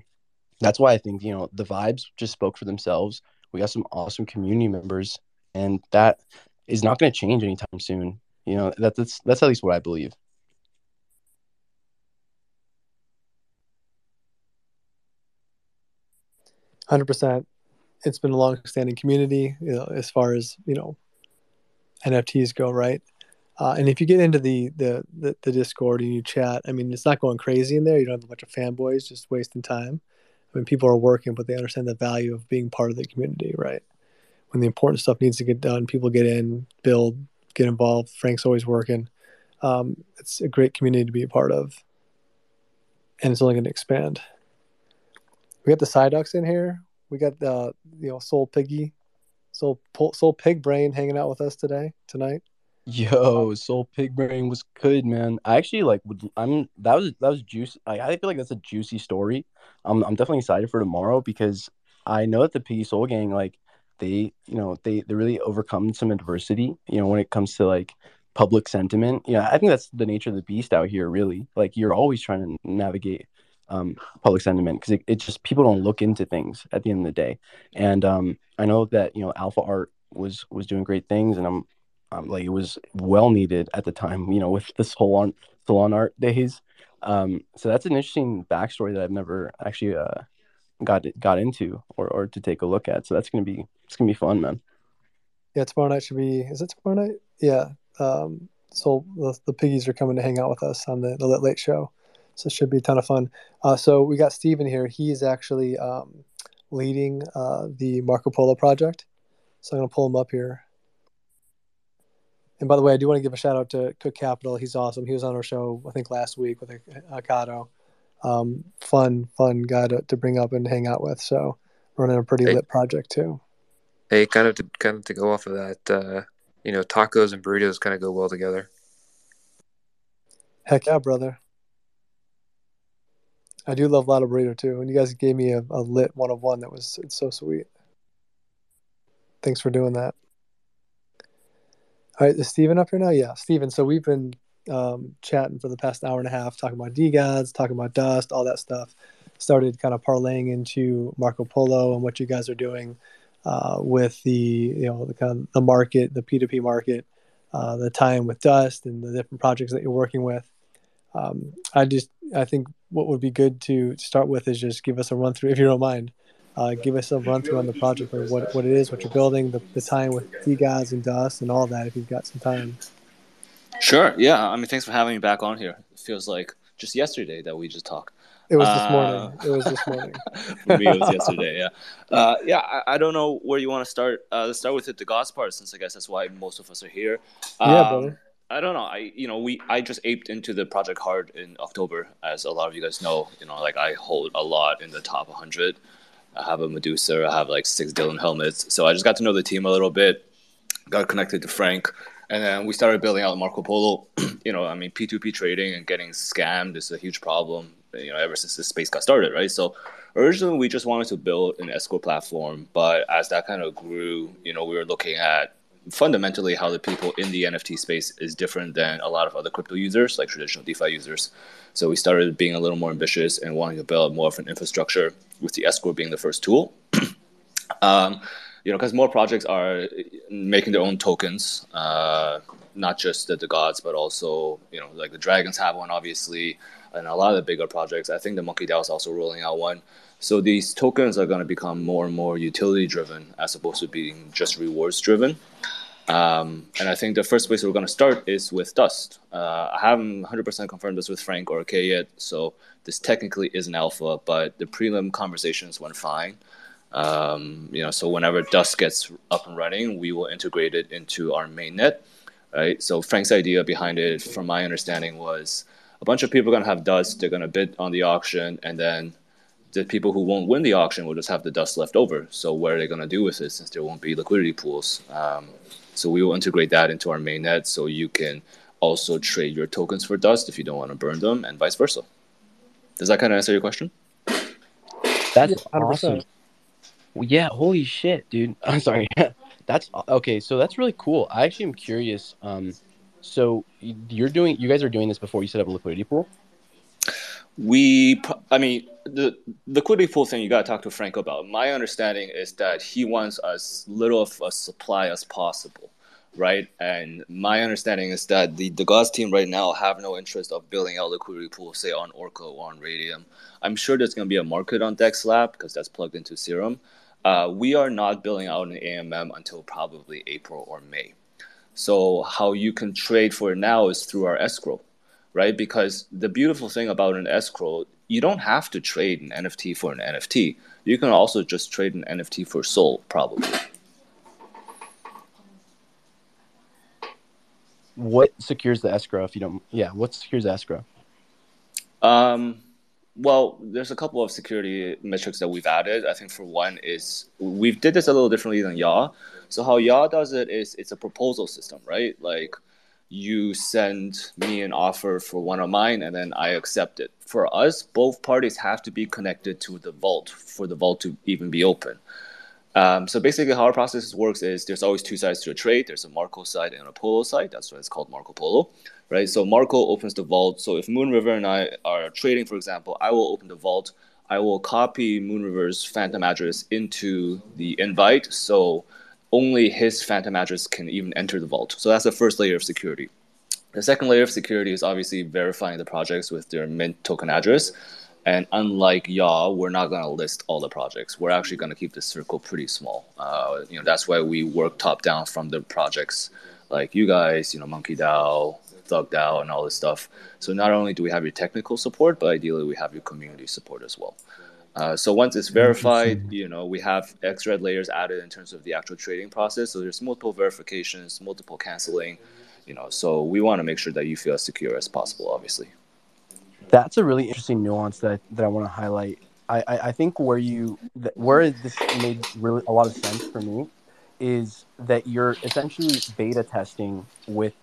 that's why I think, you know, the vibes just spoke for themselves. We got some awesome community members, and that is not going to change anytime soon. You know, that, that's that's at least what I believe. Hundred percent. It's been a long-standing community, you know, as far as you know, NFTs go, right? Uh, and if you get into the, the the the Discord and you chat, I mean, it's not going crazy in there. You don't have a bunch of fanboys just wasting time. I mean, people are working, but they understand the value of being part of the community, right? When the important stuff needs to get done, people get in, build, get involved. Frank's always working. Um, it's a great community to be a part of, and it's only going to expand. We got the Psyducks in here. We got the you know Sol Piggy, Soul Sol Big Brain hanging out with us today tonight. Yo, Sol Big Brain was good, man. I actually like would I'm that was that was juicy. I, I feel like that's a juicy story. I'm I'm definitely excited for tomorrow because I know that the Piggy Soul Gang like they you know they they really overcome some adversity. You know when it comes to like public sentiment. You know I think that's the nature of the beast out here. Really, like you're always trying to navigate um, public sentiment because it, it just people don't look into things at the end of the day. And um, I know that you know Alpha Art was was doing great things, and I'm um, like it was well needed at the time, you know, with the salon salon art days. Um, so that's an interesting backstory that I've never actually uh, got got into or, or to take a look at. So that's gonna be it's gonna be fun, man. Yeah, tomorrow night should be. Is it tomorrow night? Yeah. Um, so the, the piggies are coming to hang out with us on the, the Lit Late Show, so it should be a ton of fun. Uh, so we got Steven here. He's actually um, leading uh, the Marco Polo project. So I'm gonna pull him up here. And by the way, I do want to give a shout out to Cook Capital. He's awesome. He was on our show, I think, last week with Akato. Um, fun, fun guy to, to bring up and hang out with. So running a pretty Hey. lit project too. Hey, kind of to kind of to go off of that, uh, you know, tacos and burritos kind of go well together. Heck yeah, brother. I do love Lotto Burrito too. And you guys gave me a, a lit one of one that was it's so sweet. Thanks for doing that. All right, is Steven up here now? Yeah, Steven. So we've been um, chatting for the past hour and a half, talking about DeGods, talking about Dust, all that stuff. Started kind of parlaying into Marco Polo and what you guys are doing uh, with the you know the kind of the market, the P2P market, uh, the tie-in with Dust, and the different projects that you're working with. Um, I just I think what would be good to start with is just give us a run through, if you don't mind. Uh, give us a run through on the project of what, what it is, what you're building, the, the time with DeGods and Dust, and all that. If you've got some time. Sure. Yeah. I mean, thanks for having me back on here. It feels like just yesterday that we just talked. It was this Uh, morning. It was this morning. (laughs) For me, it was yesterday. Yeah. Uh, yeah. I, I don't know where you want to start. Uh, let's start with it, DeGods part, since I guess that's why most of us are here. Yeah, Um, brother. I don't know. I you know we I just aped into the project hard in October, as a lot of you guys know. You know, like I hold a lot in the top 100. I have a Medusa. I have like six Dylan helmets. So I just got to know the team a little bit. Got connected to Frank, and then we started building out Marco Polo. (clears throat) you know, I mean P2P trading and getting scammed is a huge problem. you know ever since the space got started, right? So originally we just wanted to build an escrow platform, but as that kind of grew, you know, we were looking at fundamentally how the people in the NFT space is different than a lot of other crypto users, like traditional DeFi users. So we started being a little more ambitious and wanting to build more of an infrastructure, with the escrow being the first tool. (clears throat) um, you know, because more projects are making their own tokens, uh, not just the, the gods, but also you know, like the dragons have one, obviously, and a lot of the bigger projects. I think the Monkey DAO is also rolling out one. So these tokens are going to become more and more utility driven as opposed to being just rewards driven. Um, and I think the first place we're going to start is with Dust. Uh, I haven't 100% confirmed this with Frank or Kay yet, so this technically is an alpha, but the prelim conversations went fine. Um, you know, so whenever Dust gets up and running, we will integrate it into our mainnet, right? So Frank's idea behind it, from my understanding, was a bunch of people are going to have Dust, they're going to bid on the auction, and then the people who won't win the auction will just have the Dust left over. So what are they going to do with it since there won't be liquidity pools? Um, so we will integrate that into our mainnet so you can also trade your tokens for Dust if you don't want to burn them, and vice versa. Does that kind of answer your question? That's Yeah, awesome. Well, yeah, holy shit, dude. (laughs) I'm sorry. (laughs) that's okay. So that's really cool. I actually am curious. Um, so you're doing, you guys are doing this before you set up a liquidity pool. We, I mean, the liquidity pool thing you got to talk to Frank about. My understanding is that he wants as little of a supply as possible, right? And my understanding is that the DeGods team right now have no interest of building out liquidity pool, say on Orca or on Raydium. I'm sure there's going to be a market on DexLab because that's plugged into Serum. Uh, we are not building out an AMM until probably April or May. So how you can trade for it now is through our escrow, right? Because the beautiful thing about an escrow, you don't have to trade an NFT for an NFT. You can also just trade an NFT for SOL, probably. What secures the escrow? If you don't, yeah, what secures the escrow? Um, well, there's a couple of security metrics that we've added. I think for one is we've did this a little differently than Yawww. So how Yawww does it is it's a proposal system, right? Like you send me an offer for one of mine and then I accept it. For us, both parties have to be connected to the vault for the vault to even be open. Um, so basically, how our process works is there's always two sides to a trade. There's a Marco side and a Polo side. That's why it's called Marco Polo, right? So Marco opens the vault. So if Moon River and I are trading, for example, I will open the vault. I will copy Moon River's phantom address into the invite, so only his phantom address can even enter the vault. So that's the first layer of security. The second layer of security is obviously verifying the projects with their mint token address. And unlike Yawww, we're not going to list all the projects. We're actually going to keep the circle pretty small. Uh, you know, that's why we work top down from the projects like you guys, you know, Monkey DAO, Thug DAO, and all this stuff. So not only do we have your technical support, but ideally we have your community support as well. Uh, so once it's verified, you know, we have extra layers added in terms of the actual trading process. So there's multiple verifications, multiple canceling, you know. So we want to make sure that you feel as secure as possible, obviously. That's a really interesting nuance that that I want to highlight. I, I, I think where you where this made really a lot of sense for me is that you're essentially beta testing with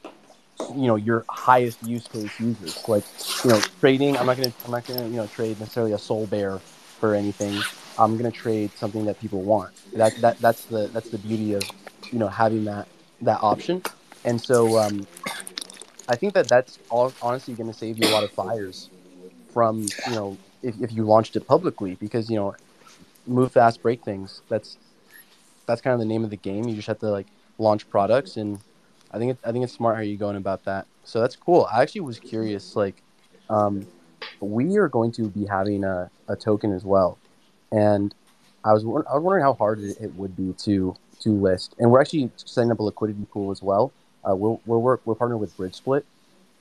you know your highest use case users like you know trading i'm not gonna i'm not gonna you know trade necessarily a soul bear for anything i'm gonna trade something that people want. That that that's the that's the beauty of you know having that that option. And so um i think that that's all honestly gonna save you a lot of fires from you know if, if you launched it publicly because you know move fast break things. That's that's kind of the name of the game. You just have to like launch products and i think it, i think it's smart how you're going about that. So that's cool. I actually was curious like um, we are going to be having a, a token as well and i was i was wondering how hard it, would be to to list and we're actually setting up a liquidity pool as well uh, we're, we're we're partnered with Bridgesplit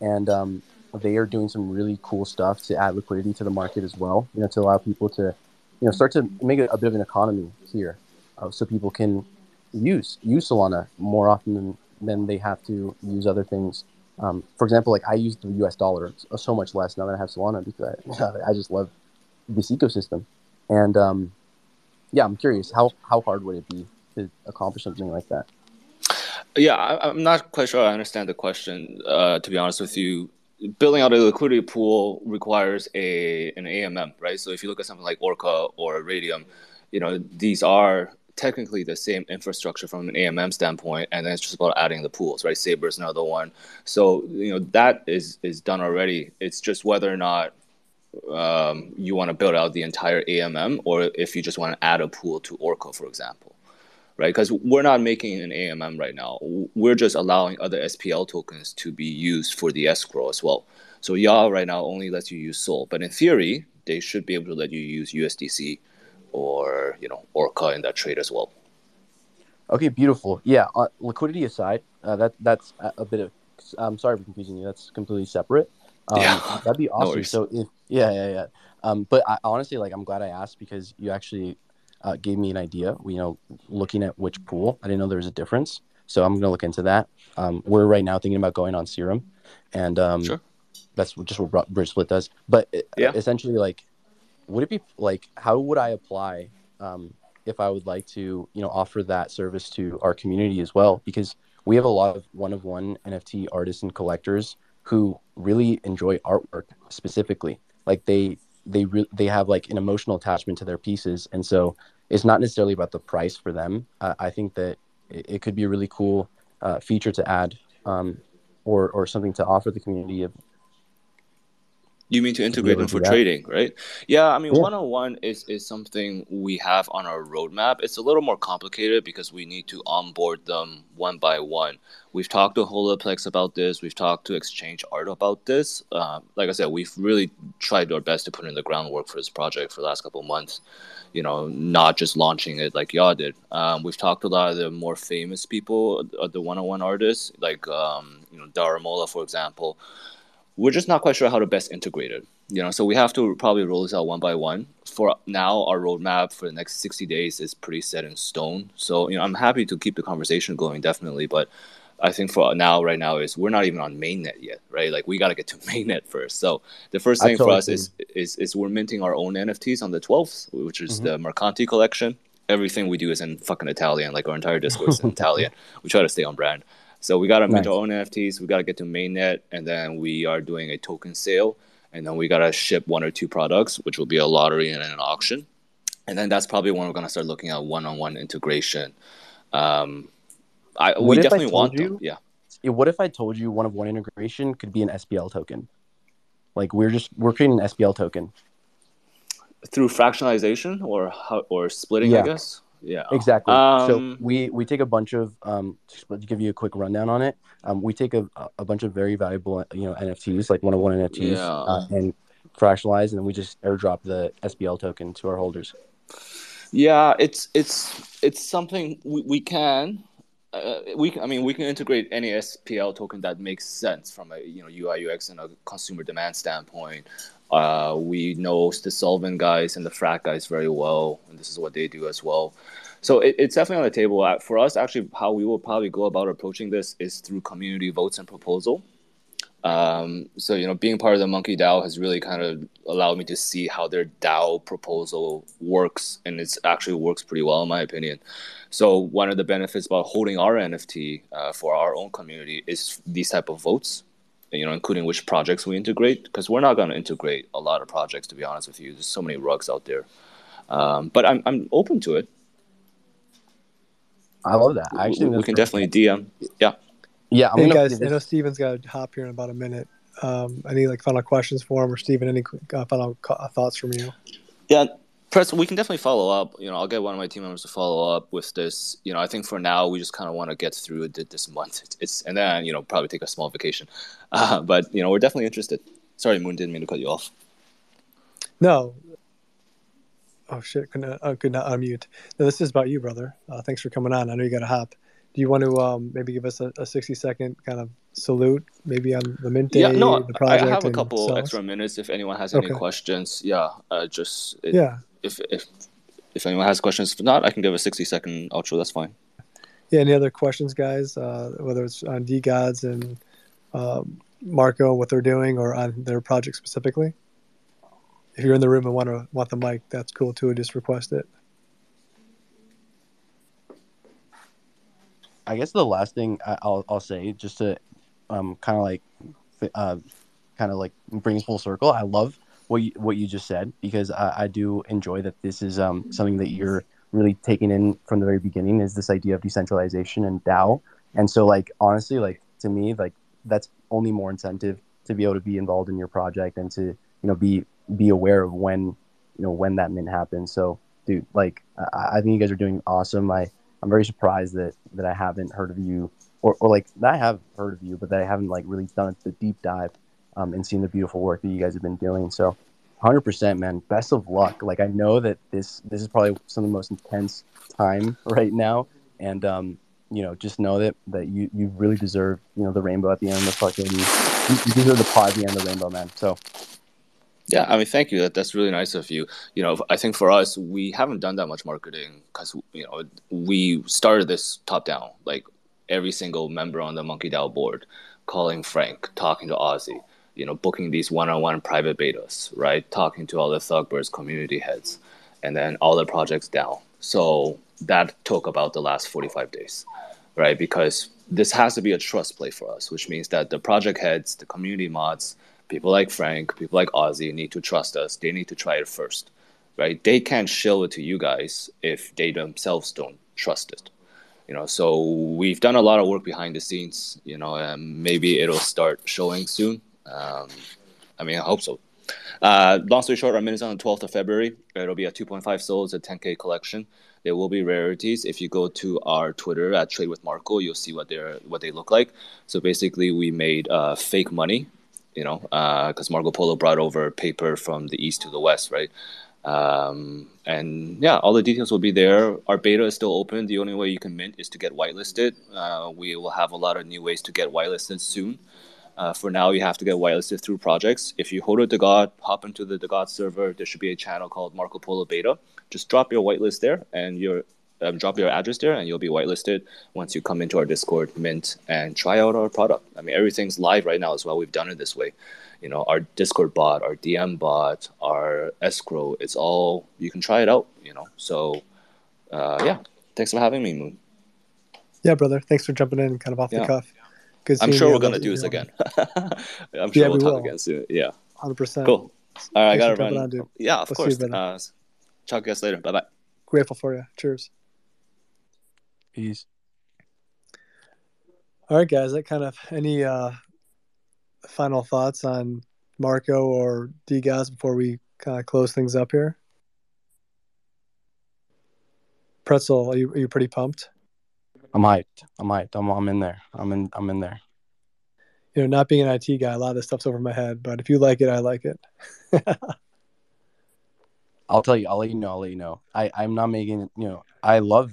and um, they are doing some really cool stuff to add liquidity to the market as well. You know, to allow people to, you know, start to make a, a bit of an economy here, uh, so people can use use Solana more often than, than they have to use other things. Um, for example, like I use the U.S. dollar so much less now that I have Solana because I, (laughs) I just love this ecosystem. And um, yeah, I'm curious how how hard would it be to accomplish something like that? Yeah, I, I'm not quite sure I understand the question. Uh, to be honest with you, building out a liquidity pool requires a an AMM, right? So if you look at something like Orca or Raydium, you know these are technically the same infrastructure from an AMM standpoint, and then it's just about adding the pools, right? Saber is another one. So you know that is is done already. It's just whether or not um, you want to build out the entire AMM, or if you just want to add a pool to Orca, for example, right? Because we're not making an AMM right now. We're just allowing other SPL tokens to be used for the escrow as well. So Yawww right now only lets you use Sol, but in theory, they should be able to let you use USDC or you know Orca in that trade as well. Okay, beautiful. Yeah, uh, liquidity aside, uh, that that's a bit of. I'm sorry for confusing you. That's completely separate. Um, Yeah. that'd be (laughs) awesome. worries. so if yeah, yeah, yeah. Um, but I, honestly, like, I'm glad I asked because you actually uh, gave me an idea. You know, looking at which pool, I didn't know there was a difference. So I'm gonna look into that. Um, we're right now thinking about going on Serum, and um, Sure. that's just what Bridgesplit does. But Yeah. essentially, like, would it be like how would I apply um, if I would like to, you know, offer that service to our community as well? Because we have a lot of one of one NFT artists and collectors who really enjoy artwork specifically. Like they they re- they have like an emotional attachment to their pieces, and so it's not necessarily about the price for them. Uh, I think that it, it could be a really cool uh, feature to add, um, or or something to offer the community of You mean to integrate them for trading, right? Yeah, I mean, one on one is is something we have on our roadmap. It's a little more complicated because we need to onboard them one by one. We've talked to Holaplex about this. We've talked to Exchange Art about this. Um, like I said, we've really tried our best to put in the groundwork for this project for the last couple of months. You know, not just launching it like y'all did. Um, we've talked to a lot of the more famous people, uh, the one-on-one artists, like um, you know Daramola, for example we're just not quite sure how to best integrate it. You know, so we have to probably roll this out one by one. For now, our roadmap for the next 60 days is pretty set in stone. So, you know, I'm happy to keep the conversation going, definitely. But I think for now, right now, is we're not even on mainnet yet, right? Like we got to get to (laughs) mainnet first. So the first thing for us is, is is we're minting our own NFTs on the 12th, which is Mhm. the Mercanti collection. Everything we do is in fucking Italian. Like our entire Discord is in (laughs) Italian. We try to stay on brand. So we got to mint Nice. our own NFTs. We got to get to mainnet, and then we are doing a token sale, and then we got to ship one or two products, which will be a lottery and an auction, and then that's probably when we're gonna start looking at one-on-one integration. Um, I What we if I definitely want them. you- Yeah. Yeah, what if I told you one of one integration could be an SPL token? Like we're just we're creating an SPL token. Through fractionalization or how, or splitting, I guess. Yeah. Exactly. Um, so we we take a bunch of um just to give you a quick rundown on it. Um, we take a, a bunch of very valuable you know NFTs like one of one NFTs Yeah. uh, and fractionalize and then we just airdrop the SPL token to our holders. Yeah, it's it's it's something we, we can. Uh, we can, I mean, we can integrate any SPL token that makes sense from a you know UI UX and a consumer demand standpoint. Uh, we know the solvent guys and the frat guys very well, and this is what they do as well. So it, it's definitely on the table. Uh, For us, actually, how we will probably go about approaching this is through community votes and proposal. Um, so you know, being part of the Monkey DAO has really kind of allowed me to see how their DAO proposal works, and it's actually works pretty well in my opinion. So one of the benefits about holding our NFT uh, for our own community is these type of votes, you know, including which projects we integrate, because we're not going to integrate a lot of projects to be honest with you. There's so many rugs out there, um, but I'm I'm open to it. I love that. I We, actually think we can pretty definitely DM. Yeah. Yeah, I'm Hey gonna guys, play I know this- Steven's got to hop here in about a minute. Um, any like final questions for him or Steven? Any uh, final co- uh, thoughts from you? Yeah, Press, we can definitely follow up. You know, I'll get one of my team members to follow up with this. You know, I think for now we just kind of want to get through it this month. It's, it's and then you know probably take a small vacation. (laughs) Uh, but you know, we're definitely interested. Sorry, Moon, didn't mean to cut you off. No. Oh shit! Could not, uh, could not unmute. No, this is about you, brother. Uh, thanks for coming on. I know you got to hop. Do you want to um, maybe give us a, a sixty second kind of salute, maybe on the mint day, yeah, no, the I have a couple extra minutes if anyone has any Okay. questions. Yeah, uh, just it, Yeah, If if if anyone has questions, if not, I can give a sixty second outro. That's fine. yeah. Any other questions, guys? Uh, whether it's on DeGods and um, Marco, what they're doing, or on their project specifically. If you're in the room and want to want the mic, that's cool too. Just request it. I guess the last thing I- I'll I'll say just to um kind of like uh, kind of like brings full circle. I love what you, what you just said because I, I do enjoy that this is um, something that you're really taking in from the very beginning is this idea of decentralization and DAO. And so, like honestly, like to me, like that's only more incentive to be able to be involved in your project and to you know be be aware of when you know when that mint happens. So, dude, like I, I think you guys are doing awesome. I I'm very surprised that that I haven't heard of you or, or like I have heard of you, but that I haven't like really done the deep dive um, and seeing the beautiful work that you guys have been doing. So, 100%, man. Best of luck. Like I know that this this is probably some of the most intense time (laughs) right now, and um, you know, just know that that you you really deserve you know the rainbow at the end of the fucking you, you deserve the pie at the end of the rainbow, man. So. Yeah, I mean, thank you. That that's really nice of you. You know, I think for us, we haven't done that much marketing because you know we started this top down. Like every single member on the Monkey DAO board, calling Frank, talking to Ozzy, you know, booking these one-on-one private betas, right? Talking to all the Thugbirdz community heads, and then all the projects down. So that took about the last 45 days, right? Because this has to be a trust play for us, which means that the project heads, the community mods, people like Frank, people like Ozzy need to trust us. They need to try it first, right? They can't show it to you guys if they themselves don't trust it you know so we've done a lot of work behind the scenes you know and maybe it'll start showing soon um, i mean i hope so uh, long story short our minute is on the 12th of february it'll be a 2.5 souls a 10k collection there will be rarities if you go to our twitter at trade with marco you'll see what they're what they look like so basically we made uh, fake money you know because uh, marco polo brought over paper from the east to the west right um, and yeah, all the details will be there. Our beta is still open. The only way you can mint is to get whitelisted. Uh, we will have a lot of new ways to get whitelisted soon. Uh, for now, you have to get whitelisted through projects. If you hold a DeGod, hop into the DeGod server. There should be a channel called Marco Polo Beta. Just drop your whitelist there, and your um, drop your address there, and you'll be whitelisted once you come into our Discord, mint, and try out our product. I mean, everything's live right now as well. We've done it this way you know our discord bot our dm bot our escrow it's all you can try it out you know so uh, yeah thanks for having me moon yeah brother thanks for jumping in kind of off yeah. the cuff Good i'm sure we're gonna do this again. (laughs) i'm sure yeah, we'll we talk will. again soon. Yeah. 100% cool. All right i gotta run. on, yeah of we'll course. you, uh, talk to you guys later. Bye bye grateful for you cheers. Peace. All right guys that kind of any uh final thoughts on Marco or DeGods before we kind of close things up here? Pretzel, are you, are you pretty pumped? I'm hyped. I'm hyped. I'm, I'm in there. I'm in. I'm in there. You know, not being an IT guy, a lot of this stuff's over my head. But if you like it, I like it. (laughs) I'll tell you. I'll let you know. I'll let you know. I I'm not making. You know, I love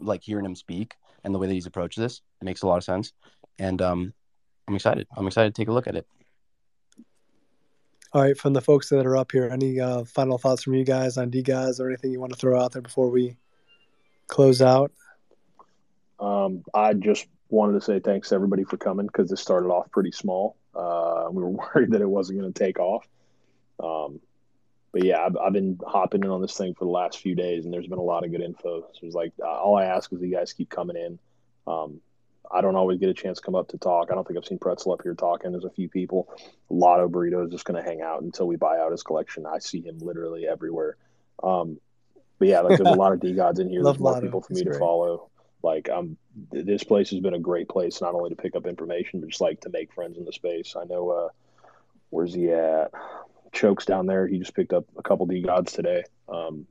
like hearing him speak and the way that he's approached this. It makes a lot of sense. And um, I'm excited. I'm excited to take a look at it. All right, from the folks that are up here, any uh, final thoughts from you guys on D guys or anything you want to throw out there before we close out? Um, I just wanted to say thanks to everybody for coming because this started off pretty small. Uh, we were (laughs) worried that it wasn't going to take off. Um, but yeah, I've, I've, been hopping in on this thing for the last few days, and there's been a lot of good info. So it's like uh, all I ask is that you guys keep coming in. Um, I don't always get a chance to come up to talk. I don't think I've seen Pretzel up here talking. There's a few people. Lotto Burrito is just going to hang out until we buy out his collection. I see him literally everywhere. Um, but yeah, like there's a (laughs) lot of DeGods in here. There's more people for me to follow. Like th- this place has been a great place not only to pick up information, but just like to make friends in the space. I know uh, where's he at? Chokes down there. He just picked up a couple DeGods today. Um,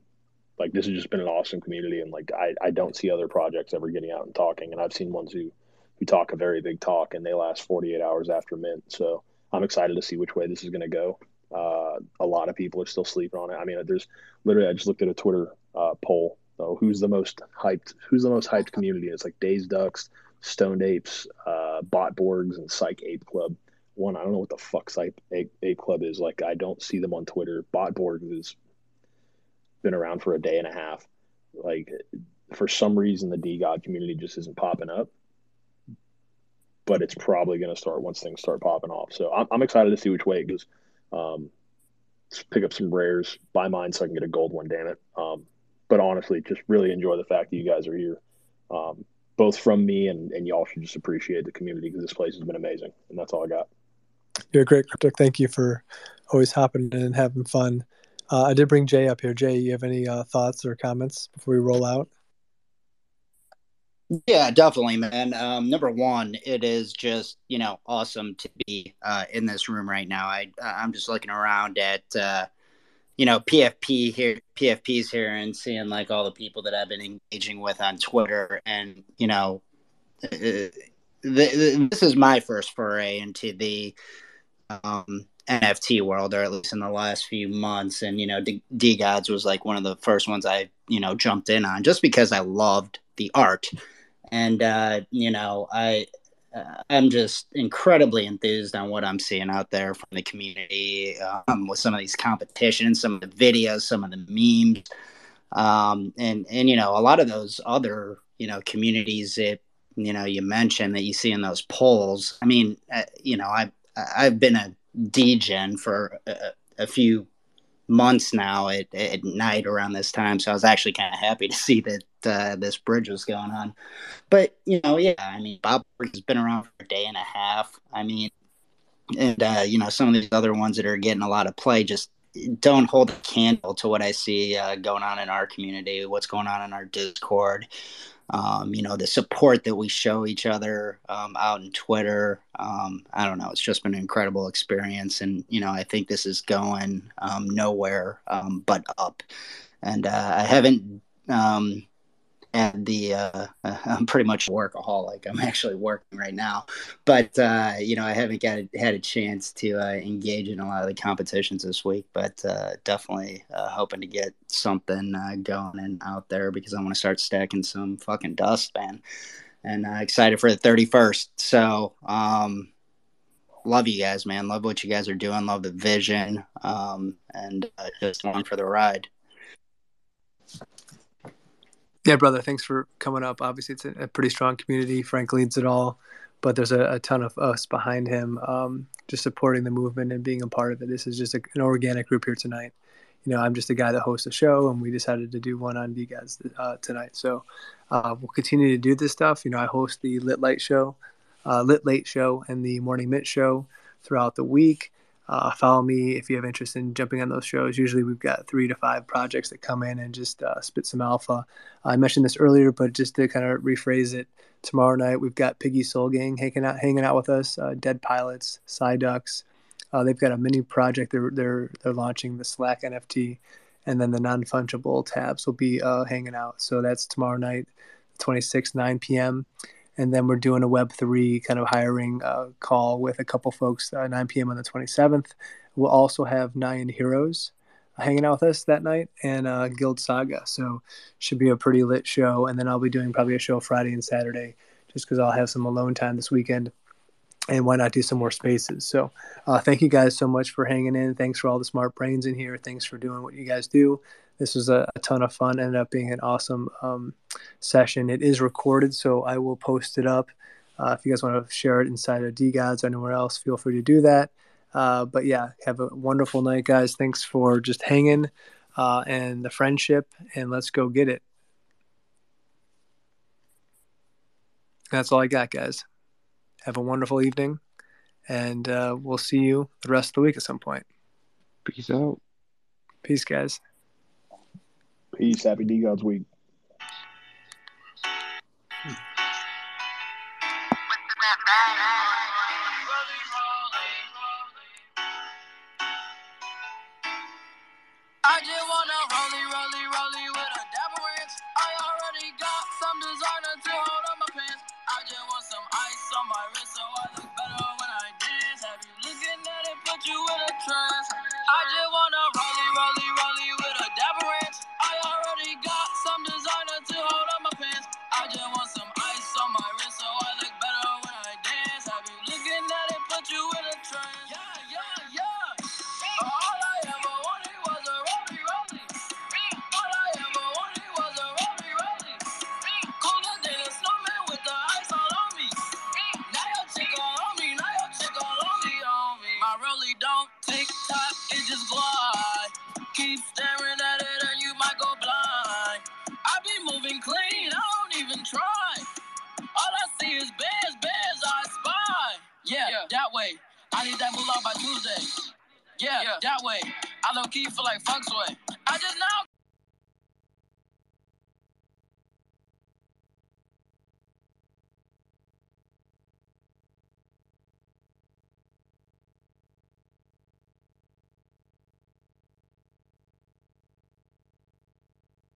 like this has just been an awesome community, and like I, I don't see other projects ever getting out and talking, and I've seen ones who who talk a very big talk and they last 48 hours after mint. So I'm excited to see which way this is going to go. Uh, a lot of people are still sleeping on it. I mean, there's literally, I just looked at a Twitter uh, poll. Oh, who's the most hyped? Who's the most hyped community? It's like Dazed Ducks, Stoned Apes, uh, Botborgs, and Psych Ape Club. One, I don't know what the fuck Psych Ape, Ape Club is. Like, I don't see them on Twitter. Botborgs has been around for a day and a half. Like, for some reason, the DeGod community just isn't popping up but it's probably going to start once things start popping off. So I'm, I'm excited to see which way it goes. Um, pick up some rares, buy mine so I can get a gold one. Damn it! Um, but honestly, just really enjoy the fact that you guys are here, um, both from me and and y'all should just appreciate the community because this place has been amazing, and that's all I got. You're a great cryptic. Thank you for always hopping in and having fun. Uh, I did bring Jay up here. Jay, you have any uh, thoughts or comments before we roll out? Yeah, definitely, man. Um, number one, it is just you know awesome to be uh, in this room right now. I I'm just looking around at uh, you know PFP here, PFPs here, and seeing like all the people that I've been engaging with on Twitter, and you know, uh, this is my first foray into the um, NFT world, or at least in the last few months. And you know, DeGods was like one of the first ones I you know jumped in on, just because I loved the art, and uh, you know, I I'm just incredibly enthused on what I'm seeing out there from the community um, with some of these competitions, some of the videos, some of the memes, um, and and you know, a lot of those other you know communities that you know you mentioned that you see in those polls. I mean, uh, you know, I I've been a degen for a, a few months now at, at night around this time. So I was actually kind of happy to (laughs) see that uh, this bridge was going on. But, you know, yeah, I mean, Bob has been around for a day and a half. I mean, and, uh, you know, some of these other ones that are getting a lot of play just don't hold a candle to what I see uh, going on in our community, what's going on in our Discord um, you know, the support that we show each other um, out in Twitter. Um, I don't know. It's just been an incredible experience. And, you know, I think this is going um, nowhere um, but up. And uh, I haven't um, and the uh, (laughs) I'm pretty much a workaholic. I'm actually working right now, but uh, you know I haven't got had a chance to uh, engage in a lot of the competitions this week. But uh, definitely uh, hoping to get something uh, going and out there because I want to start stacking some fucking dust, man. And excited for the 31st. So um, love you guys, man. Love what you guys are doing. Love the vision, um, and just along for the ride. Yeah, brother. Thanks for coming up. Obviously, it's a, a pretty strong community. Frank leads it all, but there's a, a ton of us behind him, um, just supporting the movement and being a part of it. This is just a, an organic group here tonight. You know, I'm just a guy that hosts a show, and we decided to do one on DeGods uh, tonight. So uh, we'll continue to do this stuff. You know, I host the Lit Light show, uh, Lit Late show, and the Morning Mint show throughout the week. Uh, follow me if you have interest in jumping on those shows. Usually, we've got three to five projects that come in and just uh, spit some alpha. I mentioned this earlier, but just to kind of rephrase it, tomorrow night we've got Piggy Sol Gang hanging out, hanging out with us. Uh, Dead Pilots, Psyducks. Uh, they've got a mini project they're they're they're launching the Slack NFT, and then the non fungible tabs will be uh, hanging out. So that's tomorrow night, 26, 9 p.m and then we're doing a Web3 kind of hiring uh, call with a couple folks uh, 9 p.m. on the 27th. We'll also have Nine Heroes hanging out with us that night and uh, Guild Saga. So should be a pretty lit show. And then I'll be doing probably a show Friday and Saturday just because I'll have some alone time this weekend. And why not do some more spaces? So, uh, thank you guys so much for hanging in. Thanks for all the smart brains in here. Thanks for doing what you guys do. This was a, a ton of fun. Ended up being an awesome um, session. It is recorded, so I will post it up. Uh, if you guys want to share it inside of DeGods or anywhere else, feel free to do that. Uh, but yeah, have a wonderful night, guys. Thanks for just hanging uh, and the friendship, and let's go get it. That's all I got, guys. Have a wonderful evening, and uh, we'll see you the rest of the week at some point. Peace out. Peace, guys. Peace. Happy DeGods week. I